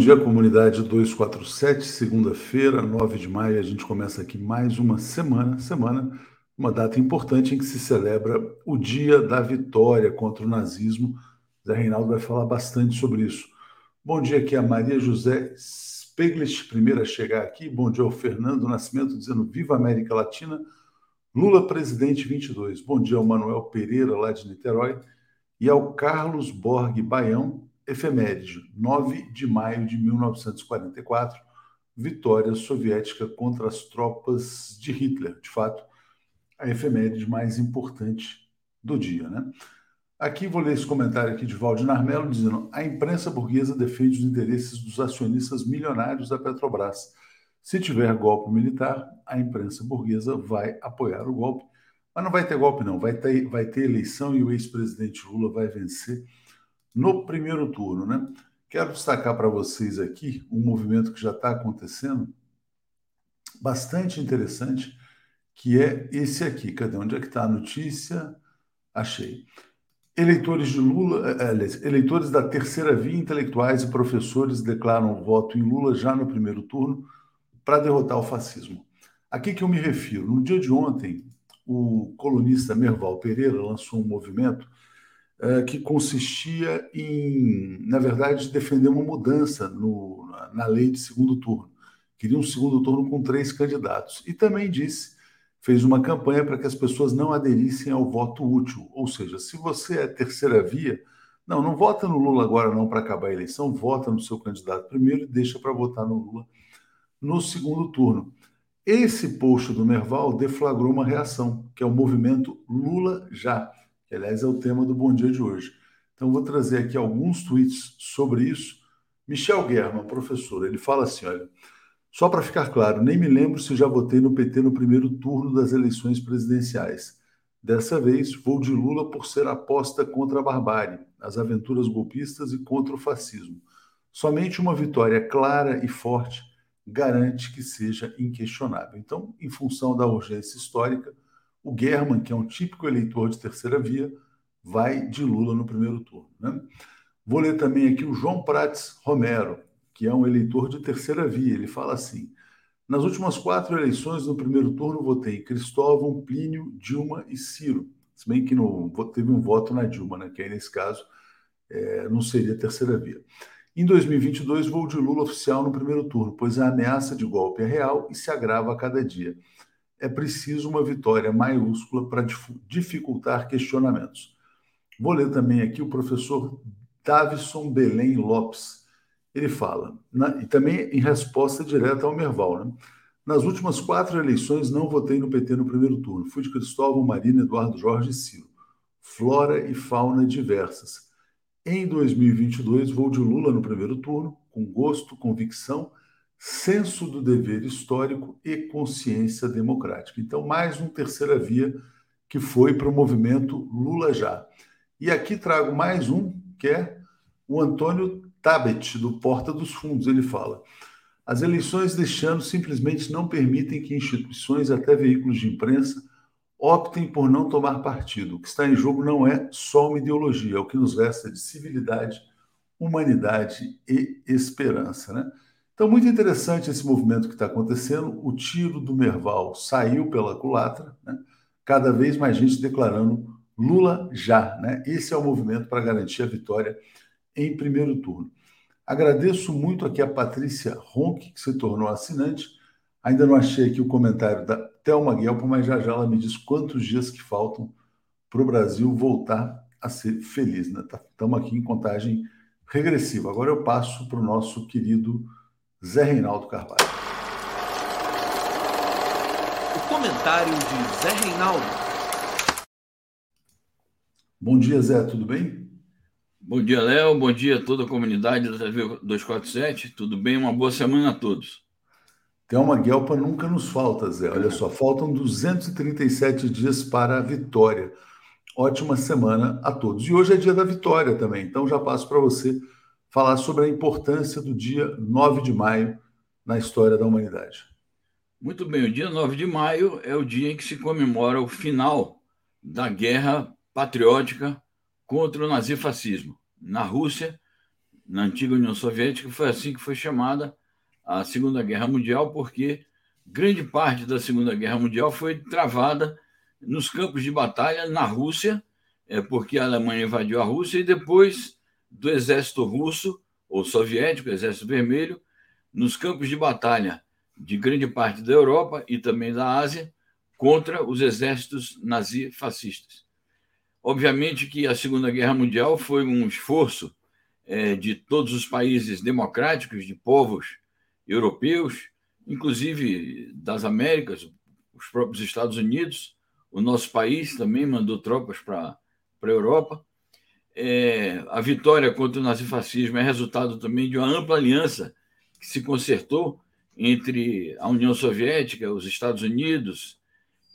Dia, comunidade 247, segunda-feira, 9 de maio, a gente começa aqui mais uma semana, semana, uma data importante em que se celebra o Dia da Vitória contra o Nazismo. Zé Reinaldo vai falar bastante sobre isso. Bom dia aqui a Maria José Speglich, primeira a chegar aqui. Bom dia ao Fernando Nascimento, dizendo Viva América Latina, Lula presidente 22. Bom dia ao Manuel Pereira, lá de Niterói, e ao Carlos Borg Baião, Efeméride, 9 de maio de 1944, vitória soviética contra as tropas de Hitler. De fato, a efeméride mais importante do dia. Né? Aqui vou ler esse comentário aqui de Valdir Armelo dizendo: a imprensa burguesa defende os interesses dos acionistas milionários da Petrobras. Se tiver golpe militar, a imprensa burguesa vai apoiar o golpe. Mas não vai ter golpe, não. Vai ter, vai ter eleição e o ex-presidente Lula vai vencer no primeiro turno. Né? Quero destacar para vocês aqui um movimento que já está acontecendo, bastante interessante, que é esse aqui. Cadê? Onde é que está a notícia? Achei. Eleitores de Lula, eh, eh, eleitores da terceira via, intelectuais e professores declaram voto em Lula já no primeiro turno para derrotar o fascismo. A que, que eu me refiro? No dia de ontem, o colunista Merval Pereira lançou um movimento que consistia em, na verdade, defender uma mudança no, na lei de segundo turno. Queria um segundo turno com três candidatos. E também disse, fez uma campanha para que as pessoas não aderissem ao voto útil. Ou seja, se você é terceira via, não, não vota no Lula agora não para acabar a eleição, vota no seu candidato primeiro e deixa para votar no Lula no segundo turno. Esse post do Merval deflagrou uma reação, que é o movimento Lula Já que aliás é o tema do Bom Dia de hoje. Então, vou trazer aqui alguns tweets sobre isso. Michel Guerra, professor, ele fala assim: olha, só para ficar claro, nem me lembro se já votei no PT no primeiro turno das eleições presidenciais. Dessa vez, vou de Lula por ser aposta contra a barbárie, as aventuras golpistas e contra o fascismo. Somente uma vitória clara e forte garante que seja inquestionável. Então, em função da urgência histórica, o German, que é um típico eleitor de terceira via, vai de Lula no primeiro turno. Né? Vou ler também aqui o João Prates Romero, que é um eleitor de terceira via. Ele fala assim: nas últimas quatro eleições, no primeiro turno, votei Cristóvão, Plínio, Dilma e Ciro. Se bem que no, teve um voto na Dilma, né, que aí nesse caso é, não seria terceira via. Em 2022, vou de Lula oficial no primeiro turno, pois a ameaça de golpe é real e se agrava a cada dia é preciso uma vitória maiúscula para dificultar questionamentos. Vou ler também aqui o professor Davison Belém Lopes. Ele fala, na, e também em resposta direta ao Merval, né? Nas últimas quatro eleições, não votei no PT no primeiro turno. Fui de Cristóvão, Marina, Eduardo Jorge e Ciro. Flora e fauna diversas. Em 2022, vou de Lula no primeiro turno, com gosto, convicção senso do dever histórico e consciência democrática. Então, mais um terceira via que foi para o movimento Lula Já. E aqui trago mais um, que é o Antônio Tabet, do Porta dos Fundos. Ele fala: as eleições deste ano simplesmente não permitem que instituições, até veículos de imprensa, optem por não tomar partido. O que está em jogo não é só uma ideologia, é o que nos resta de civilidade, humanidade e esperança. Né? Então, muito interessante esse movimento que está acontecendo. O tiro do Merval saiu pela culatra, né? cada vez mais gente declarando Lula já. Né? Esse é o movimento para garantir a vitória em primeiro turno. Agradeço muito aqui a Patrícia Ronck, que se tornou assinante. Ainda não achei aqui o comentário da Thelma Guelpo, mas já já ela me diz quantos dias que faltam para o Brasil voltar a ser feliz. Estamos né? aqui em contagem regressiva. Agora eu passo para o nosso querido Zé Reinaldo Carvalho. O comentário de Zé Reinaldo. Bom dia, Zé, tudo bem? Bom dia, Léo. Bom dia a toda a comunidade da TV 247. Tudo bem? Uma boa semana a todos. Tem uma guelpa nunca nos falta, Zé. Olha só, faltam 237 dias para a vitória. Ótima semana a todos. E hoje é dia da vitória também, então já passo para você falar sobre a importância do dia 9 de maio na história da humanidade. Muito bem, o dia 9 de maio é o dia em que se comemora o final da guerra patriótica contra o nazifascismo na Rússia na antiga União Soviética. Foi assim que foi chamada a Segunda Guerra Mundial, porque grande parte da Segunda Guerra Mundial foi travada nos campos de batalha na Rússia, é porque a Alemanha invadiu a Rússia e depois do exército russo ou soviético, exército vermelho, nos campos de batalha de grande parte da Europa e também da Ásia contra os exércitos nazi-fascistas. Obviamente que a Segunda Guerra Mundial foi um esforço é, de todos os países democráticos, de povos europeus, inclusive das Américas, os próprios Estados Unidos, o nosso país também mandou tropas para a Europa. É, a vitória contra o nazifascismo é resultado também de uma ampla aliança que se consertou entre a União Soviética, os Estados Unidos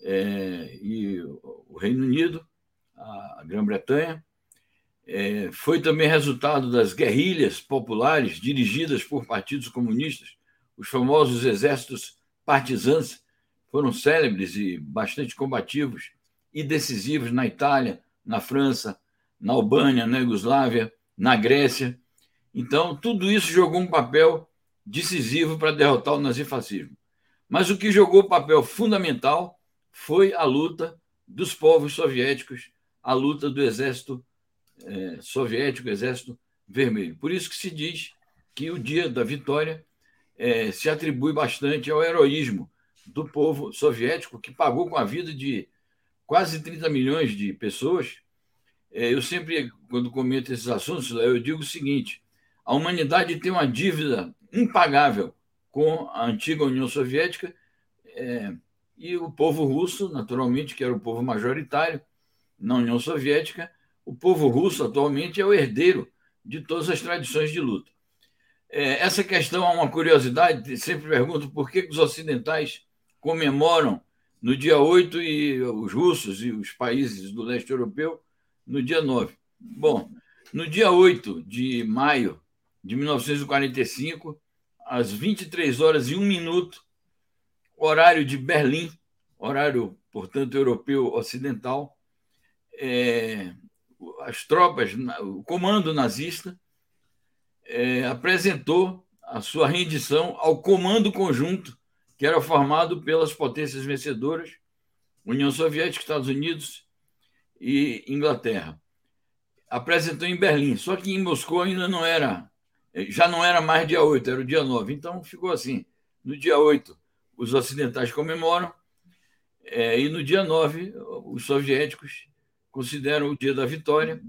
é, e o Reino Unido, a Grã-Bretanha. É, foi também resultado das guerrilhas populares dirigidas por partidos comunistas, os famosos exércitos partisans, foram célebres e bastante combativos e decisivos na Itália, na França, na Albânia, na Iugoslávia, na Grécia. Então, tudo isso jogou um papel decisivo para derrotar o nazifascismo. Mas o que jogou papel fundamental foi a luta dos povos soviéticos, a luta do exército é, soviético, exército vermelho. Por isso que se diz que o dia da vitória é, se atribui bastante ao heroísmo do povo soviético, que pagou com a vida de quase 30 milhões de pessoas. É, eu sempre, quando comento esses assuntos, eu digo o seguinte: a humanidade tem uma dívida impagável com a antiga União Soviética é, e o povo russo, naturalmente, que era o povo majoritário na União Soviética, o povo russo atualmente é o herdeiro de todas as tradições de luta. É, essa questão é uma curiosidade, sempre pergunto por que os ocidentais comemoram no dia 8 e os russos e os países do leste europeu no dia 9. Bom, no dia 8 de maio de 1945, às 23 horas e 1 minuto, horário de Berlim, horário, portanto, europeu ocidental, é, as tropas, o comando nazista, é, apresentou a sua rendição ao comando conjunto que era formado pelas potências vencedoras, União Soviética, Estados Unidos e Inglaterra. Apresentou em Berlim, só que em Moscou ainda não era já não era mais dia 8, era o dia 9. Então ficou assim. No dia 8, os ocidentais comemoram, é, e no dia 9, os soviéticos consideram o dia da vitória,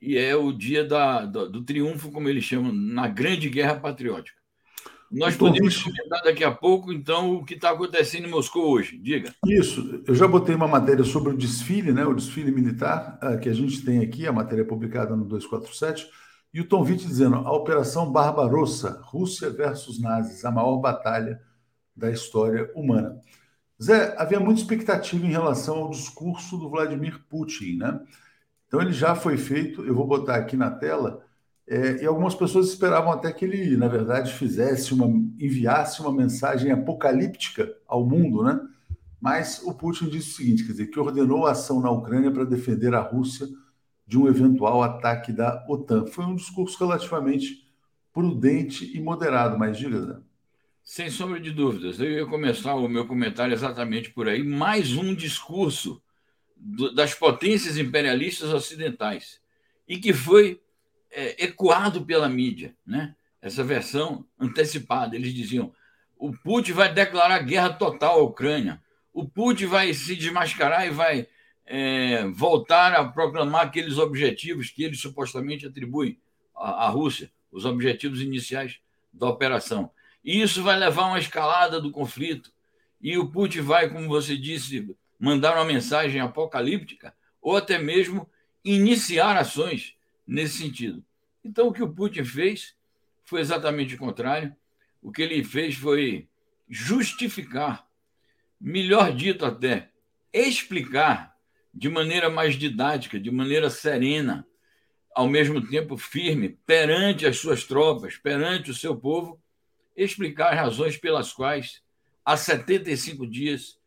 e é o dia da, do, do triunfo, como eles chamam, na Grande Guerra Patriótica. Nós podemos comentar daqui a pouco, então, o que está acontecendo em Moscou hoje. Diga. Isso, eu já botei uma matéria sobre o desfile, né, o desfile militar, uh, que a gente tem aqui, a matéria publicada no 247 e o Tom Witt dizendo: a Operação Barbarossa, Rússia versus nazis, a maior batalha da história humana. Zé, havia muita expectativa em relação ao discurso do Vladimir Putin, né? Então ele já foi feito, eu vou botar aqui na tela, é, e algumas pessoas esperavam até que ele, na verdade, fizesse uma, enviasse uma mensagem apocalíptica ao mundo, né? Mas o Putin disse o seguinte, quer dizer, que ordenou a ação na Ucrânia para defender a Rússia de um eventual ataque da OTAN. Foi um discurso relativamente prudente e moderado, mas diga, Zé. Sem sombra de dúvidas. Eu ia começar o meu comentário exatamente por aí. Mais um discurso do, das potências imperialistas ocidentais e que foi é, ecoado pela mídia, né? Essa versão antecipada. Eles diziam: o Putin vai declarar guerra total à Ucrânia. O Putin vai se desmascarar e vai é, voltar a proclamar aqueles objetivos que ele supostamente atribui à, à Rússia, os objetivos iniciais da operação. E isso vai levar a uma escalada do conflito. E o Putin vai, como você disse, mandar uma mensagem apocalíptica ou até mesmo iniciar ações nesse sentido. Então, o que o Putin fez foi exatamente o contrário. O que ele fez foi justificar, melhor dito até, explicar de maneira mais didática, de maneira serena, ao mesmo tempo firme, perante as suas tropas, perante o seu povo, explicar as razões pelas quais, há 75 dias,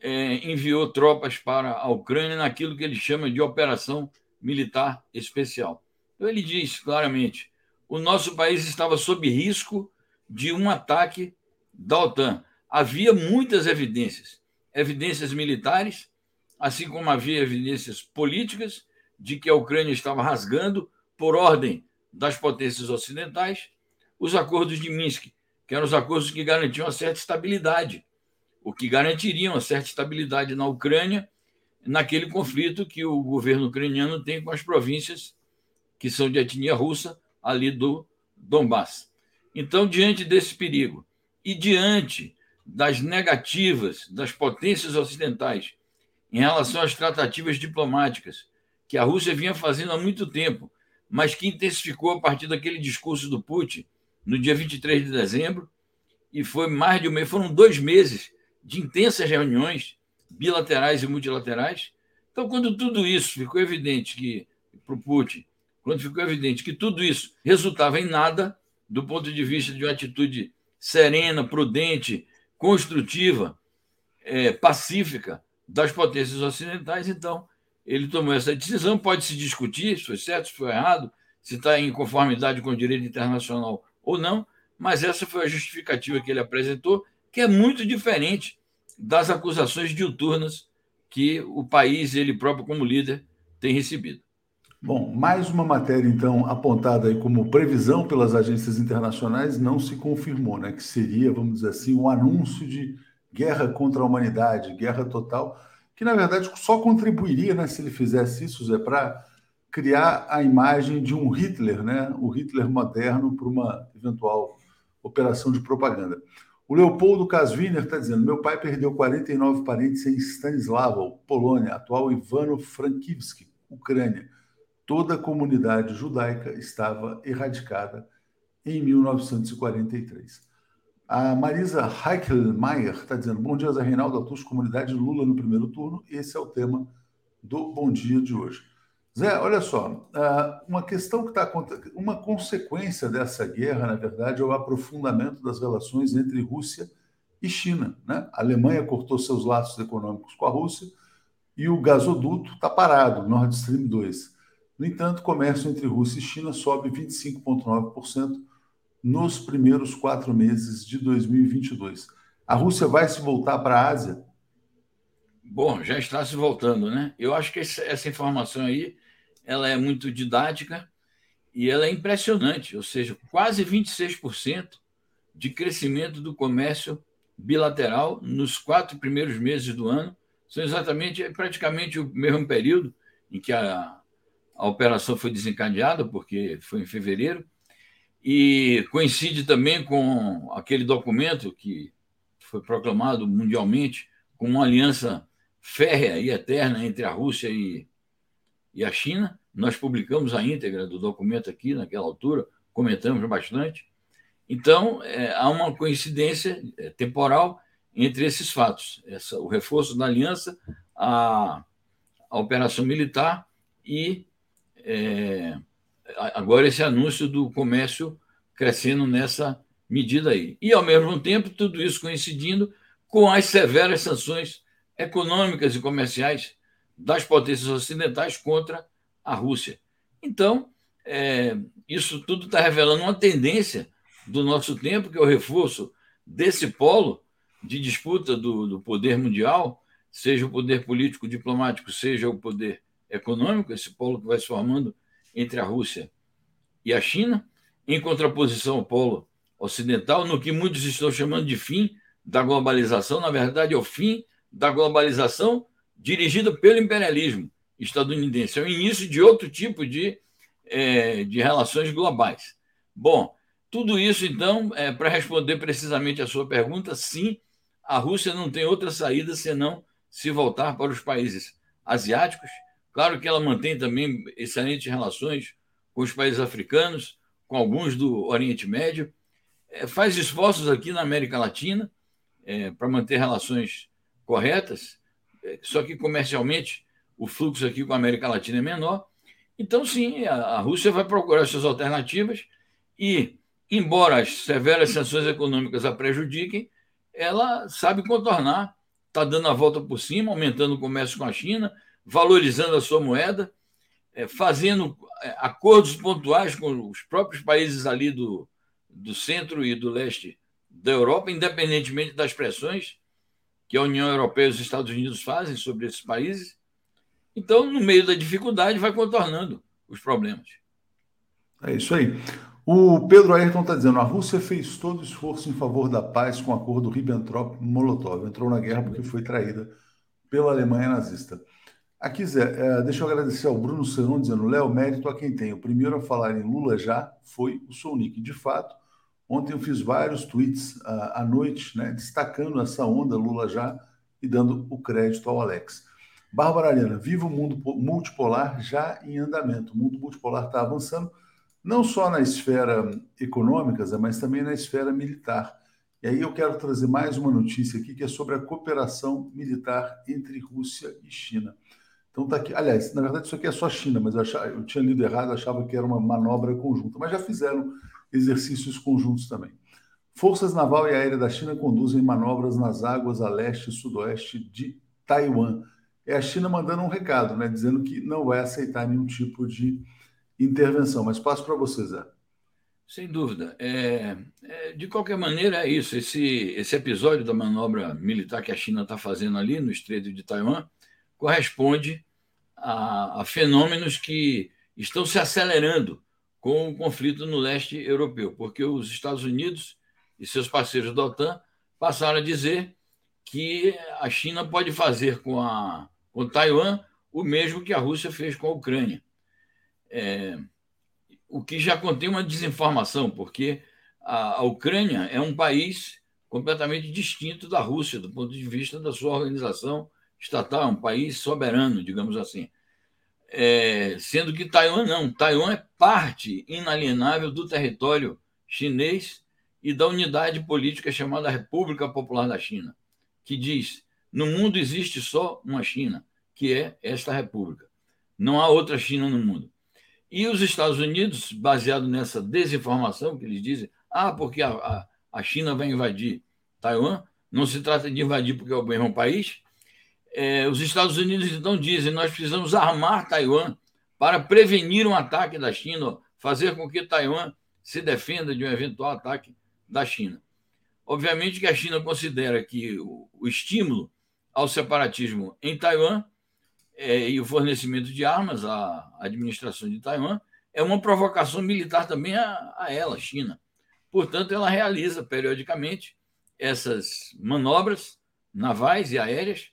é, enviou tropas para a Ucrânia naquilo que ele chama de operação militar especial. Então, ele diz claramente: o nosso país estava sob risco de um ataque da OTAN. Havia muitas evidências, evidências militares, assim como havia evidências políticas de que a Ucrânia estava rasgando, por ordem das potências ocidentais, os acordos de Minsk, que eram os acordos que garantiam uma certa estabilidade, o que garantiriam uma certa estabilidade na Ucrânia, naquele conflito que o governo ucraniano tem com as províncias que são de etnia russa ali do Donbass. Então, diante desse perigo e diante das negativas das potências ocidentais em relação às tratativas diplomáticas que a Rússia vinha fazendo há muito tempo, mas que intensificou a partir daquele discurso do Putin no dia 23 de dezembro, e foi mais de um mês, foram dois meses de intensas reuniões bilaterais e multilaterais. Então, quando tudo isso ficou evidente que para o Putin, quando ficou evidente que tudo isso resultava em nada, do ponto de vista de uma atitude serena, prudente, construtiva, é, pacífica das potências ocidentais, então ele tomou essa decisão. Pode se discutir se foi certo, se foi errado, se está em conformidade com o direito internacional ou não, mas essa foi a justificativa que ele apresentou, que é muito diferente das acusações diuturnas que o país, ele próprio como líder, tem recebido. Bom, mais uma matéria, então, apontada aí como previsão pelas agências internacionais, não se confirmou, né? Que seria, vamos dizer assim, um anúncio de guerra contra a humanidade, guerra total, que na verdade só contribuiria, né, se ele fizesse isso, Zé, para criar a imagem de um Hitler, né? O Hitler moderno para uma eventual operação de propaganda. O Leopoldo Kaswiner está dizendo: meu pai perdeu 49 parentes em Stanislav, Polônia, atual Ivano-Frankivsk, Ucrânia. Toda a comunidade judaica estava erradicada em 1943. A Marisa Heichelmeier está dizendo: Bom dia, Zé Reinaldo Atus, comunidade Lula no primeiro turno. Esse é o tema do Bom Dia de hoje. Zé, olha só, ah, uma questão que está uma consequência dessa guerra, na verdade, é o aprofundamento das relações entre Rússia e China. Né? A Alemanha cortou seus laços econômicos com a Rússia e o gasoduto está parado, Nord Stream 2. No entanto, o comércio entre Rússia e China sobe 25,9% nos primeiros quatro meses de 2022. A Rússia vai se voltar para a Ásia? Bom, já está se voltando, né? Eu acho que essa informação aí ela é muito didática e ela é impressionante, ou seja, quase 26% de crescimento do comércio bilateral nos quatro primeiros meses do ano, são exatamente, é praticamente o mesmo período em que a, a operação foi desencadeada, porque foi em fevereiro, e coincide também com aquele documento que foi proclamado mundialmente como uma aliança férrea e eterna entre a Rússia e, e a China. Nós publicamos a íntegra do documento aqui naquela altura, comentamos bastante. Então, é, há uma coincidência é, temporal entre esses fatos: essa, o reforço da aliança, a, a operação militar e é, agora esse anúncio do comércio crescendo nessa medida aí. E, ao mesmo tempo, tudo isso coincidindo com as severas sanções econômicas e comerciais das potências ocidentais contra a Rússia. Então, é, isso tudo está revelando uma tendência do nosso tempo, que é o reforço desse polo de disputa do, do poder mundial, seja o poder político, diplomático, seja o poder econômico, esse polo que vai se formando entre a Rússia e a China, em contraposição ao polo ocidental, no que muitos estão chamando de fim da globalização, na verdade é o fim da globalização dirigida pelo imperialismo estadunidense, é o início de outro tipo de, é, de relações globais. Bom, tudo isso, então, é, para responder precisamente a sua pergunta, sim, a Rússia não tem outra saída senão se voltar para os países asiáticos. Claro que ela mantém também excelentes relações com os países africanos, com alguns do Oriente Médio, é, faz esforços aqui na América Latina é, para manter relações corretas, só que comercialmente o fluxo aqui com a América Latina é menor. Então, sim, a, Rússia vai procurar suas alternativas e, embora as severas sanções econômicas a prejudiquem, ela sabe contornar, está dando a volta por cima, aumentando o comércio com a China, valorizando a sua moeda, é, fazendo é, acordos pontuais com os próprios países ali do, do centro e do leste da Europa, independentemente das pressões que a União Europeia e os Estados Unidos fazem sobre esses países. Então, no meio da dificuldade, vai contornando os problemas. É isso aí. O Pedro Ayrton está dizendo: a Rússia fez todo o esforço em favor da paz com o acordo Ribbentrop-Molotov. Entrou na guerra porque foi traída pela Alemanha nazista. Aqui, Zé, é, deixa eu agradecer ao Bruno Seron dizendo: Léo, mérito a quem tem. O primeiro a falar em Lula já foi o Sonic. De fato, ontem eu fiz vários tweets uh, à noite, né, destacando essa onda Lula já e dando o crédito ao Alex. Bárbara Ariana, viva o mundo multipolar já em andamento. O mundo multipolar está avançando, não só na esfera econômica, mas também na esfera militar. E aí eu quero trazer mais uma notícia aqui que é sobre a cooperação militar entre Rússia e China. Então tá aqui, aliás, na verdade isso aqui é só China, mas eu, achava, eu tinha lido errado, achava que era uma manobra conjunta, mas já fizeram exercícios conjuntos também. Forças naval e aérea da China conduzem manobras nas águas a leste e sudoeste de Taiwan. É a China mandando um recado, né, dizendo que não vai aceitar nenhum tipo de intervenção. Mas passo para você, Zé. Sem dúvida. É, é, de qualquer maneira, é isso. Esse, esse episódio da manobra militar que a China está fazendo ali no Estreito de Taiwan corresponde a, a, fenômenos que estão se acelerando com o conflito no leste europeu, porque os Estados Unidos e seus parceiros da OTAN passaram a dizer que a China pode fazer com, a, com Taiwan o mesmo que a Rússia fez com a Ucrânia. É, o que já contém uma desinformação, porque a, a Ucrânia é um país completamente distinto da Rússia, do ponto de vista da sua organização estatal, um país soberano, digamos assim. É, sendo que Taiwan não. Taiwan é parte inalienável do território chinês e da unidade política chamada República Popular da China, que diz: no mundo existe só uma China, que é esta república. Não há outra China no mundo. E os Estados Unidos, baseado nessa desinformação que eles dizem, ah, porque a, a, a China vai invadir Taiwan, não se trata de invadir porque é o mesmo país. É, os Estados Unidos então dizem: nós precisamos armar Taiwan para prevenir um ataque da China, fazer com que Taiwan se defenda de um eventual ataque da China. Obviamente que a China considera que o, o estímulo ao separatismo em Taiwan é, e o fornecimento de armas à administração de Taiwan é uma provocação militar também a, a ela, China. Portanto, ela realiza periodicamente essas manobras navais e aéreas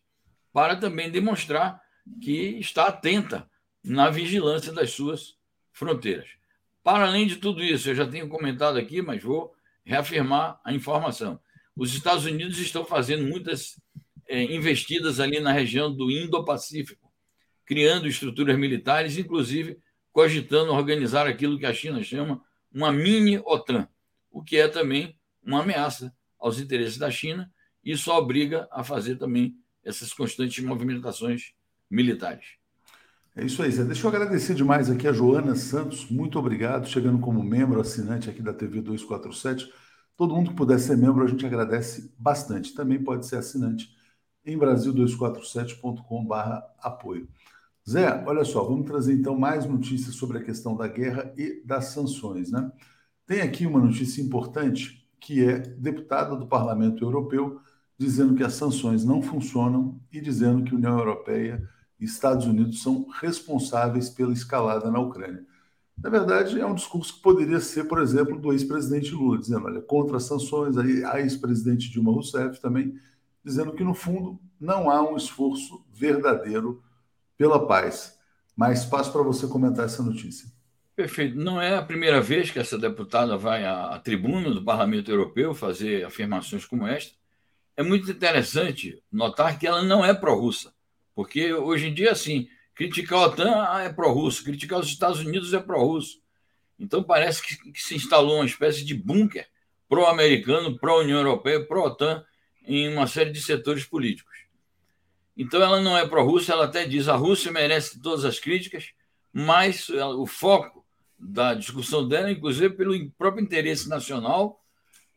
para também demonstrar que está atenta na vigilância das suas fronteiras. Para além de tudo isso, eu já tenho comentado aqui, mas vou reafirmar a informação. Os Estados Unidos estão fazendo muitas é, investidas ali na região do Indo-Pacífico criando estruturas militares, inclusive cogitando organizar aquilo que a China chama uma mini OTAN, o que é também uma ameaça aos interesses da China e só obriga a fazer também essas constantes movimentações militares. É isso aí, Zé. Deixa eu agradecer demais aqui a Joana Santos. Muito obrigado, chegando como membro assinante aqui da TV 247. Todo mundo que puder ser membro, a gente agradece bastante. Também pode ser assinante em brasil247.com/apoio. Zé, olha só, vamos trazer então mais notícias sobre a questão da guerra e das sanções, né? Tem aqui uma notícia importante que é deputada do Parlamento Europeu dizendo que as sanções não funcionam e dizendo que União Europeia e Estados Unidos são responsáveis pela escalada na Ucrânia. Na verdade, é um discurso que poderia ser, por exemplo, do ex-presidente Lula, dizendo, olha, contra as sanções, aí a ex-presidente Dilma Rousseff também, dizendo que, no fundo, não há um esforço verdadeiro pela paz. Mas passo para você comentar essa notícia. Perfeito. Não é a primeira vez que essa deputada vai à tribuna do Parlamento Europeu fazer afirmações como esta. É muito interessante notar que ela não é pró-russa, porque hoje em dia, assim, criticar a OTAN é pró-russo, criticar os Estados Unidos é pró-russo. Então parece que, que, se instalou uma espécie de bunker pró-americano, pró-União Europeia, pró-OTAN em uma série de setores políticos. Então ela não é pró-Rússia, ela até diz a Rússia merece todas as críticas, mas o foco da discussão dela, inclusive pelo próprio interesse nacional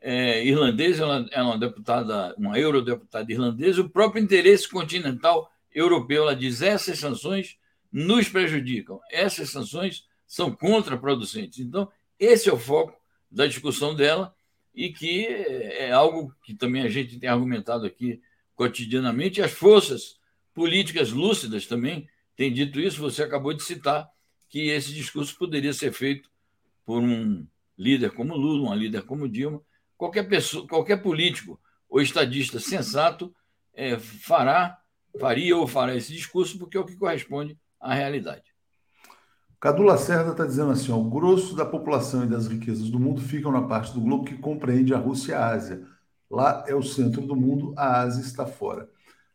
é, irlandês, ela, ela é uma deputada, uma eurodeputada irlandesa, o próprio interesse continental europeu, ela diz essas sanções nos prejudicam. Essas sanções são contraproducentes. Então, esse é o foco da discussão dela e que é algo que também a gente tem argumentado aqui cotidianamente. As forças políticas lúcidas também têm dito isso. Você acabou de citar que esse discurso poderia ser feito por um líder como Lula, uma líder como Dilma. Qualquer pessoa, qualquer político ou estadista sensato é, fará, faria ou fará esse discurso porque é o que corresponde à realidade. Cadu Lacerda está dizendo assim: ó, o grosso da população e das riquezas do mundo ficam na parte do globo que compreende a Rússia e a Ásia. Lá é o centro do mundo, a Ásia está fora.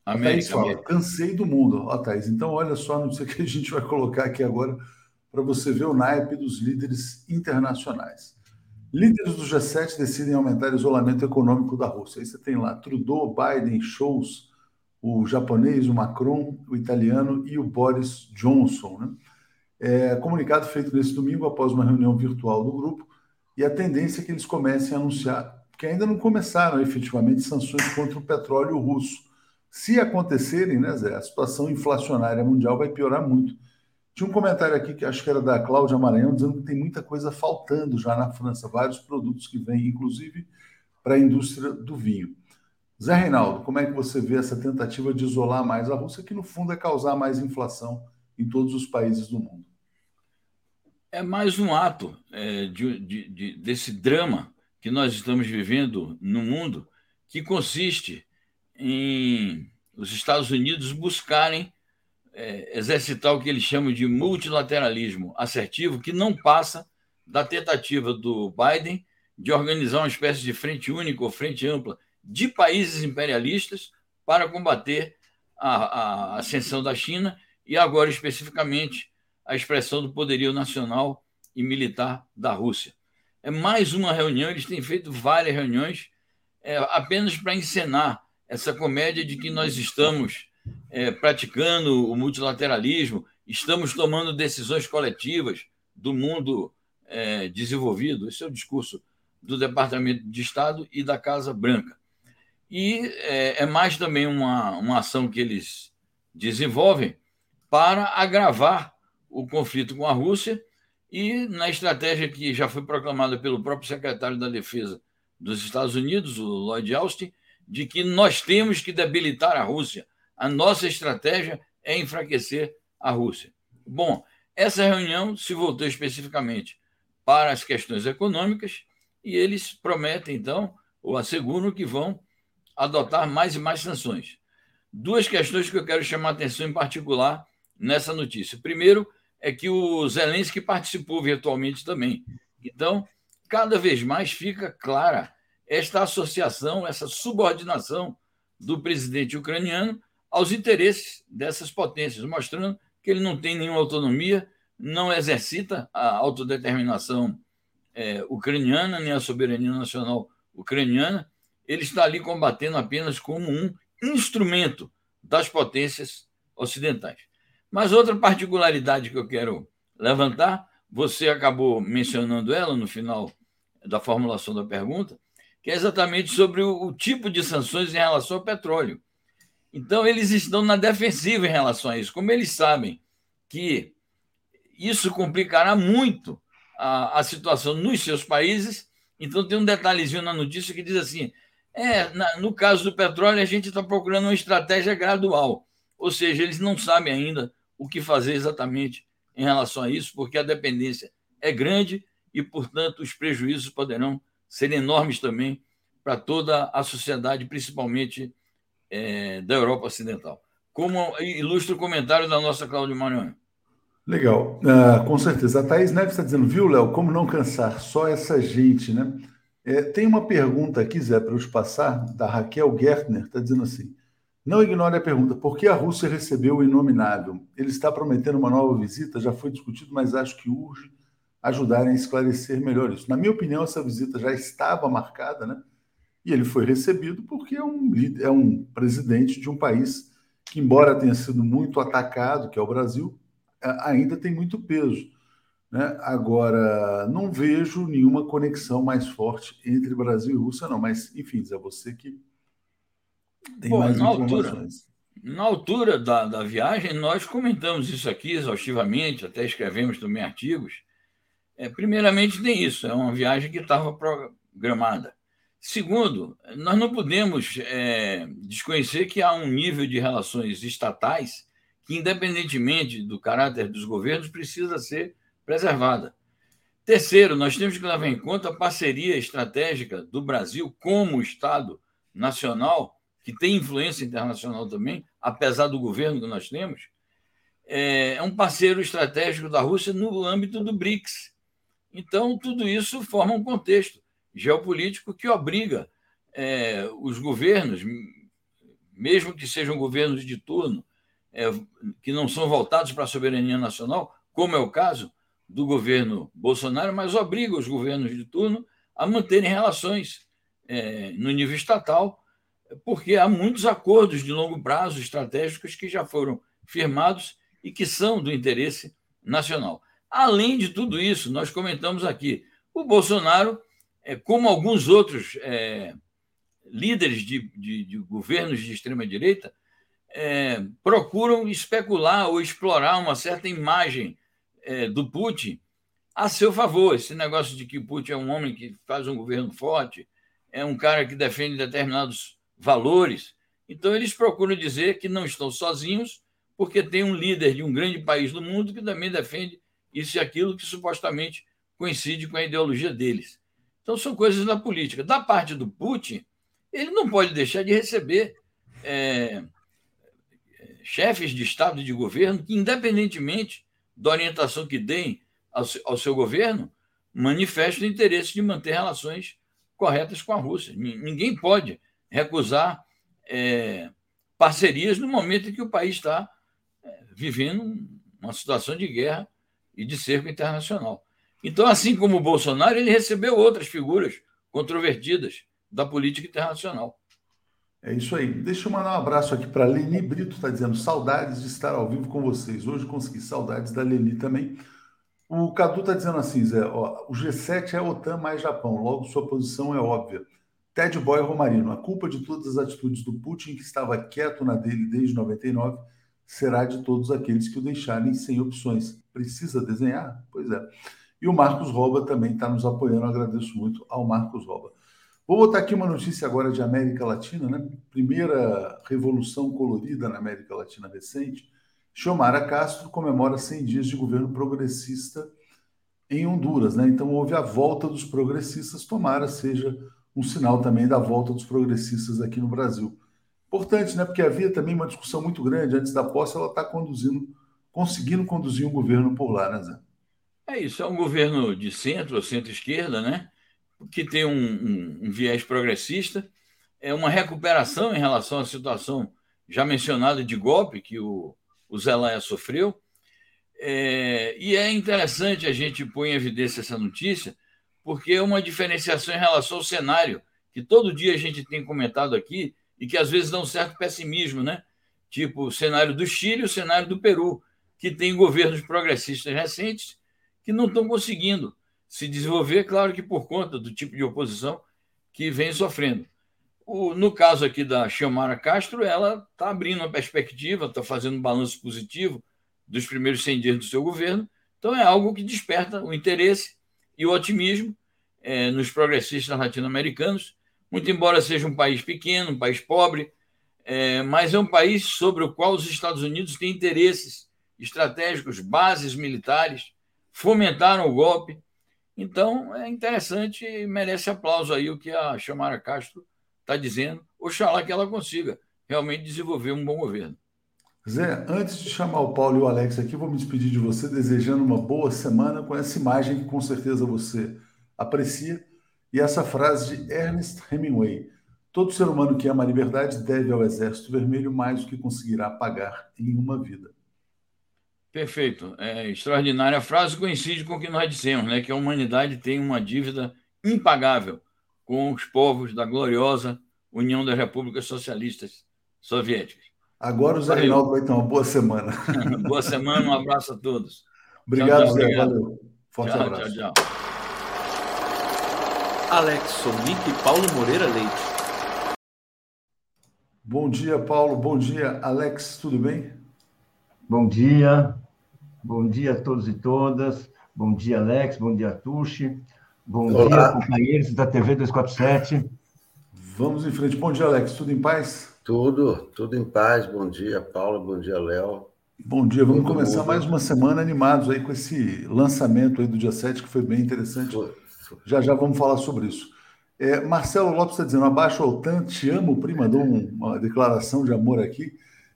América, Thaís fala, América. cansei do mundo. Ó, Thaís, então olha só, não sei o que a gente vai colocar aqui agora para você ver o naipe dos líderes internacionais. Líderes do G7 decidem aumentar o isolamento econômico da Rússia. Aí você tem lá Trudeau, Biden, Scholz, o japonês, o Macron, o italiano e o Boris Johnson. Né? É, comunicado feito nesse domingo após uma reunião virtual do grupo e a tendência é que eles comecem a anunciar, que ainda não começaram efetivamente, sanções contra o petróleo russo. Se acontecerem, né, Zé, a situação inflacionária mundial vai piorar muito. Tinha um comentário aqui que acho que era da Cláudia Maranhão, dizendo que tem muita coisa faltando já na França, vários produtos que vêm, inclusive, para a indústria do vinho. Zé Reinaldo, como é que você vê essa tentativa de isolar mais a Rússia, que no fundo é causar mais inflação em todos os países do mundo. É mais um ato é, de, de, de, desse drama que nós estamos vivendo no mundo, que consiste em os Estados Unidos buscarem é, exercitar o que eles chamam de multilateralismo assertivo, que não passa da tentativa do Biden de organizar uma espécie de frente única ou frente ampla de países imperialistas para combater a, a ascensão da China e agora especificamente a expressão do poderio nacional e militar da Rússia. É mais uma reunião, eles têm feito várias reuniões é, apenas para encenar essa comédia de que nós estamos é, praticando o multilateralismo, estamos tomando decisões coletivas do mundo é, desenvolvido. Esse é o discurso do Departamento de Estado e da Casa Branca. E é, é mais também uma, uma ação que eles desenvolvem para agravar o conflito com a Rússia e na estratégia que já foi proclamada pelo próprio secretário da Defesa dos Estados Unidos, o Lloyd Austin, de que nós temos que debilitar a Rússia. A nossa estratégia é enfraquecer a Rússia. Bom, essa reunião se voltou especificamente para as questões econômicas e eles prometem, então, ou asseguram que vão adotar mais e mais sanções. Duas questões que eu quero chamar a atenção em particular nessa notícia. Primeiro é que o Zelensky participou virtualmente também. Então, cada vez mais fica clara esta associação, essa subordinação do presidente ucraniano aos interesses dessas potências, mostrando que ele não tem nenhuma autonomia, não exercita a autodeterminação é, ucraniana, nem a soberania nacional ucraniana. Ele está ali combatendo apenas como um instrumento das potências ocidentais. Mas outra particularidade que eu quero levantar, você acabou mencionando ela no final da formulação da pergunta, que é exatamente sobre o, o tipo de sanções em relação ao petróleo. Então, eles estão na defensiva em relação a isso. Como eles sabem que isso complicará muito a, a situação nos seus países, então tem um detalhezinho na notícia que diz assim: é, na, no caso do petróleo, a gente está procurando uma estratégia gradual. Ou seja, eles não sabem ainda o que fazer exatamente em relação a isso, porque a dependência é grande e, portanto, os prejuízos poderão ser enormes também para toda a sociedade, principalmente é, da Europa Ocidental. Como ilustra o comentário da nossa Cláudia Mariano. Legal, uh, com certeza. A Thaís Neves está dizendo, viu, Léo, como não cansar? Só essa gente, né? É, tem uma pergunta aqui, Zé, para te passar, da Raquel Gertner, está dizendo assim: não ignore a pergunta: por que a Rússia recebeu o inominável? Ele está prometendo uma nova visita, já foi discutido, mas acho que urge ajudarem a esclarecer melhor isso. Na minha opinião, essa visita já estava marcada, né? E ele foi recebido porque é um, é um presidente de um país que, embora tenha sido muito atacado, que é o Brasil, ainda tem muito peso. Né? Agora, não vejo nenhuma conexão mais forte entre Brasil e Rússia, não. Mas, enfim, é você que tem Bom, mais na. Altura, Na altura da, da viagem, nós comentamos isso aqui exaustivamente, até escrevemos também artigos. É, primeiramente, tem isso, é uma viagem que estava programada. Segundo, nós não podemos é, desconhecer que há um nível de relações estatais que, independentemente do caráter dos governos, precisa ser preservada. Terceiro, nós temos que levar em conta a parceria estratégica do Brasil como Estado nacional, que tem influência internacional também, apesar do governo que nós temos, é um parceiro estratégico da Rússia no âmbito do BRICS. Então, tudo isso forma um contexto geopolítico que obriga é, os governos, mesmo que sejam governos de turno, é, que não são voltados para a soberania nacional, como é o caso do governo Bolsonaro, mas obriga os governos de turno a manterem relações é, no nível estatal, porque há muitos acordos de longo prazo estratégicos que já foram firmados e que são do interesse nacional. Além de tudo isso, nós comentamos aqui, o Bolsonaro, é, como alguns outros é, líderes de, de, de, governos de extrema-direita, é, procuram especular ou explorar uma certa imagem é, do Putin a seu favor. Esse negócio de que Putin é um homem que faz um governo forte, é um cara que defende determinados valores. Então, eles procuram dizer que não estão sozinhos, porque tem um líder de um grande país do mundo que também defende isso e aquilo que supostamente coincide com a ideologia deles. Então, são coisas da política. Da parte do Putin, ele não pode deixar de receber é, chefes de Estado e de governo que, independentemente da orientação que deem ao, ao seu governo, manifesta o interesse de manter relações corretas com a Rússia. Ninguém pode recusar é, parcerias no momento em que o país está é, vivendo uma situação de guerra e de cerco internacional. Então, assim como o Bolsonaro, ele recebeu outras figuras controvertidas da política internacional. É isso aí. Deixa eu mandar um abraço aqui para Leni Brito, está dizendo saudades de estar ao vivo com vocês. Hoje consegui saudades da Leni também. O Cadu está dizendo assim, Zé, ó, o G7 é OTAN mais Japão, logo sua posição é óbvia. Ted Boy Romarino, a culpa de todas as atitudes do Putin, que estava quieto na dele desde 99, será de todos aqueles que o deixarem sem opções. Precisa desenhar? Pois é. E o Marcos Roba também está nos apoiando, agradeço muito ao Marcos Roba. Vou botar aqui uma notícia agora de América Latina, né? Primeira revolução colorida na América Latina recente. Xiomara Castro comemora 100 dias de governo progressista em Honduras, né? Então houve a volta dos progressistas, tomara seja um sinal também da volta dos progressistas aqui no Brasil. Importante, né? Porque havia também uma discussão muito grande antes da posse, ela está conduzindo, conseguindo conduzir um governo por lá, né, Zé? É isso, é um governo de centro ou centro-esquerda, né? que tem um, um, um, viés progressista, é uma recuperação em relação à situação já mencionada de golpe que o, o Zelaya sofreu. É, e é interessante a gente pôr em evidência essa notícia, porque é uma diferenciação em relação ao cenário, que todo dia a gente tem comentado aqui, e que às vezes dá um certo pessimismo, né? Tipo o cenário do Chile e o cenário do Peru, que tem governos progressistas recentes que não estão conseguindo se desenvolver, claro que por conta do tipo de oposição que vem sofrendo. O, no caso aqui da Xiomara Castro, ela está abrindo uma perspectiva, está fazendo um balanço positivo dos primeiros 100 dias do seu governo, então é algo que desperta o interesse e o otimismo é, nos progressistas latino-americanos, muito embora seja um país pequeno, um país pobre, é, mas é um país sobre o qual os Estados Unidos têm interesses estratégicos, bases militares, fomentaram o golpe, então, é interessante e merece aplauso aí o que a Chamara Castro está dizendo. Oxalá que ela consiga realmente desenvolver um bom governo. Zé, antes de chamar o Paulo e o Alex aqui, vou me despedir de você, desejando uma boa semana com essa imagem que com certeza você aprecia e essa frase de Ernest Hemingway: Todo ser humano que ama a liberdade deve ao Exército Vermelho mais do que conseguirá pagar em uma vida. Perfeito. É extraordinária a frase coincide com o que nós dissemos, né? Que a humanidade tem uma dívida impagável com os povos da gloriosa União das Repúblicas Socialistas Soviéticas. Agora o Zé Reinaldo vai ter uma boa semana. boa semana, um abraço a todos. Obrigado, tchau, tchau, Zé. Obrigado. Valeu. Forte tchau, abraço. Tchau, tchau. Alex Sonic e Paulo Moreira Leite. Bom dia, Paulo. Bom dia, Alex. Tudo bem? Bom dia. Bom dia a todos e todas. Bom dia, Alex. Bom dia, Tuxi. Bom Olá. dia, companheiros da TV 247. Vamos em frente. Bom dia, Alex. Tudo em paz? Tudo, tudo em paz. Bom dia, Paulo. Bom dia, Léo. Bom dia. Vamos Todo começar mundo. mais uma semana animados aí com esse lançamento aí do dia 7, que foi bem interessante. Foi, foi. Já já vamos falar sobre isso. É, Marcelo Lopes está dizendo: abaixo ao tanto, te amo, prima. Mandou uma declaração de amor aqui.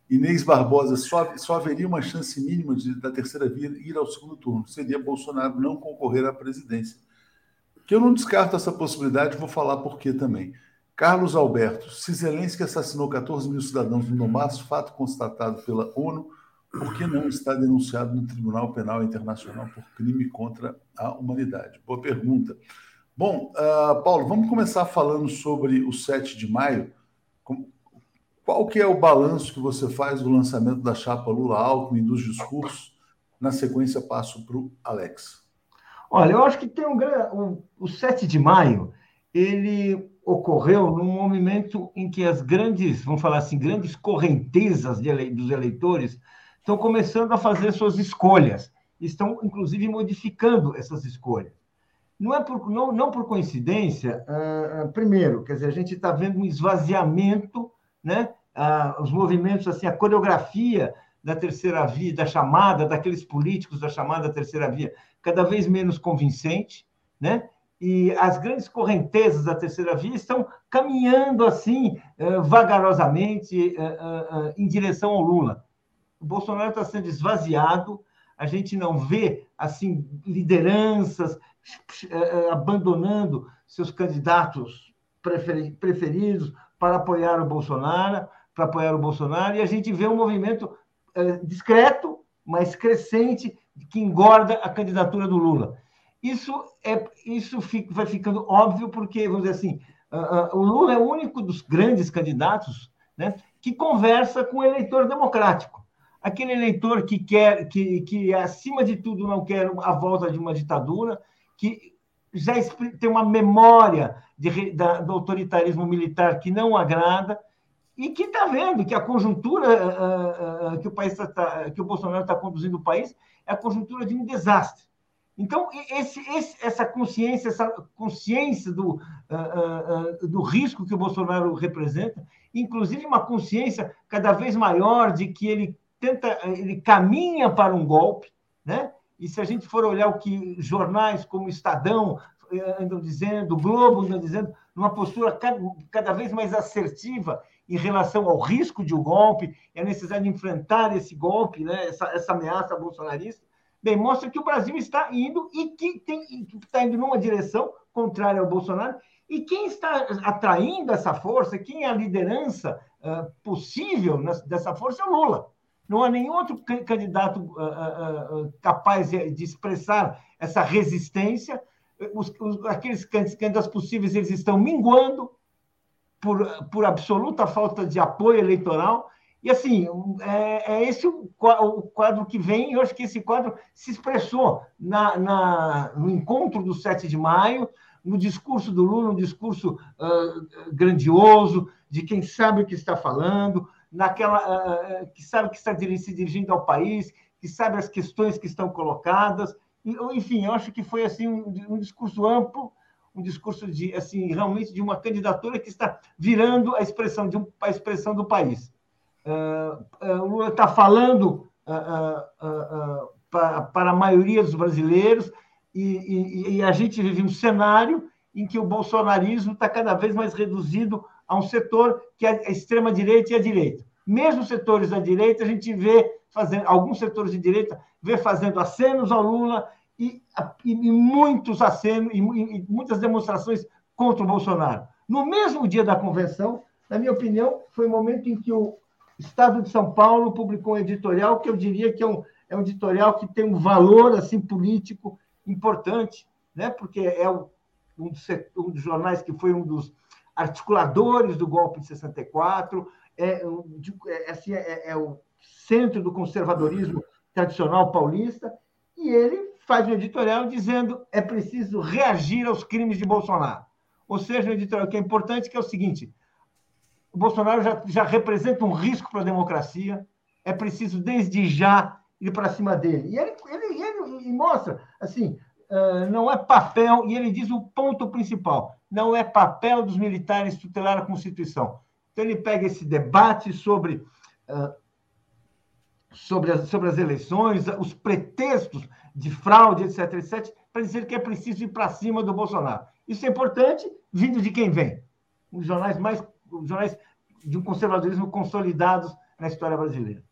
Inês Barbosa, só, só haveria uma chance mínima de, da terceira via ir ao segundo turno. Seria Bolsonaro não concorrer à presidência. Que eu não descarto essa possibilidade, vou falar por quê também. Carlos Alberto, se Zelensky assassinou 14 mil cidadãos no Donbass, fato constatado pela ONU, por que não está denunciado no Tribunal Penal Internacional por crime contra a humanidade? Boa pergunta. Bom, uh, Paulo, vamos começar falando sobre o 7 de maio. Qual que é o balanço que você faz do lançamento da chapa Lula-Alckmin, dos discursos? Na sequência, passo para o Alex. Olha, eu acho que tem um grande... O, o 7 de maio, ele ocorreu num momento em que as grandes, vamos falar assim, grandes correntezas ele, dos eleitores estão começando a fazer suas escolhas, estão inclusive modificando essas escolhas. Não é por, não, não por coincidência, uh, primeiro, quer dizer, a gente está vendo um esvaziamento, né? Uh, os movimentos, assim, a coreografia da terceira via, da chamada, daqueles políticos da chamada terceira via, cada vez menos convincente, né? e as grandes correntezas da terceira via estão caminhando assim, uh, vagarosamente, uh, uh, em direção ao Lula. O Bolsonaro está sendo esvaziado, a gente não vê assim lideranças abandonando seus candidatos preferidos para apoiar o Bolsonaro, para apoiar o Bolsonaro, e a gente vê um movimento discreto, mas crescente, que engorda a candidatura do Lula. Isso, é, isso fica, vai ficando óbvio porque, vamos dizer assim, uh, uh, o Lula é o único dos grandes candidatos né, que conversa com o eleitor democrático. Aquele eleitor que quer, que, que acima de tudo não quer a volta de uma ditadura, que já tem uma memória de, da, do autoritarismo militar que não agrada e que está vendo que a conjuntura uh, uh, que o país tá, tá, que o Bolsonaro está conduzindo o país é a conjuntura de um desastre. Então, esse, esse, essa consciência, essa consciência do, uh, do risco que o Bolsonaro representa, inclusive uma consciência cada vez maior de que ele tenta, ele caminha para um golpe, né? E se a gente for olhar o que jornais como Estadão andam dizendo, o Globo andam dizendo, numa postura cada, cada vez mais assertiva em relação ao risco de um golpe, e a necessidade de enfrentar esse golpe, né? essa, essa ameaça bolsonarista, Bem, mostra que o Brasil está indo e que tem, está indo numa direção contrária ao Bolsonaro. E quem está atraindo essa força, quem é a liderança uh, possível dessa força é o Lula. Não há nenhum outro candidato uh, uh, capaz de expressar essa resistência. Os, os, aqueles candidatos possíveis eles estão minguando por, por absoluta falta de apoio eleitoral e assim, é, é esse o, o, quadro que vem, eu acho que esse quadro se expressou na, na, no encontro do 7 de maio, no discurso do Lula, um discurso uh, grandioso, de quem sabe o que está falando, naquela uh, que sabe que está se dirigindo ao país, que sabe as questões que estão colocadas. Enfim, eu acho que foi assim um, um discurso amplo, um discurso de assim realmente de uma candidatura que está virando a expressão de um, a expressão do país. Uh, uh, Lula está falando uh, para, para, a maioria dos brasileiros e, e, e, a gente vive um cenário em que o bolsonarismo está cada vez mais reduzido a um setor que é a extrema-direita e a direita. Mesmo setores da direita, a gente vê fazendo, alguns setores de direita vê fazendo acenos ao Lula e, e, e muitos acenos e, muitas demonstrações contra o Bolsonaro. No mesmo dia da convenção, na minha opinião, foi o momento em que o, Estado de São Paulo publicou um editorial que eu diria que é um, é um editorial que tem um valor assim político importante, né? porque é um, um, dos, um dos jornais que foi um dos articuladores do golpe de 64, é, é, assim, é, é o centro do conservadorismo tradicional paulista, e ele faz um editorial dizendo é preciso reagir aos crimes de Bolsonaro. Ou seja, um editorial que é importante, que é o seguinte: o Bolsonaro já, já representa um risco para a democracia, é preciso, desde já, ir para cima dele. E ele, ele, ele mostra, assim, uh, não é papel, e ele diz o ponto principal, não é papel dos militares tutelar a Constituição. Então, ele pega esse debate sobre, uh, sobre, as, sobre as eleições, os pretextos de fraude, etc., etc., para dizer que é preciso ir para cima do Bolsonaro. Isso é importante, vindo de quem vem. Os jornais mais os jornais de um conservadorismo consolidados na história brasileira.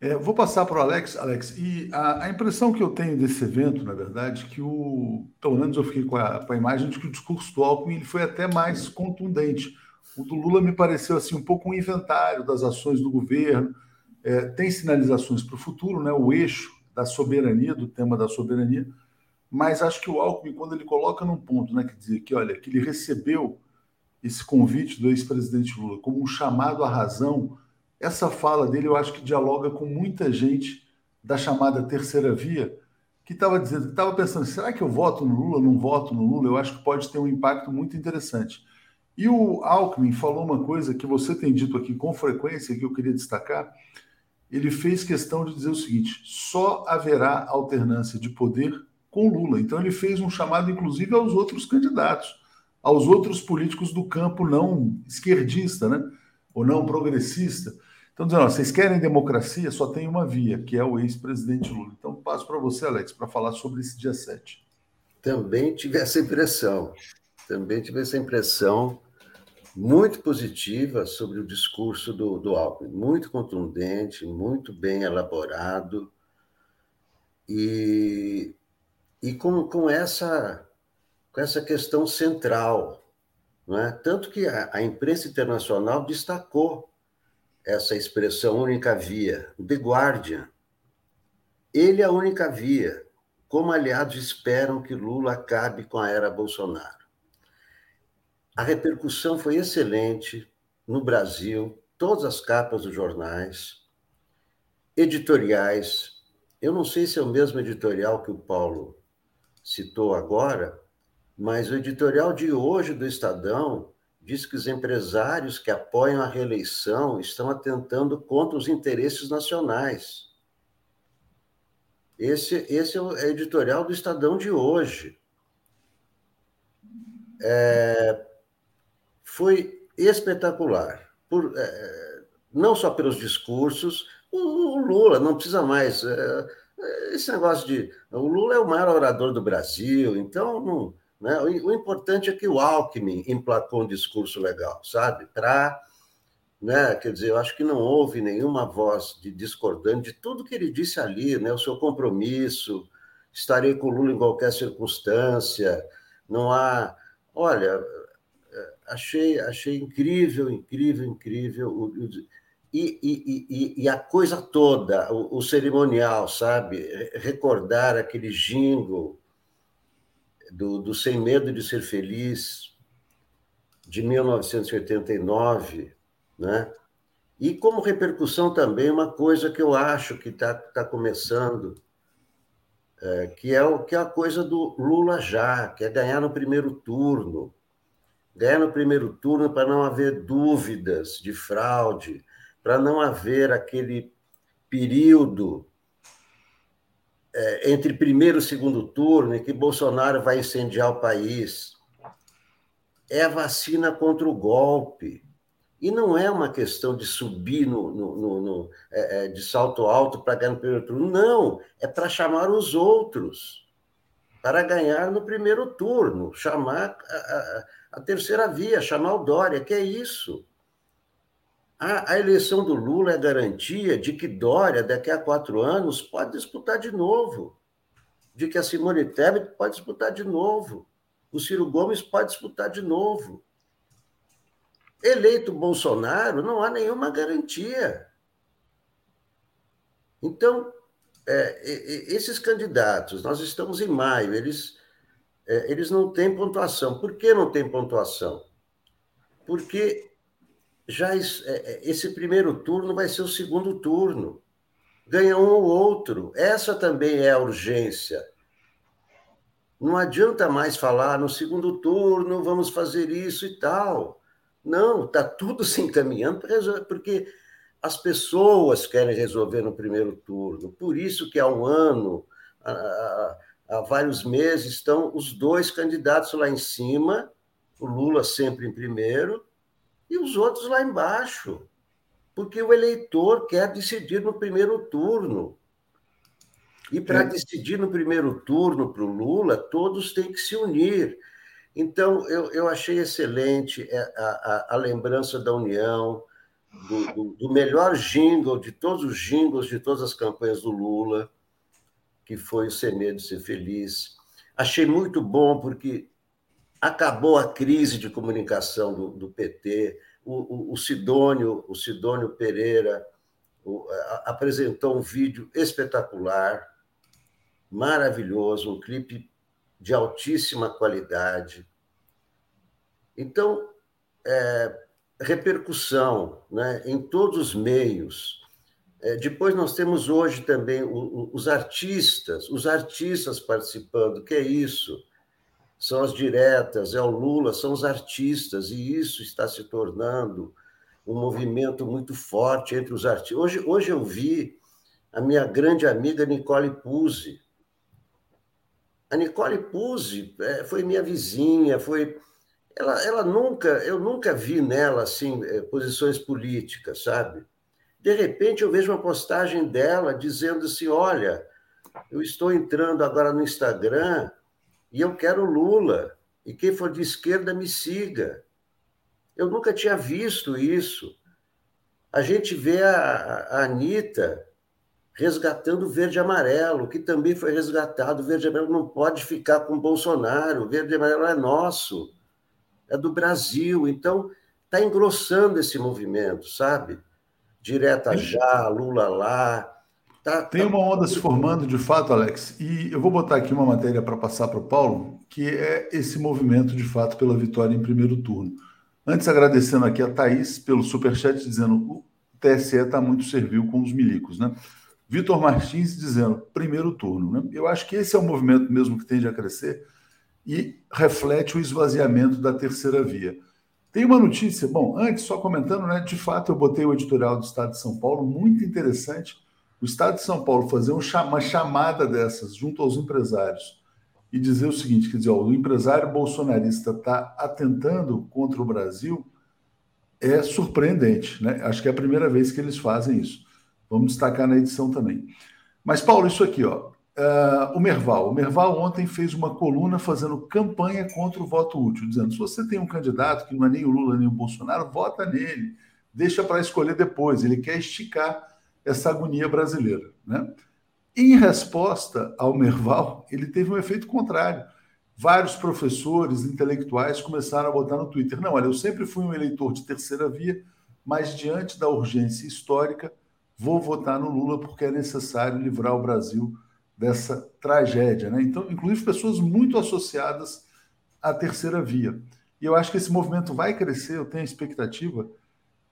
É, vou passar para o Alex, Alex, e a, a, impressão que eu tenho desse evento, na verdade, que o, pelo menos eu fiquei com a, com a imagem de que o discurso do Alckmin ele foi até mais contundente. O do Lula me pareceu assim um pouco um inventário das ações do governo, é, tem sinalizações para o futuro, né, o eixo da soberania, do tema da soberania, mas acho que o Alckmin, quando ele coloca num ponto, né, que dizer que, olha, que ele recebeu esse convite do ex-presidente Lula como um chamado à razão, essa fala dele eu acho que dialoga com muita gente da chamada terceira via que estava dizendo, estava pensando, será que eu voto no Lula, não voto no Lula? Eu acho que pode ter um impacto muito interessante. E o Alckmin falou uma coisa que você tem dito aqui com frequência, que eu queria destacar. Ele fez questão de dizer o seguinte: só haverá alternância de poder com Lula. Então ele fez um chamado, inclusive, aos outros candidatos aos outros políticos do campo não esquerdista, né? ou não progressista. Então, dizendo, ó, vocês querem democracia, só tem uma via, que é o ex-presidente Lula. Então, passo para você, Alex, para falar sobre esse dia 7. Também tive essa impressão. Também tive essa impressão muito positiva sobre o discurso do, do Alckmin. Muito contundente, muito bem elaborado. E, e com, com essa com essa questão central. Não é? Tanto que a, a imprensa internacional destacou essa expressão única via, The Guardian. Ele é a única via, como aliados esperam que Lula acabe com a era Bolsonaro. A repercussão foi excelente no Brasil, todas as capas dos jornais, editoriais. Eu não sei se é o mesmo editorial que o Paulo citou agora, mas o editorial de hoje do Estadão diz que os empresários que apoiam a reeleição estão atentando contra os interesses nacionais. Esse, esse é o editorial do Estadão de hoje. É, foi espetacular, por, é, não só pelos discursos, o, o Lula não precisa mais. É, esse negócio de. O Lula é o maior orador do Brasil, então não né? O, o, importante é que o Alckmin emplacou um discurso legal, sabe? Para. Né? Quer dizer, eu acho que não houve nenhuma voz de discordante de tudo que ele disse ali, né? O seu compromisso, estarei com o Lula em qualquer circunstância, não há. Olha, achei, achei incrível, incrível, incrível. E, e, e, e a coisa toda, o, o cerimonial, sabe? Recordar aquele jingle do, do Sem Medo de Ser Feliz, de 1989, né? E como repercussão também, uma coisa que eu acho que está tá começando, é, que, é o, que é a coisa do Lula já, que é ganhar no primeiro turno. Ganhar no primeiro turno para não haver dúvidas de fraude, para não haver aquele período é, entre primeiro e segundo turno, em que Bolsonaro vai incendiar o país. É a vacina contra o golpe. E não é uma questão de subir no, no, no, no é, de salto alto para ganhar no primeiro turno. Não, é para chamar os outros, para ganhar no primeiro turno, chamar a, a, a terceira via, chamar o Dória, que é isso. A, a, eleição do Lula é garantia de que Dória, daqui a quatro anos, pode disputar de novo. De que a Simone Tebet pode disputar de novo. O Ciro Gomes pode disputar de novo. Eleito Bolsonaro, não há nenhuma garantia. Então, é, esses candidatos, nós estamos em maio, eles, é, eles não têm pontuação. Por que não tem pontuação? Porque já é, é, esse primeiro turno vai ser o segundo turno. Ganha um ou outro. Essa também é a urgência. Não adianta mais falar no segundo turno, vamos fazer isso e tal. Não, está tudo se encaminhando para resolver, porque as pessoas querem resolver no primeiro turno. Por isso que há um ano, há vários meses, estão os dois candidatos lá em cima, o Lula sempre em primeiro, e os outros lá embaixo. Porque o eleitor quer decidir no primeiro turno. E para é. decidir no primeiro turno para o Lula, todos têm que se unir. Então, eu, eu achei excelente é, a, a, a lembrança da união, do, do, do, melhor jingle de todos os jingles de todas as campanhas do Lula, que foi o Ser Medo, Ser Feliz. Achei muito bom, porque acabou a crise de comunicação do, do PT. O, o, o, Sidônio, o Sidônio Pereira o, a, apresentou um vídeo espetacular maravilhoso, um clipe de altíssima qualidade. Então, é, repercussão né, em todos os meios. É, depois nós temos hoje também os artistas, os artistas participando, que é isso? São as diretas, é o Lula, são os artistas, e isso está se tornando um movimento muito forte entre os artistas. Hoje, hoje eu vi a minha grande amiga Nicole Puzzi, a Nicole Puzzi é, foi minha vizinha, foi ela, ela nunca, eu nunca vi nela assim é, posições políticas, sabe? De repente eu vejo uma postagem dela dizendo assim, olha, eu estou entrando agora no Instagram e eu quero Lula e quem for de esquerda me siga. Eu nunca tinha visto isso. A gente vê a, a Anitta resgatando o verde e amarelo, que também foi resgatado. O verde e amarelo não pode ficar com o Bolsonaro, o verde e amarelo é nosso, é do Brasil. Então, está engrossando esse movimento, sabe? Direta já, Lula lá. Tá, Tem tá... uma onda se formando, de fato, Alex, e eu vou botar aqui uma matéria para passar para o Paulo, que é esse movimento, de fato, pela vitória em primeiro turno. Antes, agradecendo aqui a Thaís pelo superchat, dizendo o TSE está muito servil com os milicos, né? Vitor Martins dizendo primeiro turno. Né? Eu acho que esse é o movimento mesmo que tende a crescer e reflete o esvaziamento da terceira via. Tem uma notícia, bom, antes, só comentando, né? De fato, eu botei o editorial do Estado de São Paulo, muito interessante. O Estado de São Paulo fazer uma chamada dessas junto aos empresários e dizer o seguinte: quer dizer, ó, o empresário bolsonarista está atentando contra o Brasil, é surpreendente, né? Acho que é a primeira vez que eles fazem isso. Vamos destacar na edição também. Mas, Paulo, isso aqui, ó. Uh, o Merval. O Merval ontem fez uma coluna fazendo campanha contra o voto útil, dizendo: se você tem um candidato que não é nem o Lula nem o Bolsonaro, vota nele, deixa para escolher depois. Ele quer esticar essa agonia brasileira. Né? Em resposta ao Merval, ele teve um efeito contrário. Vários professores intelectuais começaram a botar no Twitter: não, olha, eu sempre fui um eleitor de terceira via, mas diante da urgência histórica vou votar no Lula porque é necessário livrar o Brasil dessa tragédia. Né? Então, inclusive pessoas muito associadas à terceira via. E eu acho que esse movimento vai crescer, eu tenho a expectativa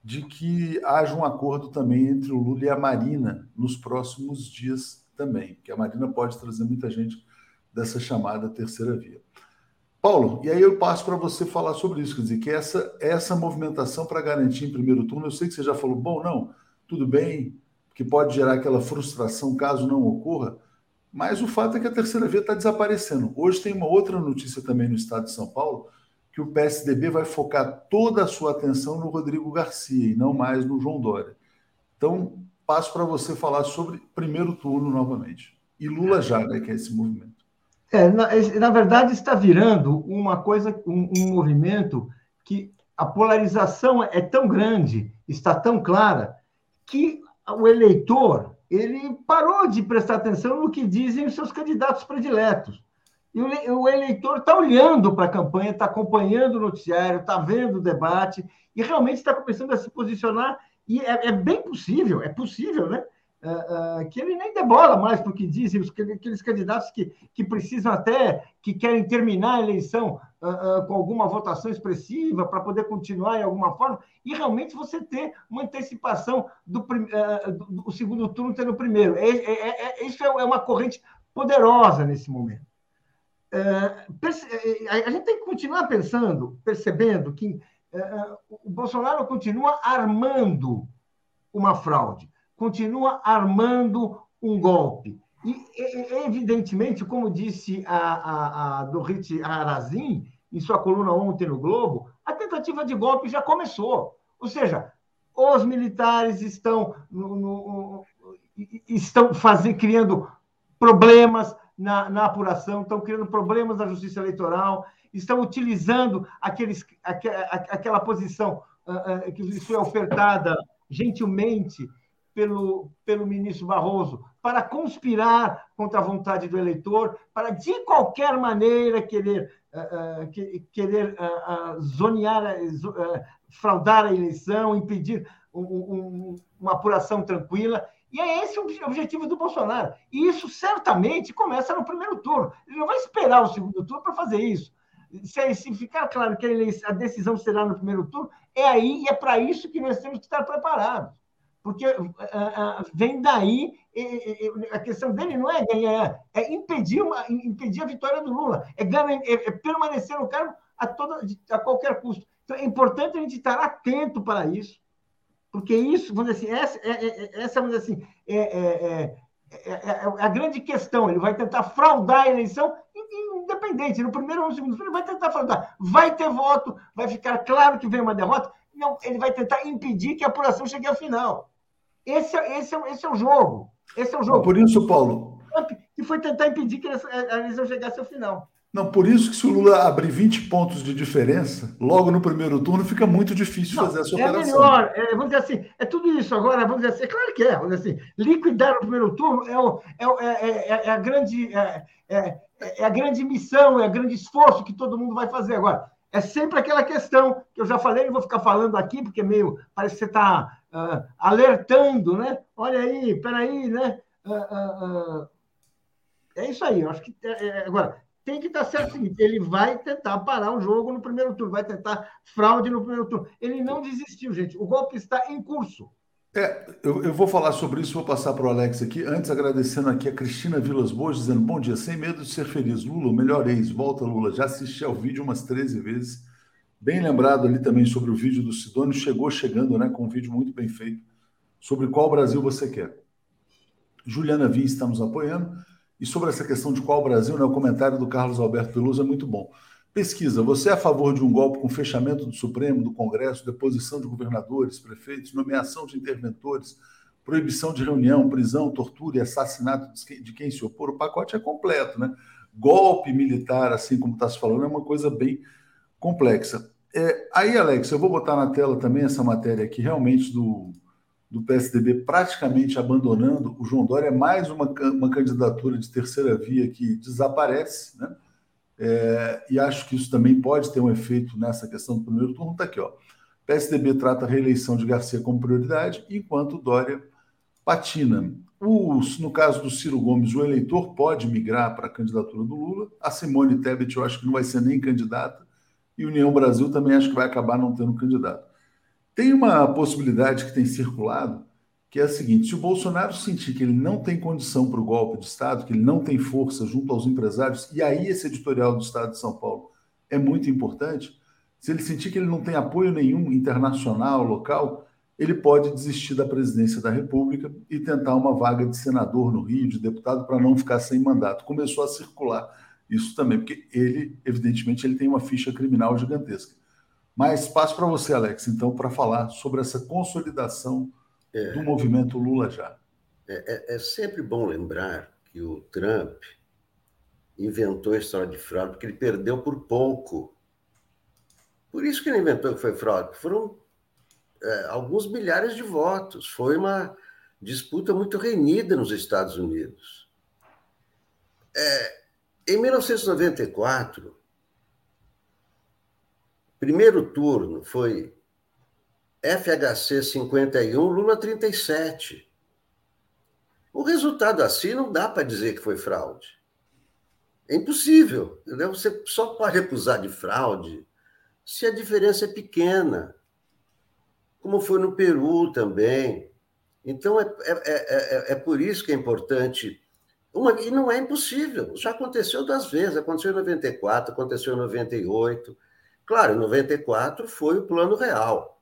de que haja um acordo também entre o Lula e a Marina nos próximos dias também, que a Marina pode trazer muita gente dessa chamada terceira via. Paulo, e aí eu passo para você falar sobre isso, quer dizer, que essa, essa movimentação para garantir em primeiro turno, eu sei que você já falou, bom, não, tudo bem, que pode gerar aquela frustração caso não ocorra, mas o fato é que a terceira via está desaparecendo. Hoje tem uma outra notícia também no estado de São Paulo, que o PSDB vai focar toda a sua atenção no Rodrigo Garcia e não mais no João Dória. Então, passo para você falar sobre primeiro turno novamente. E Lula já, né, que é esse movimento. É, na, na verdade, está virando uma coisa, um, um movimento que a polarização é tão grande, está tão clara, que o eleitor ele parou de prestar atenção no que dizem os seus candidatos prediletos. E o eleitor está olhando para a campanha, está acompanhando o noticiário, está vendo o debate e realmente está começando a se posicionar. E é, é bem possível, é possível, né? Uh, uh, que ele nem debola mais para o que dizem os, aqueles candidatos que, que precisam até, que querem terminar a eleição uh, com alguma votação expressiva para poder continuar em alguma forma, e realmente você ter uma antecipação do, do, do segundo turno ter no primeiro. É, é, é, isso é, é uma corrente poderosa nesse momento. a gente tem que continuar pensando, percebendo que o Bolsonaro continua armando uma fraude, continua armando um golpe. E, evidentemente, como disse a, a, a Dorit Arazin, em sua coluna ontem no Globo, a tentativa de golpe já começou. Ou seja, os militares estão, no, no, estão criando problemas na, na, apuração, estão criando problemas na justiça eleitoral, estão utilizando aqueles, aquela posição uh, uh, que foi ofertada gentilmente pelo, pelo ministro Barroso para conspirar contra a vontade do eleitor, para de qualquer maneira querer, uh, querer zonear, fraudar a eleição, impedir um, um, uma apuração tranquila. E é esse o objetivo do Bolsonaro. E isso certamente começa no primeiro turno. Ele não vai esperar o segundo turno para fazer isso. Se, se, ficar claro que a decisão será no primeiro turno, é aí e é para isso que nós temos que estar preparados. Porque uh, uh, vem daí, a questão dele não é ganhar, é impedir, uma, impedir a vitória do Lula, é, ganhar, é, é permanecer no cargo a, toda, a qualquer custo. Então, é importante a gente estar atento para isso, porque isso, vamos dizer assim, essa, é, é, é essa vamos dizer assim, é, a grande questão. Ele vai tentar fraudar a eleição, independente, no primeiro ou no segundo ele vai tentar fraudar. Vai ter voto, vai ficar claro que vem uma derrota, não, ele vai tentar impedir que a apuração chegue ao final. Esse, esse, esse é o jogo. Esse é o jogo. Por isso, Paulo. Que foi tentar impedir que a eleição chegasse ao final. Não, por isso que se o Lula abrir 20 pontos de diferença, logo no primeiro turno, fica muito difícil não, fazer essa é operação. Melhor, é, vamos dizer assim, é tudo isso agora, vamos dizer assim, é claro que é, vamos dizer assim, liquidar no primeiro turno é, o, é, é, é, é a grande, é, é, a grande missão, é o grande esforço que todo mundo vai fazer agora. É sempre aquela questão que eu já falei, não vou ficar falando aqui, porque meio parece que você está uh, alertando, né? Olha aí, peraí, né? Uh, uh, é isso aí, eu acho que. agora, tem que dar certo o seguinte: ele vai tentar parar o jogo no primeiro turno, vai tentar fraude no primeiro turno. Ele não desistiu, gente. O golpe está em curso. É, eu, eu vou falar sobre isso, vou passar para o Alex aqui. Antes, agradecendo aqui a Cristina Vilas Boas, dizendo: Bom dia, sem medo de ser feliz. Lula, melhor ex. Volta, Lula. Já assisti ao vídeo umas 13 vezes. Bem lembrado ali também sobre o vídeo do Sidônio. Chegou chegando, né? Com um vídeo muito bem feito sobre qual Brasil você quer. Juliana Vim está nos apoiando. E sobre essa questão de qual Brasil, né, o comentário do Carlos Alberto Veloso é muito bom. Pesquisa: você é a favor de um golpe com fechamento do Supremo, do Congresso, deposição de governadores, prefeitos, nomeação de interventores, proibição de reunião, prisão, tortura e assassinato de quem se opor? O pacote é completo, né? Golpe militar, assim como está se falando, é uma coisa bem complexa. É, aí, Alex, eu vou botar na tela também essa matéria aqui, realmente, do, do PSDB praticamente abandonando, o João Dória é mais uma, uma candidatura de terceira via que desaparece, né? É, e acho que isso também pode ter um efeito nessa questão do primeiro turno. Está aqui, ó. PSDB trata a reeleição de Garcia como prioridade, enquanto Dória patina. No caso do Ciro Gomes, o eleitor pode migrar para a candidatura do Lula. A Simone Tebet, eu acho que não vai ser nem candidata. E União Brasil também acho que vai acabar não tendo candidato. Tem uma possibilidade que tem circulado, que é a seguinte: se o Bolsonaro sentir que ele não tem condição para o golpe de Estado, que ele não tem força junto aos empresários, e aí esse editorial do Estado de São Paulo é muito importante, se ele sentir que ele não tem apoio nenhum internacional, local, ele pode desistir da presidência da República e tentar uma vaga de senador no Rio, de deputado, para não ficar sem mandato. Começou a circular isso também, porque ele, evidentemente, ele tem uma ficha criminal gigantesca. Mas passo para você, Alex, então, para falar sobre essa consolidação é, do movimento Lula já. É, é, é, sempre bom lembrar que o Trump inventou a história de fraude porque ele perdeu por pouco. Por isso que ele inventou que foi fraude. Foram é, alguns milhares de votos. Foi uma disputa muito renhida nos Estados Unidos. É, em 1994, Primeiro turno foi FHC 51, Lula 37. O resultado assim não dá para dizer que foi fraude. É impossível. Entendeu? Você só pode acusar de fraude se a diferença é pequena, como foi no Peru também. Então, é, é, é, é por isso que é importante. Uma, e não é impossível, já aconteceu duas vezes, aconteceu em 94, aconteceu em 98. Claro, em 94 foi o plano real,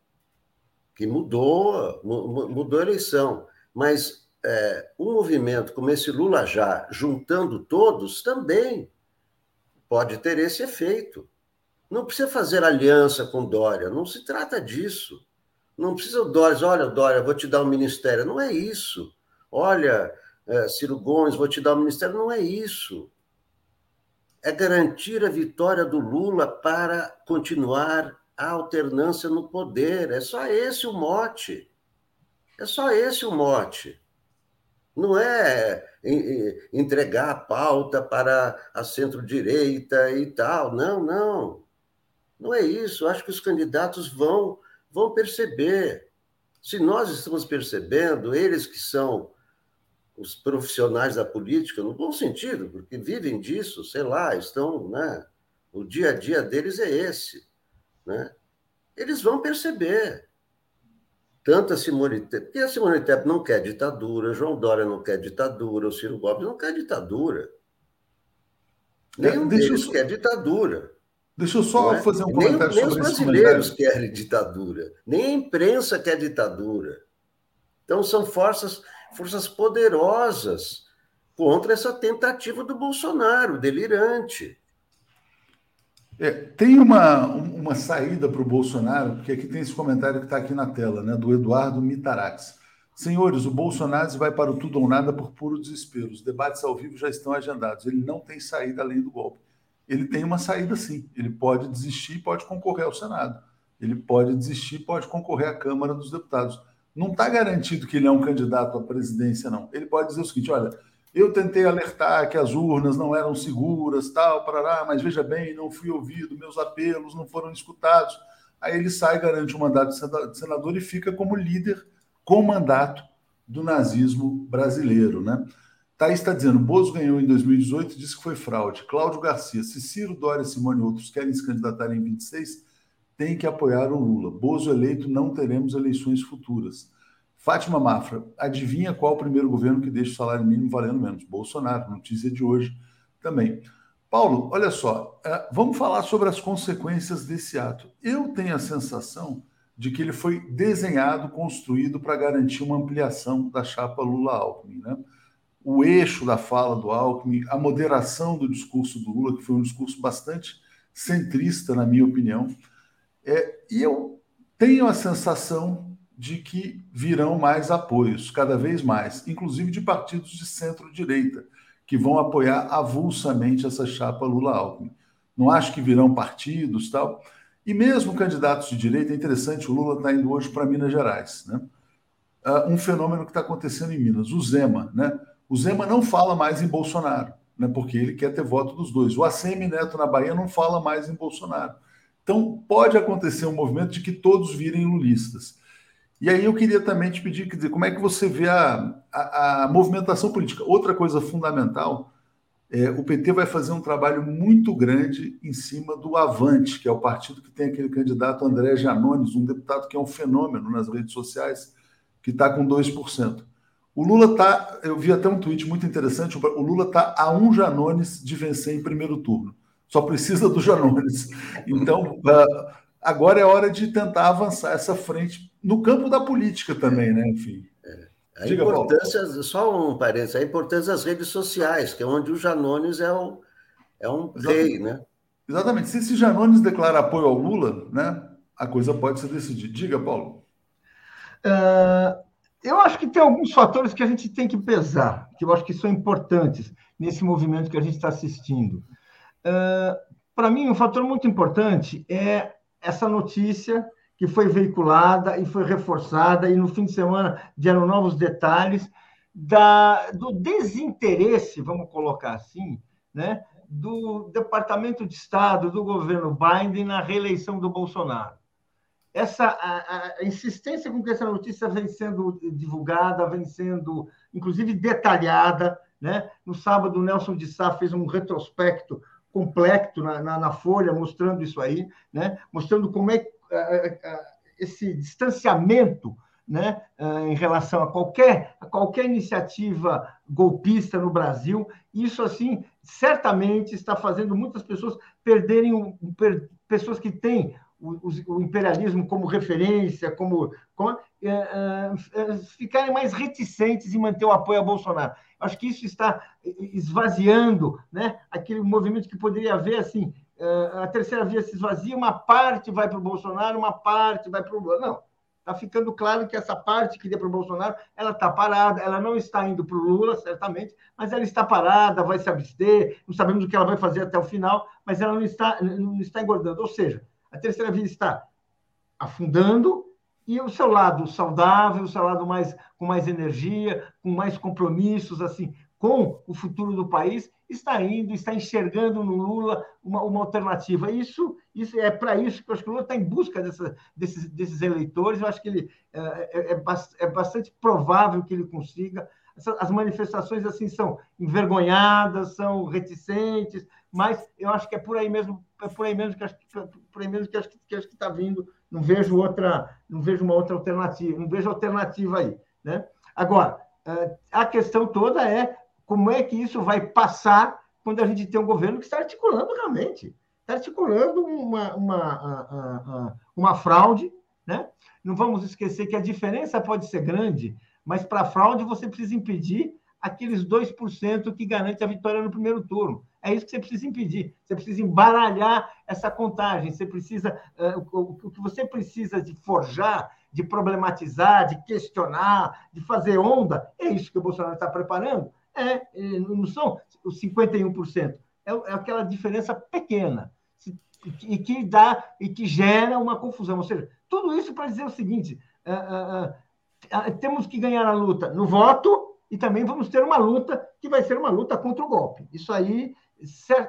que mudou, mudou a eleição. Mas é, um movimento como esse Lula já, juntando todos, também pode ter esse efeito. Não precisa fazer aliança com Dória, não se trata disso. Não precisa o Dória, olha, Dória, vou te dar um ministério. Não é isso. Olha, é, Ciro Gomes, vou te dar um ministério. Não é isso é garantir a vitória do Lula para continuar a alternância no poder. É só esse o mote. É só esse o mote. Não é entregar a pauta para a centro-direita e tal. Não, não. Não é isso. Acho que os candidatos vão, vão perceber. Se nós estamos percebendo, eles que são os profissionais da política, no bom sentido, porque vivem disso, sei lá, estão, né? O dia a dia deles é esse, né? Eles vão perceber. Tanto a Simone Tebet, porque a Simone Tebet não quer ditadura, João Dória não quer ditadura, o Ciro Gomes não quer ditadura. Nenhum é, deles quer ditadura. Deixa eu só é? fazer um comentário nem, sobre Nem os brasileiros querem ditadura, nem a imprensa quer ditadura. Então, são forças forças poderosas contra essa tentativa do Bolsonaro, delirante. É, tem uma, uma saída para o Bolsonaro, porque aqui tem esse comentário que está aqui na tela, né, do Eduardo Mitarax. Senhores, o Bolsonaro vai para o tudo ou nada por puro desespero. Os debates ao vivo já estão agendados. Ele não tem saída além do golpe. Ele tem uma saída sim. Ele pode desistir pode concorrer ao Senado. Ele pode desistir pode concorrer à Câmara dos Deputados não está garantido que ele é um candidato à presidência, não. Ele pode dizer o seguinte: olha, eu tentei alertar que as urnas não eram seguras, tal, parará, mas veja bem, não fui ouvido, meus apelos não foram escutados. Aí ele sai, garante o mandato de senador e fica como líder com mandato do nazismo brasileiro, né? Thaís está dizendo, Bozo ganhou em 2018 e disse que foi fraude. Cláudio Garcia, se Ciro, Dória, Simone e outros querem se candidatar em 26, tem que apoiar o Lula. Bozo eleito, não teremos eleições futuras. Fátima Mafra, adivinha qual o primeiro governo que deixa o salário mínimo valendo menos? Bolsonaro, notícia de hoje também. Paulo, olha só, é, vamos falar sobre as consequências desse ato. Eu tenho a sensação de que ele foi desenhado, construído para garantir uma ampliação da chapa Lula-Alckmin. Né? O eixo da fala do Alckmin, a moderação do discurso do Lula, que foi um discurso bastante centrista, na minha opinião, é, e eu tenho a sensação de que virão mais apoios, cada vez mais, inclusive de partidos de centro-direita, que vão apoiar avulsamente essa chapa Lula-Alckmin. Não acho que virão partidos tal. E mesmo candidatos de direita, é interessante, o Lula está indo hoje para Minas Gerais. Né? Uh, um fenômeno que está acontecendo em Minas, o Zema. Né? O Zema não fala mais em Bolsonaro, né? porque ele quer ter voto dos dois. O ACM Neto na Bahia não fala mais em Bolsonaro. Então, pode acontecer um movimento de que todos virem lulistas. E aí eu queria também te pedir, quer dizer, como é que você vê a, a, a movimentação política? Outra coisa fundamental, é, o PT vai fazer um trabalho muito grande em cima do Avante, que é o partido que tem aquele candidato André Janones, um deputado que é um fenômeno nas redes sociais, que está com 2%. O Lula está, eu vi até um tweet muito interessante, o Lula está a um Janones de vencer em primeiro turno só precisa do Janones. Então, uh, agora é hora de tentar avançar essa frente no campo da política também, né? Enfim. É. A Diga, importância, Paulo. só um parênteses, a importância das redes sociais, que é onde o Janones é, o, é um rei, né? Exatamente. Se esse Janones declara apoio ao Lula, né, a coisa pode ser decidida. Diga, Paulo. Uh, eu acho que tem alguns fatores que a gente tem que pesar, que eu acho que são importantes nesse movimento que a gente está assistindo. Uh, Para mim, um fator muito importante é essa notícia que foi veiculada e foi reforçada, e no fim de semana vieram novos detalhes da, do desinteresse, vamos colocar assim, né, do Departamento de Estado do governo Biden na reeleição do Bolsonaro. Essa a, a insistência com que essa notícia vem sendo divulgada, vem sendo, inclusive, detalhada. Né? No sábado, o Nelson de Sá fez um retrospecto complexo na, na, na, Folha, mostrando isso aí, né? mostrando como é esse distanciamento né, em relação a qualquer, a qualquer iniciativa golpista no Brasil. Isso, assim, certamente está fazendo muitas pessoas perderem, per, pessoas que têm o, o, imperialismo como referência, como, como é, é, ficarem mais reticentes em manter o apoio a Bolsonaro. Acho que isso está esvaziando né, aquele movimento que poderia haver assim. É, a terceira via se esvazia, uma parte vai para o Bolsonaro, uma parte vai para o Lula. Não, está ficando claro que essa parte que deu para o Bolsonaro, ela está parada, ela não está indo para o Lula, certamente, mas ela está parada, vai se abster, não sabemos o que ela vai fazer até o final, mas ela não está, não está engordando. Ou seja, a terceira via está afundando e o seu lado saudável, o seu lado mais com mais energia, com mais compromissos assim com o futuro do país, está indo, está enxergando no Lula uma, uma alternativa. Isso, isso é para isso que eu acho que o Lula está em busca dessa, desses, desses eleitores. Eu acho que ele é, é, é, é bastante provável que ele consiga. As manifestações assim são envergonhadas, são reticentes, mas eu acho que é por aí mesmo, é por aí mesmo que acho, por aí mesmo que acho que acho que está vindo. Não vejo outra, não vejo uma outra alternativa, não vejo alternativa aí, né? Agora, eh, a questão toda é como é que isso vai passar quando a gente tem um governo que está articulando realmente, está articulando uma, uma, uma fraude, né? Não vamos esquecer que a diferença pode ser grande, mas para fraude você precisa impedir aqueles 2% que garante a vitória no primeiro turno. É isso que você precisa impedir. Você precisa embaralhar essa contagem. Você precisa, uh, o que você precisa de forjar, de problematizar, de questionar, de fazer onda, é isso que o Bolsonaro está preparando. É, não são os 51%. É, é aquela diferença pequena e que dá e que gera uma confusão. Ou seja, tudo isso para dizer o seguinte: uh, uh, temos que ganhar a luta no voto e também vamos ter uma luta que vai ser uma luta contra o golpe. Isso aí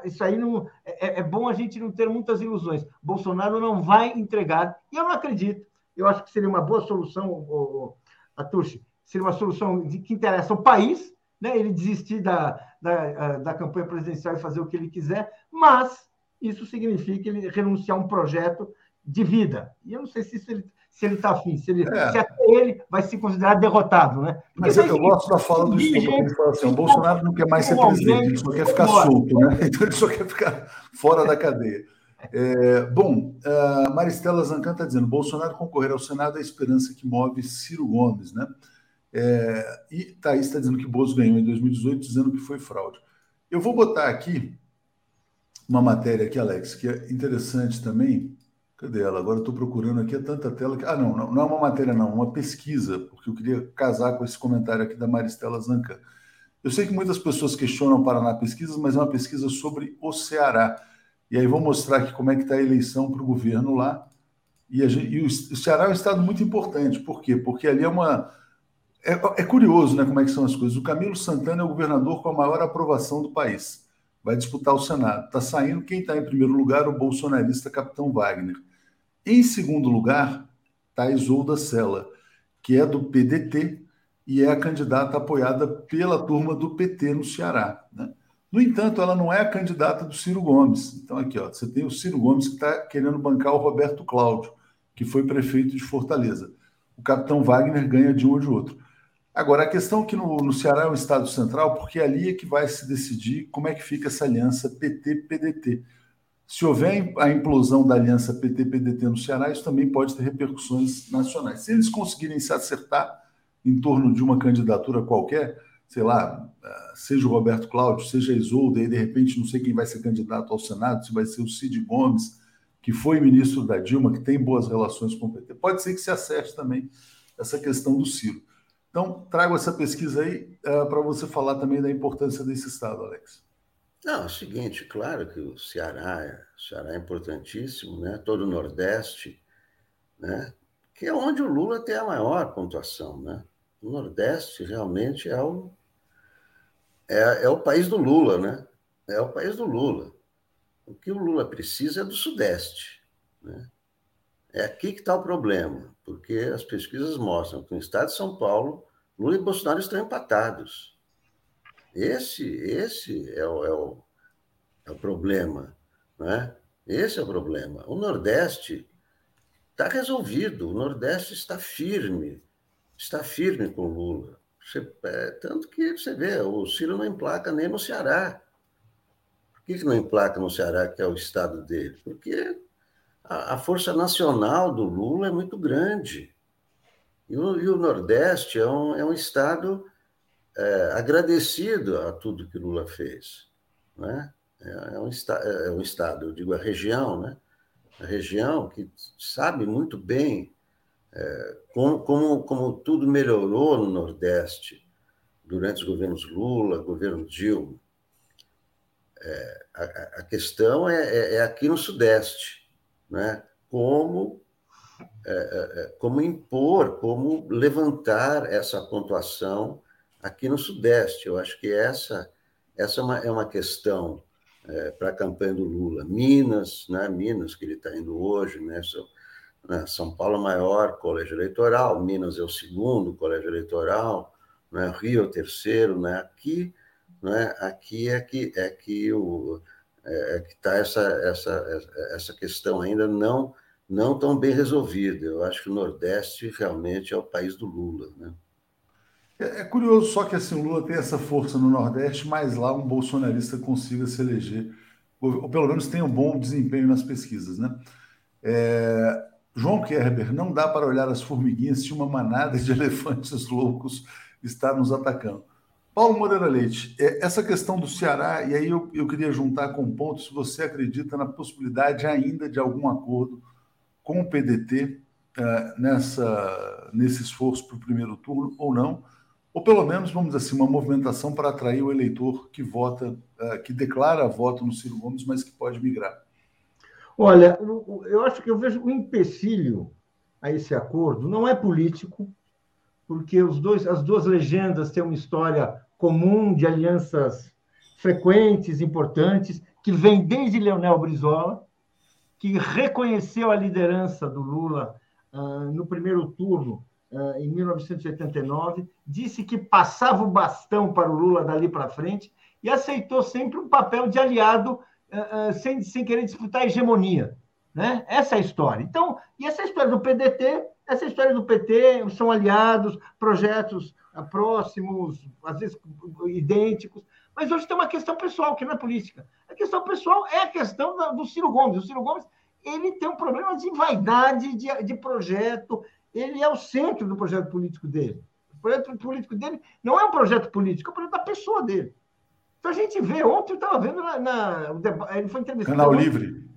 isso aí não, é, é, bom a gente não ter muitas ilusões. Bolsonaro não vai entregar, e eu não acredito. Eu acho que seria uma boa solução, o, a Tuxi, seria uma solução que interessa ao país, né? ele desistir da, da, da campanha presidencial e fazer o que ele quiser, mas isso significa ele renunciar a um projeto de vida. E eu não sei se isso ele se ele está afim, se, ele, é. se até ele vai se considerar derrotado, né? Mas é que eu gosto da fala do Estudo, ele fala assim, o Bolsonaro não quer mais ser presidente, ele só quer ficar solto, né? Então ele só quer ficar fora da cadeia. É, bom, a Maristela Zancan está dizendo, Bolsonaro concorrer ao Senado é a esperança que move Ciro Gomes, né? É, e Thaís está dizendo que Bozo ganhou em 2018, dizendo que foi fraude. Eu vou botar aqui uma matéria aqui, Alex, que é interessante também, Cadê ela? Agora estou procurando aqui, é tanta tela que. Ah, não, não, não é uma matéria, não, uma pesquisa, porque eu queria casar com esse comentário aqui da Maristela Zanca. Eu sei que muitas pessoas questionam Paraná Pesquisas, mas é uma pesquisa sobre o Ceará. E aí vou mostrar aqui como é que está a eleição para o governo lá. E, gente, e, o, Ceará é um estado muito importante. Por quê? Porque ali é uma. É, é curioso né, como é que são as coisas. O Camilo Santana é o governador com a maior aprovação do país. Vai disputar o Senado. Está saindo quem está em primeiro lugar, o bolsonarista Capitão Wagner. Em segundo lugar, está Isolda Sela, que é do PDT e é a candidata apoiada pela turma do PT no Ceará. Né? No entanto, ela não é a candidata do Ciro Gomes. Então, aqui, ó, você tem o Ciro Gomes que está querendo bancar o Roberto Cláudio, que foi prefeito de Fortaleza. O capitão Wagner ganha de um ou de outro. Agora, a questão é que no, no Ceará é um estado central, porque é ali é que vai se decidir como é que fica essa aliança PT-PDT. Se houver a implosão da aliança PT-PDT no Ceará, isso também pode ter repercussões nacionais. Se eles conseguirem se acertar em torno de uma candidatura qualquer, sei lá, eh, seja o Roberto Cláudio, seja a Isolda, e de repente não sei quem vai ser candidato ao Senado, se vai ser o Cid Gomes, que foi ministro da Dilma, que tem boas relações com o PT. Pode ser que se acerte também essa questão do Ciro. Então, trago essa pesquisa aí uh, para você falar também da importância desse Estado, Alex. Não, é o seguinte, claro que o Ceará, o Ceará é importantíssimo, né? todo o Nordeste, né? que é onde o Lula tem a maior pontuação. Né? O Nordeste realmente é o, é, é o país do Lula, né? É o país do Lula. O que o Lula precisa é do Sudeste. Né? É aqui que está o problema, porque as pesquisas mostram que no estado de São Paulo, Lula e Bolsonaro estão empatados. Esse, esse é o, é o, é o problema, né? Esse é o problema. O Nordeste está resolvido, o Nordeste está firme, está firme com Lula. Você, é, tanto que você vê, o Ciro não emplaca nem no Ceará. Por que, que não emplaca no Ceará, que é o estado dele? Porque a, força nacional do Lula é muito grande. E o, e o Nordeste é um, é um estado é, agradecido a tudo que Lula fez. Né? É, é, um, é um estado, eu digo a região, né? a região que sabe muito bem é, como, como, como tudo melhorou no Nordeste durante os governos Lula, governo Dilma. É, a, a, questão é, é, é, aqui no Sudeste, né? como, é, é, como impor, como levantar essa pontuação aqui no Sudeste. Eu acho que essa, essa é, uma, é uma questão para a campanha do Lula. Minas, né? Minas, que ele está indo hoje, né? São, né? São Paulo é o maior colégio eleitoral, Minas é o segundo colégio eleitoral, né? Rio é o terceiro, né? aqui, né? aqui é que é que o é, é que está essa, essa, essa questão ainda não não tão bem resolvida. Eu acho que o Nordeste realmente é o país do Lula, né? É, é curioso só que assim, o Lula tem essa força no Nordeste, mas lá um bolsonarista consiga se eleger, ou, pelo menos tenha um bom desempenho nas pesquisas, né? É, João Kerber, não dá para olhar as formiguinhas se uma manada de elefantes loucos está nos atacando. Paulo Moreira Leite, é, essa questão do Ceará, e aí eu, eu queria juntar com um ponto se você acredita na possibilidade ainda de algum acordo com o PDT uh, é, nessa, nesse esforço para o primeiro turno ou não, ou pelo menos, vamos dizer assim, uma movimentação para atrair o eleitor que vota, uh, que declara voto no Ciro Gomes, mas que pode migrar. Olha, eu acho que eu vejo um empecilho a esse acordo não é político, porque os dois, as duas legendas têm uma história comum de alianças frequentes, importantes, que vem desde Leonel Brizola, que reconheceu a liderança do Lula uh, no primeiro turno uh, em 1989, disse que passava o bastão para o Lula dali para frente e aceitou sempre um papel de aliado uh, sem, sem querer disputar a hegemonia. Né? Essa é a história. Então, e essa é história do PDT, essa história do PT, são aliados, projetos próximos, às vezes idênticos, mas hoje tem uma questão pessoal, que não é política. A questão pessoal é a questão do Ciro Gomes. O Ciro Gomes ele tem um problema de vaidade de, de projeto, ele é o centro do projeto político dele. O projeto político dele não é um projeto político, é um projeto da pessoa dele. Então a gente vê, ontem eu estava vendo na, na, Ele foi entrevistado. Canal Livre.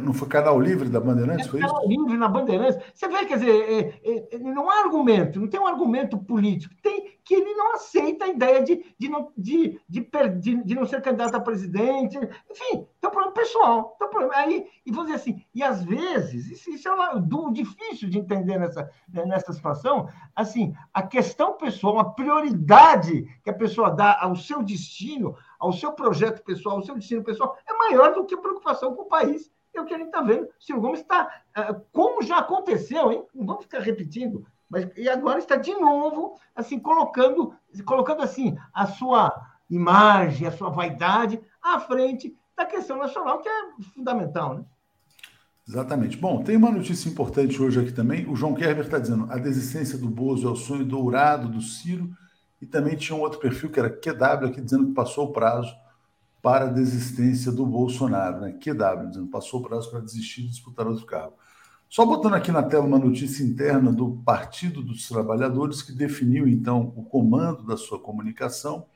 Não foi canal livre da Bandeirantes? É, foi canal isso? livre na Bandeirantes. Você vê, quer dizer, é, é, não há argumento, não tem um argumento político. Tem que ele não aceita a ideia de, de, não, de, de, de, de não ser candidato a presidente. Enfim, tem um problema pessoal. Tem um problema. Aí, e vamos dizer assim, e às vezes, isso, isso é difícil de entender nessa, nessa situação, assim, a questão pessoal, a prioridade que a pessoa dá ao seu destino, ao seu projeto pessoal, ao seu destino pessoal, é maior do que a preocupação com o país é o que a gente está vendo. Ciro Gomes está, ah, como já aconteceu, hein? não vamos ficar repetindo, mas e agora está de novo assim colocando, colocando assim a sua imagem, a sua vaidade à frente da questão nacional, que é fundamental, né? Exatamente. Bom, tem uma notícia importante hoje aqui também. O João Kerber está dizendo a desistência do Bozo é o sonho dourado do Ciro. E também tinha um outro perfil que era QW aqui dizendo que passou o prazo para a desistência do Bolsonaro, né? QW, passou o prazo para desistir de disputar outro cargo. Só botando aqui na tela uma notícia interna do Partido dos Trabalhadores, que definiu então o comando da sua comunicação.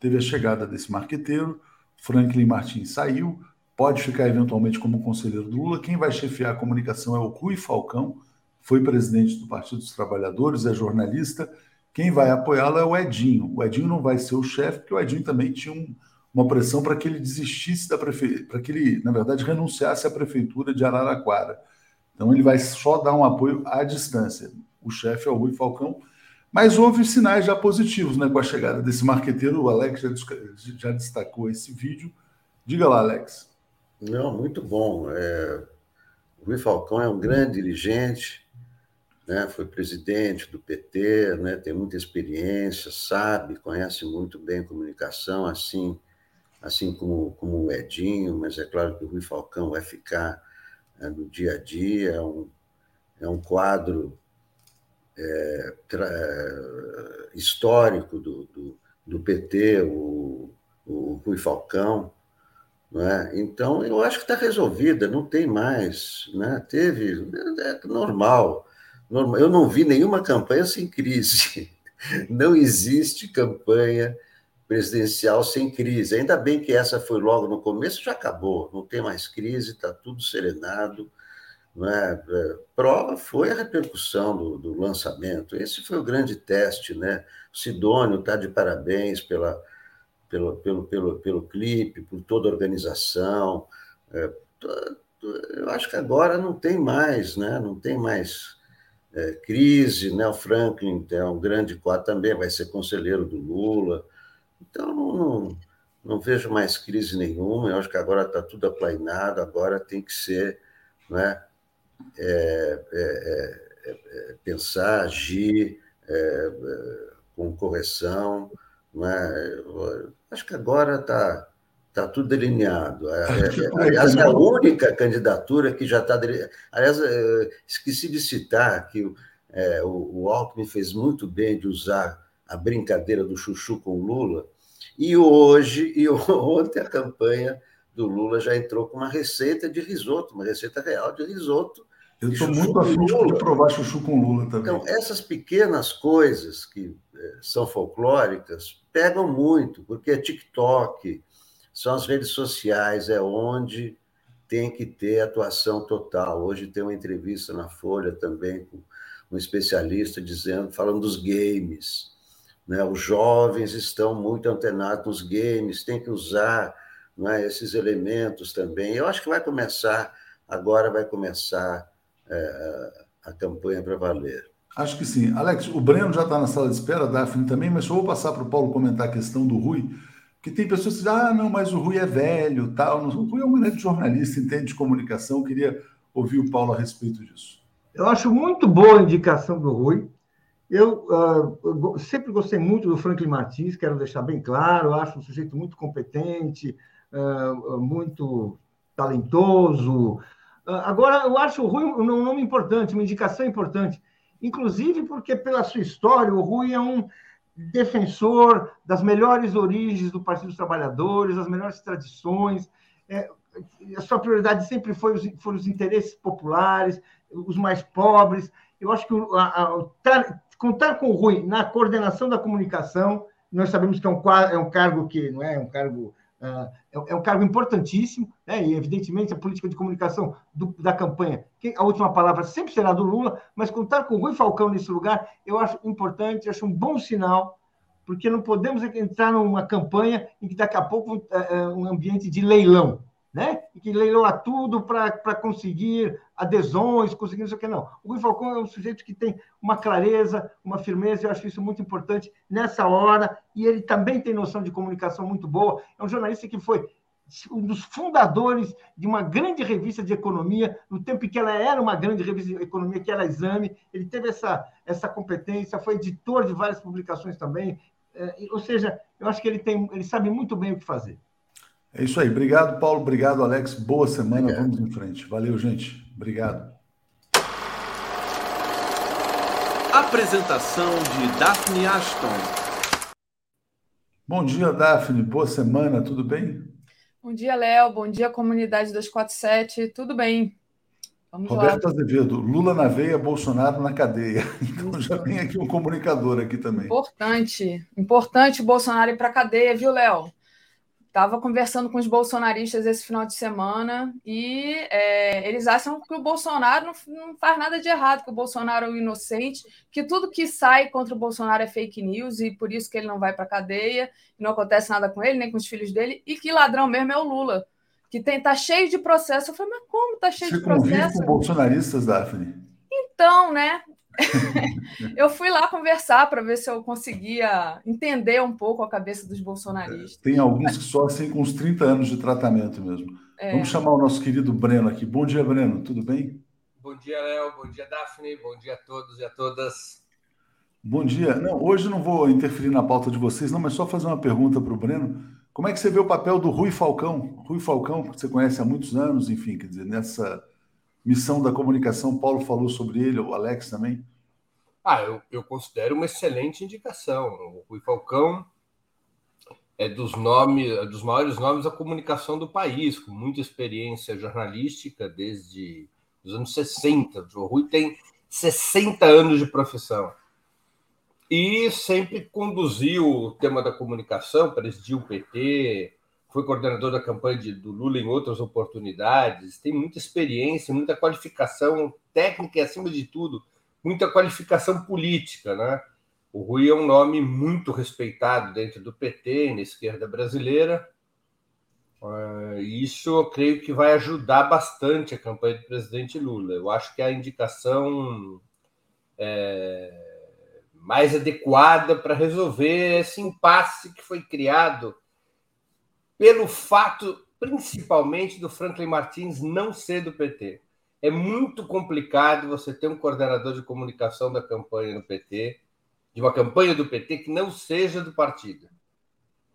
Teve a chegada desse marqueteiro, Franklin Martins saiu, pode ficar eventualmente como conselheiro do Lula. Quem vai chefiar a comunicação é o Rui Falcão, foi presidente do Partido dos Trabalhadores, é jornalista. Quem vai apoiá-lo é o Edinho. O Edinho não vai ser o chefe, porque o Edinho também tinha um uma pressão para que ele desistisse da prefeitura, para que ele, na verdade, renunciasse à prefeitura de Araraquara. Então ele vai só dar um apoio à distância. O chefe é o Rui Falcão, mas houve sinais já positivos, né, com a chegada desse marqueteiro. O Alex já, já destacou esse vídeo. Diga lá, Alex. Não, muito bom. É... O Rui Falcão é um grande dirigente, né? foi presidente do PT, né? tem muita experiência, sabe, conhece muito bem comunicação, assim assim como, como o Edinho, mas é claro que o Rui Falcão vai ficar é, no dia a dia, é um, é um quadro é, é, histórico do, do, do, PT, o, o Rui Falcão. Né? Então, eu acho que está resolvida, não tem mais. Né? Teve, é normal, normal. Eu não vi nenhuma campanha sem crise. Não existe campanha presidencial sem crise. Ainda bem que essa foi logo no começo, já acabou, não tem mais crise, está tudo serenado. Né? Prova foi a repercussão do, do, lançamento. Esse foi o grande teste. Né? O Sidônio está de parabéns pela, pelo, pelo, pelo, pelo clipe, por toda a organização. É, eu acho que agora não tem mais, né? não tem mais é, crise. Né? O Franklin é um grande quadro também, vai ser conselheiro do Lula. Então, não, não, vejo mais crise nenhuma. Eu acho que agora está tudo aplainado, agora tem que ser. Né? É é, é, é, pensar, agir é, com correção. Né? Acho que agora está tá tudo delineado. Aliás, é a única candidatura que já está. Aliás, esqueci de citar que o, o, o Alckmin fez muito bem de usar a brincadeira do chuchu com Lula, e hoje, e ontem, a campanha do Lula já entrou com uma receita de risoto, uma receita real de risoto, eu estou muito afim de provar chuchu com Lula também. Então, essas pequenas coisas que eh, são folclóricas pegam muito, porque é TikTok, são as redes sociais, é onde tem que ter atuação total. Hoje tem uma entrevista na Folha também com um especialista dizendo, falando dos games. Né? Os jovens estão muito antenados nos games, tem que usar né, esses elementos também. Eu acho que vai começar, agora vai começar é, a campanha para valer. Acho que sim. Alex, o Breno já está na sala de espera, a Daphne também, mas só vou passar para o Paulo comentar a questão do Rui, que tem pessoas que dizem, ah, não, mas o Rui é velho, tal. O Rui é um grande jornalista, entende de comunicação, queria ouvir o Paulo a respeito disso. Eu acho muito boa a indicação do Rui. Eu uh, sempre gostei muito do Franklin Martins, quero deixar bem claro, acho um sujeito muito competente, uh, muito talentoso, ah, agora, eu acho o Rui um nome importante, uma indicação importante, inclusive porque, pela sua história, o Rui é um defensor das melhores origens do Partido dos Trabalhadores, das melhores tradições. É, a sua prioridade sempre foi os, foram os interesses populares, os mais pobres. Eu acho que a, a, contar com o Rui na coordenação da comunicação, nós sabemos que é um, é um cargo que não é um cargo é, é um cargo importantíssimo, né? e evidentemente a política de comunicação do, da campanha, a última palavra sempre será do Lula, mas contar com o Rui Falcão nesse lugar, eu acho importante, acho um bom sinal, porque não podemos entrar numa campanha em que daqui a pouco é, é um ambiente de leilão né? E que leiloa tudo para conseguir adesões, conseguir não sei o que, não. O Rui Falcão é um sujeito que tem uma clareza, uma firmeza, eu acho isso muito importante nessa hora, e ele também tem noção de comunicação muito boa. É um jornalista que foi um dos fundadores de uma grande revista de economia, no tempo em que ela era uma grande revista de economia, que era Exame, ele teve essa, essa competência, foi editor de várias publicações também, é, ou seja, eu acho que ele, tem, ele sabe muito bem o que fazer. É isso aí. Obrigado, Paulo. Obrigado, Alex. Boa semana. Obrigado. Vamos em frente. Valeu, gente. Obrigado. Apresentação de Daphne Ashton. Bom dia, Daphne. Boa semana. Tudo bem? Bom dia, Léo. Bom dia, comunidade 247. Tudo bem? Vamos Roberto lá. Azevedo, Lula na veia, Bolsonaro na cadeia. Então Isso. já tem aqui um comunicador aqui também. Importante. Importante o Bolsonaro ir para a cadeia, viu, Léo? Estava conversando com os bolsonaristas esse final de semana e é, eles acham que o Bolsonaro não, não, faz nada de errado, que o Bolsonaro é um inocente, que tudo que sai contra o Bolsonaro é fake news e por isso que ele não vai para a cadeia, não acontece nada com ele, nem com os filhos dele, e que ladrão mesmo é o Lula, que tem, tá cheio de processo. Eu falei, mas como tá cheio Você de processo? Você com bolsonaristas, Daphne? Então, né? Eu fui lá conversar para ver se eu conseguia entender um pouco a cabeça dos bolsonaristas. Tem alguns que só assim com uns 30 anos de tratamento mesmo. É. Vamos chamar o nosso querido Breno aqui. Bom dia, Breno. Tudo bem? Bom dia, Léo. Bom dia, Daphne. Bom dia a todos e a todas. Bom dia. Não, hoje não vou interferir na pauta de vocês, não, mas só fazer uma pergunta para o Breno. Como é que você vê o papel do Rui Falcão? Rui Falcão, que você conhece há muitos anos, enfim, quer dizer, nessa missão da comunicação, Paulo falou sobre ele, o Alex também. Ah, eu, eu considero uma excelente indicação. O Rui Falcão é dos nomes, é dos maiores nomes da comunicação do país, com muita experiência jornalística desde os anos 60. O Rui tem 60 anos de profissão. E sempre conduziu o tema da comunicação, presidiu o PT, foi coordenador da campanha de, do Lula em outras oportunidades, tem muita experiência, muita qualificação técnica e, acima de tudo, muita qualificação política, né? O Rui é um nome muito respeitado dentro do PT, na esquerda brasileira. Uh, isso eu creio que vai ajudar bastante a campanha do presidente Lula. Eu acho que é a indicação é, mais adequada para resolver esse impasse que foi criado pelo fato, principalmente, do Franklin Martins não ser do PT. É muito complicado você ter um coordenador de comunicação da campanha no PT de uma campanha do PT que não seja do partido.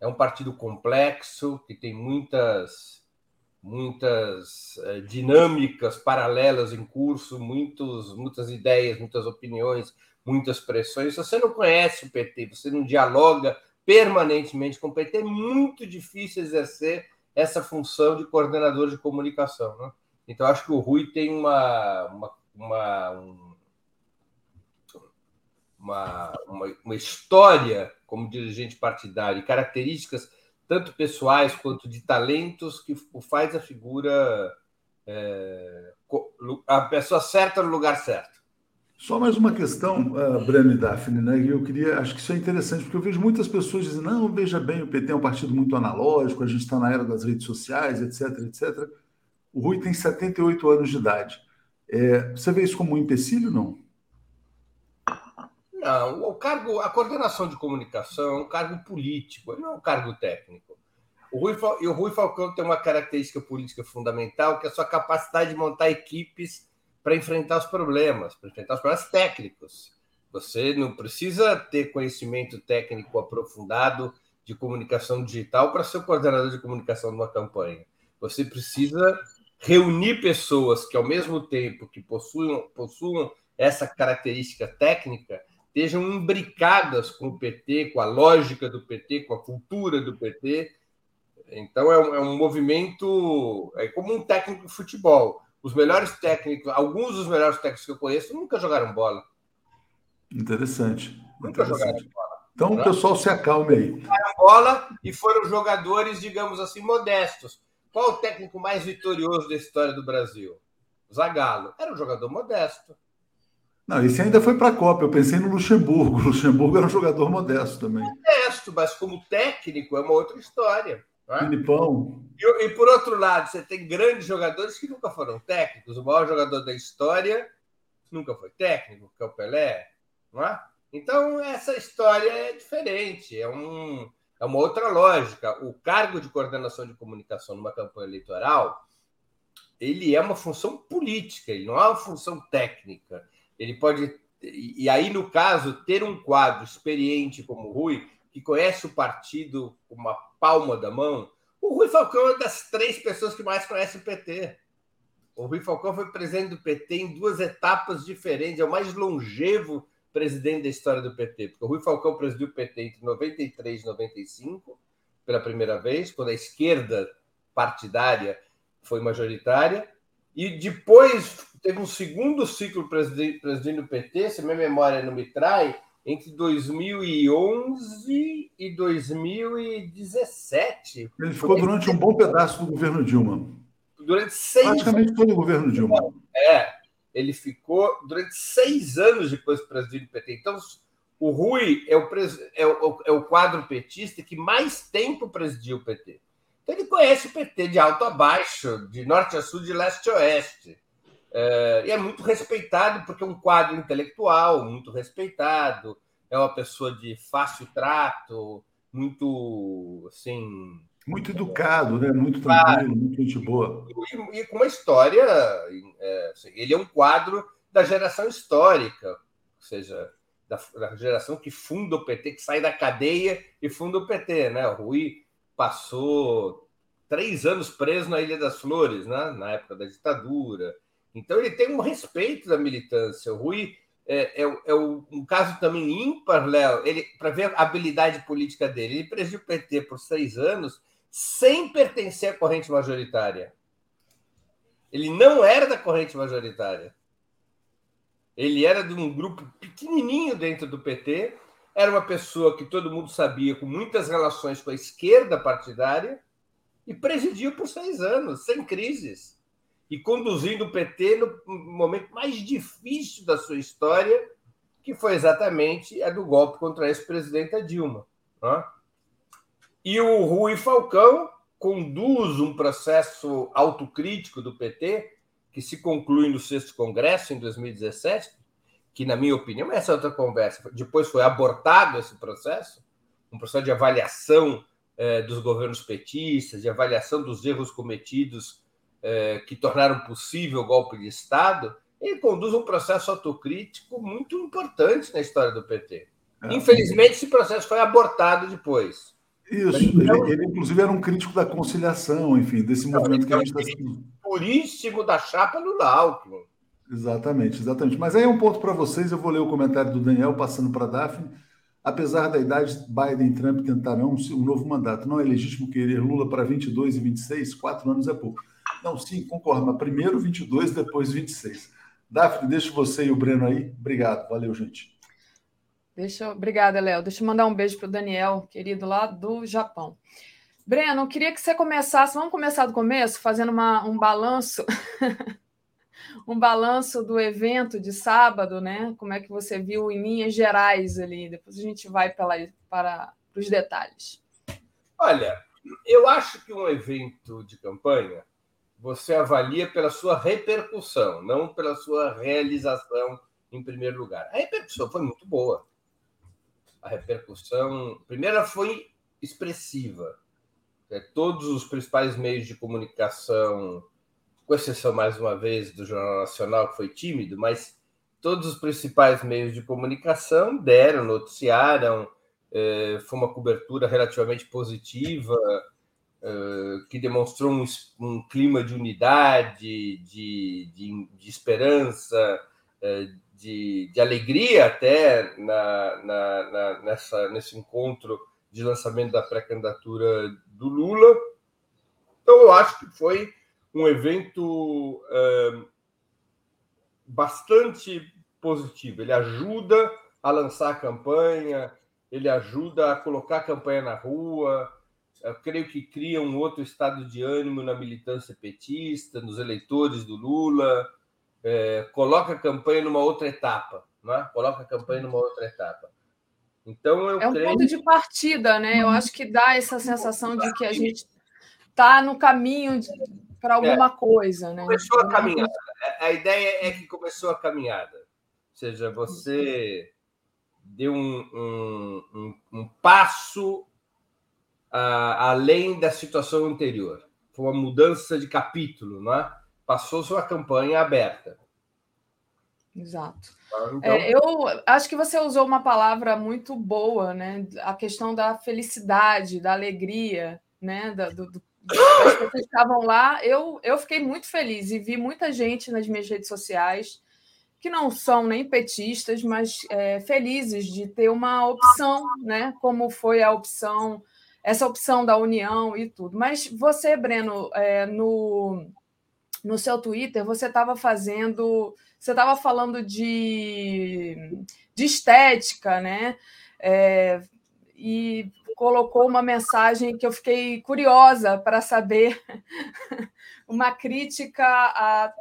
É um partido complexo, que tem muitas, muitas é, dinâmicas paralelas em curso, muitos, muitas ideias, muitas opiniões, muitas pressões. Se você não conhece o PT, você não dialoga permanentemente com o PT, é muito difícil exercer essa função de coordenador de comunicação. Né? Então, acho que o Rui tem uma, uma, uma um, uma, uma, uma história como dirigente partidário e características tanto pessoais quanto de talentos que o faz a figura é, a pessoa certa no lugar certo. Só mais uma questão, uh, Breno e Daphne, né? Eu queria, acho que isso é interessante, porque eu vejo muitas pessoas dizendo, não, veja bem, o PT é um partido muito analógico, a gente está na era das redes sociais, etc, etc. O Rui tem 78 anos de idade. É, você vê isso como um empecilho, não? Não, o cargo, a coordenação de comunicação é um cargo político, não é um cargo técnico. O Rui, o Rui Falcão tem uma característica política fundamental, que é a sua capacidade de montar equipes para enfrentar os problemas, para enfrentar os problemas técnicos. Você não precisa ter conhecimento técnico aprofundado de comunicação digital para ser o coordenador de comunicação de uma campanha. Você precisa reunir pessoas que, ao mesmo tempo que possuam, possuam essa característica técnica, estejam imbricadas com o PT, com a lógica do PT, com a cultura do PT. Então é um, é um movimento, é como um técnico de futebol. Os melhores técnicos, alguns dos melhores técnicos que eu conheço nunca jogaram bola. Interessante. Nunca interessante. jogaram bola. Então o pessoal se acalme aí. Jogaram bola e foram jogadores, digamos assim, modestos. Qual o técnico mais vitorioso da história do Brasil? Zagallo. Era um jogador modesto. Não, esse ainda foi para a Copa. Eu pensei no Luxemburgo. O Luxemburgo era um jogador modesto também. Modesto, mas como técnico é uma outra história. É? Filipão. E, e, por outro lado, você tem grandes jogadores que nunca foram técnicos. O maior jogador da história nunca foi técnico, que é o Pelé. Não é? Então, essa história é diferente. É, um, é uma outra lógica. O cargo de coordenação de comunicação numa campanha eleitoral ele é uma função política, ele não é uma função técnica. Ele pode. E aí, no caso, ter um quadro experiente como o Rui, que conhece o partido com uma palma da mão. O Rui Falcão é das três pessoas que mais conhece o PT. O Rui Falcão foi presidente do PT em duas etapas diferentes, é o mais longevo presidente da história do PT, porque o Rui Falcão presidiu o PT entre 93 e 95, pela primeira vez, quando a esquerda partidária foi majoritária, e depois teve um segundo ciclo presidindo o PT, se minha memória não me trai, entre 2011 e 2017. Ele ficou durante um bom pedaço do governo Dilma. Durante seis Praticamente todo o governo Dilma. É, ele ficou durante seis anos depois do presidente do PT. Então, o Rui é o, é, o, é o quadro petista que mais tempo presidiu o PT. Então, ele conhece o PT de alto a baixo, de norte a sul, de leste a oeste. É, e é muito respeitado, porque é um quadro intelectual, muito respeitado, é uma pessoa de fácil trato, muito, assim... Muito educado, né? muito tranquilo, muito gente boa. E, e com uma história... É, assim, ele é um quadro da geração histórica, ou seja, da, da, geração que funda o PT, que sai da cadeia e funda o PT, né? O Rui passou três anos preso na Ilha das Flores, né? na época da ditadura. Então ele tem um respeito da militância. O Rui é, é, é um caso também ímpar, Léo, para ver a habilidade política dele. Ele presidiu o PT por seis anos sem pertencer à corrente majoritária. Ele não era da corrente majoritária. Ele era de um grupo pequenininho dentro do PT, era uma pessoa que todo mundo sabia, com muitas relações com a esquerda partidária, e presidiu por seis anos, sem crises e conduzindo o PT no momento mais difícil da sua história, que foi exatamente a do golpe contra a ex-presidenta Dilma. Né? E o Rui Falcão conduz um processo autocrítico do PT, que se conclui no sexto congresso, em 2017, que, na minha opinião, essa é outra conversa. Depois foi abortado esse processo, um processo de avaliação eh, dos governos petistas, de avaliação dos erros cometidos é, que tornaram possível o golpe de Estado, ele conduz um processo autocrítico muito importante na história do PT. É. Infelizmente, esse processo foi abortado depois. Isso, então, ele, ele, inclusive era um crítico da conciliação, enfim, desse então, movimento que a gente está Puríssimo da chapa do Alckmin. Exatamente, exatamente. Mas aí é um ponto para vocês, eu vou ler o comentário do Daniel, passando para a Daphne. Apesar da idade, Biden e Trump tentarão um novo mandato. Não é legítimo querer Lula para 22 e 26? Quatro anos é pouco. Não, sim, concordo. Mas primeiro 22, depois 26. Daphne, deixa você e o Breno aí. Obrigado. Valeu, gente. Deixa, obrigada, Léo. Deixa eu mandar um beijo para o Daniel, querido, lá do Japão. Breno, eu queria que você começasse. Vamos começar do começo, fazendo uma, um balanço. um balanço do evento de sábado, né? Como é que você viu em linhas gerais ali? Depois a gente vai pela, para os detalhes. Olha, eu acho que um evento de campanha você avalia pela sua repercussão, não pela sua realização em primeiro lugar. A repercussão foi muito boa. A repercussão, primeira, foi expressiva. É, todos os principais meios de comunicação, com exceção mais uma vez do Jornal Nacional, que foi tímido, mas todos os principais meios de comunicação deram, noticiaram, é, foi uma cobertura relativamente positiva que demonstrou um, um, clima de unidade, de, de, de esperança, uh, de, de, alegria até na, na, na, nessa, nesse encontro de lançamento da pré-candidatura do Lula. Então, eu acho que foi um evento uh, bastante positivo. Ele ajuda a lançar a campanha, ele ajuda a colocar a campanha na rua, eu creio que cria um outro estado de ânimo na militância petista, nos eleitores do Lula, é, coloca a campanha numa outra etapa, né? coloca a campanha numa outra etapa. Então, eu é um creio... ponto de partida, né? Eu acho que dá essa sensação de que a gente está no caminho para é. alguma é, coisa, né? Começou a caminhada. A ideia é que começou a caminhada. Ou seja, você deu um, um, um, um passo além da situação anterior. Foi uma mudança de capítulo, não é? Passou-se uma campanha aberta. Exato. Ah, então... É, eu acho que você usou uma palavra muito boa, né? A questão da felicidade, da alegria, né? Da, do, do, as pessoas que estavam lá. Eu, eu fiquei muito feliz e vi muita gente nas minhas redes sociais que não são nem petistas, mas é, felizes de ter uma opção, né? Como foi a opção essa opção da união e tudo. Mas você, Breno, é, no, no seu Twitter, você estava fazendo. Você estava falando de, de estética, né? É, e colocou uma mensagem que eu fiquei curiosa para saber uma crítica a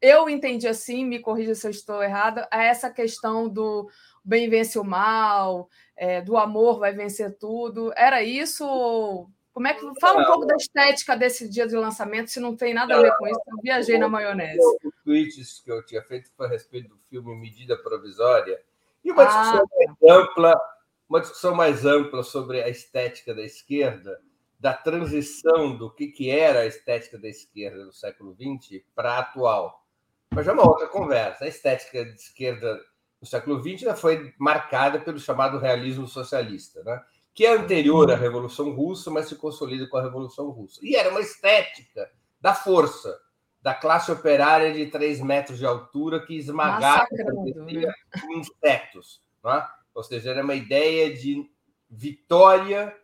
eu entendi assim, me corrija se eu estou errada, a essa questão do bem vence o mal, é, do amor vai vencer tudo. Era isso? Como é que fala um pouco da estética desse dia de lançamento, se não tem nada a ver com isso? Eu viajei na maionese. Os tweets que eu tinha feito foi a respeito do filme Medida Provisória e uma ah, discussão tá. mais ampla, uma discussão mais ampla sobre a estética da esquerda, da transição do que, que era a estética da esquerda no século XX para a atual. Mas é uma outra conversa. A estética de esquerda no século XX foi marcada pelo chamado realismo socialista, né? Que é anterior à Revolução Russa, mas se consolida com a Revolução Russa. E era uma estética da força, da classe operária de 3 metros de altura que esmagava né? insetos. Né? Ou seja, era uma ideia de vitória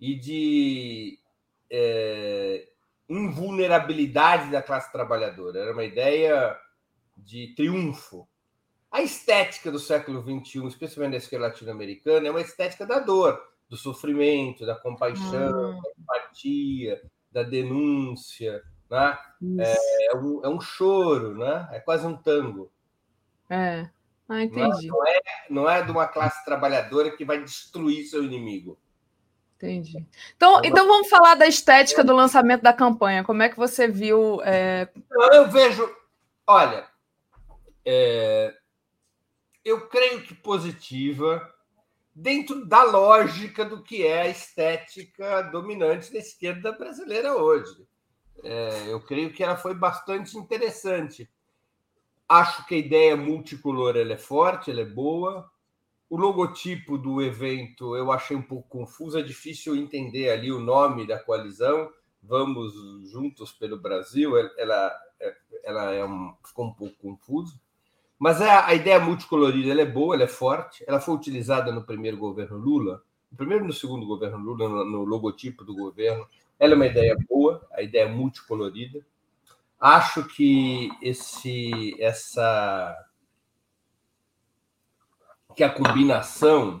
e de é, invulnerabilidade da classe trabalhadora. Era uma ideia de triunfo. A estética do século XXI, especialmente na esquerda latino-americana, é uma estética da dor, do sofrimento, da compaixão, da empatia, da denúncia. Né? É, é, um, é um choro, né? é quase um tango. É, ah, entendi. Não é, não é de uma classe trabalhadora que vai destruir seu inimigo. Entendi. Então, então vamos falar da estética do lançamento da campanha. Como é que você viu? É... Eu vejo, olha, é, eu creio que positiva, dentro da lógica do que é a estética dominante da esquerda brasileira hoje. É, eu creio que ela foi bastante interessante. Acho que a ideia multicolor ela é forte, ela é boa. O logotipo do evento eu achei um pouco confuso, é difícil entender ali o nome da coalizão. Vamos juntos pelo Brasil, ela, ela é um, ficou um pouco confuso. Mas a, a ideia multicolorida é boa, é forte. Ela foi utilizada no primeiro governo Lula, no primeiro e no segundo governo Lula, no, no logotipo do governo. Ela é uma ideia boa, a ideia multicolorida. Acho que esse, essa, que a combinação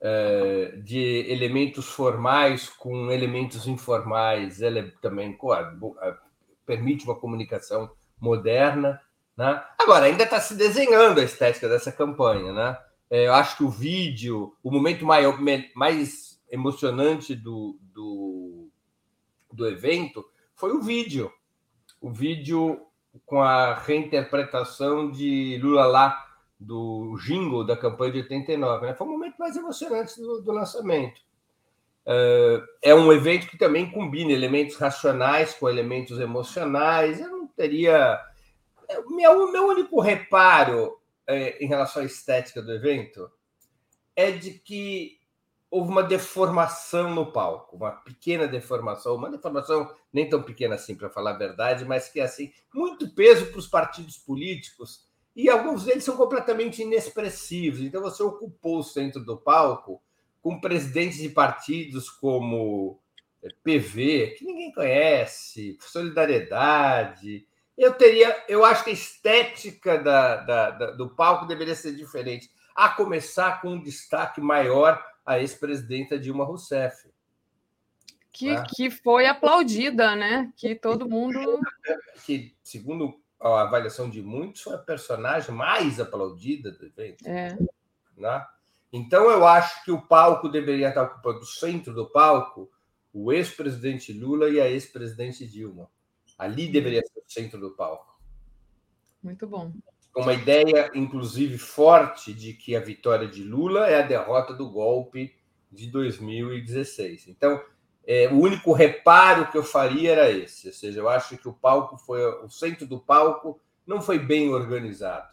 é, de elementos formais com elementos informais, ela é também permite uma comunicação moderna né? Agora, ainda está se desenhando a estética dessa campanha. Né? É, eu acho que o vídeo, o momento maior, mais emocionante do, do, do evento foi o vídeo. O vídeo com a reinterpretação de Lula lá, do jingle da campanha de 89. Né? Foi o momento mais emocionante do, do lançamento. É, é um evento que também combina elementos racionais com elementos emocionais. Eu não teria meu, meu único reparo é, em relação à estética do evento é de que houve uma deformação no palco, uma pequena deformação, uma deformação nem tão pequena assim, para falar a verdade, mas que assim, muito peso para os partidos políticos, e alguns deles são completamente inexpressivos. Então você ocupou o centro do palco com presidentes de partidos como é, PV, que ninguém conhece, Solidariedade, eu teria, eu acho que a estética da, da, da, do palco deveria ser diferente. A começar com um destaque maior à ex-presidenta Dilma Rousseff. Que, né? que foi aplaudida, né? Que todo mundo. Que, segundo a avaliação de muitos, foi a personagem mais aplaudida do evento. É. Né? Então, eu acho que o palco deveria estar ocupando o centro do palco o ex-presidente Lula e a ex-presidente Dilma. Ali deveria ser o centro do palco. Muito bom. Uma ideia, inclusive, forte de que a vitória de Lula é a derrota do golpe de 2016. Então, é, o único reparo que eu faria era esse, ou seja, eu acho que o palco foi o centro do palco não foi bem organizado.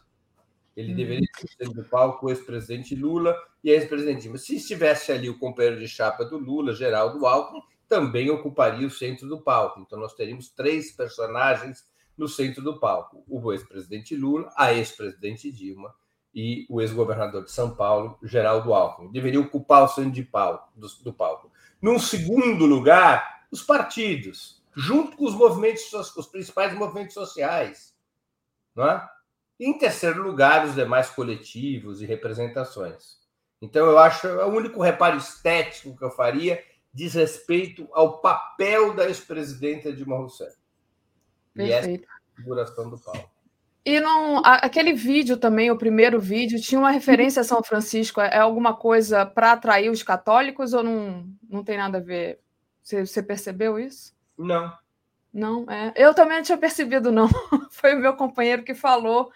Ele uhum. deveria ser o centro do palco o ex-presidente Lula e a ex-presidente Dilma. Se estivesse ali o companheiro de chapa do Lula, Geraldo Alckmin, também ocuparia o centro do palco. Então, nós teríamos três personagens no centro do palco: o ex-presidente Lula, a ex-presidente Dilma e o ex-governador de São Paulo, Geraldo Alckmin. Deveriam ocupar o centro de palco, do, do palco. Num segundo lugar, os partidos, junto com os movimentos, os principais movimentos sociais. Não é? Em terceiro lugar, os demais coletivos e representações. Então, eu acho é o único reparo estético que eu faria diz respeito ao papel da ex-presidenta Dilma Rousseff. Perfeito. E essa configuração do palco. E não, aquele vídeo também, o primeiro vídeo, tinha uma referência a São Francisco. É alguma coisa para atrair os católicos ou não, não tem nada a ver? Você, você percebeu isso? Não. Não, é. Eu também não tinha percebido, não. Foi o meu companheiro que falou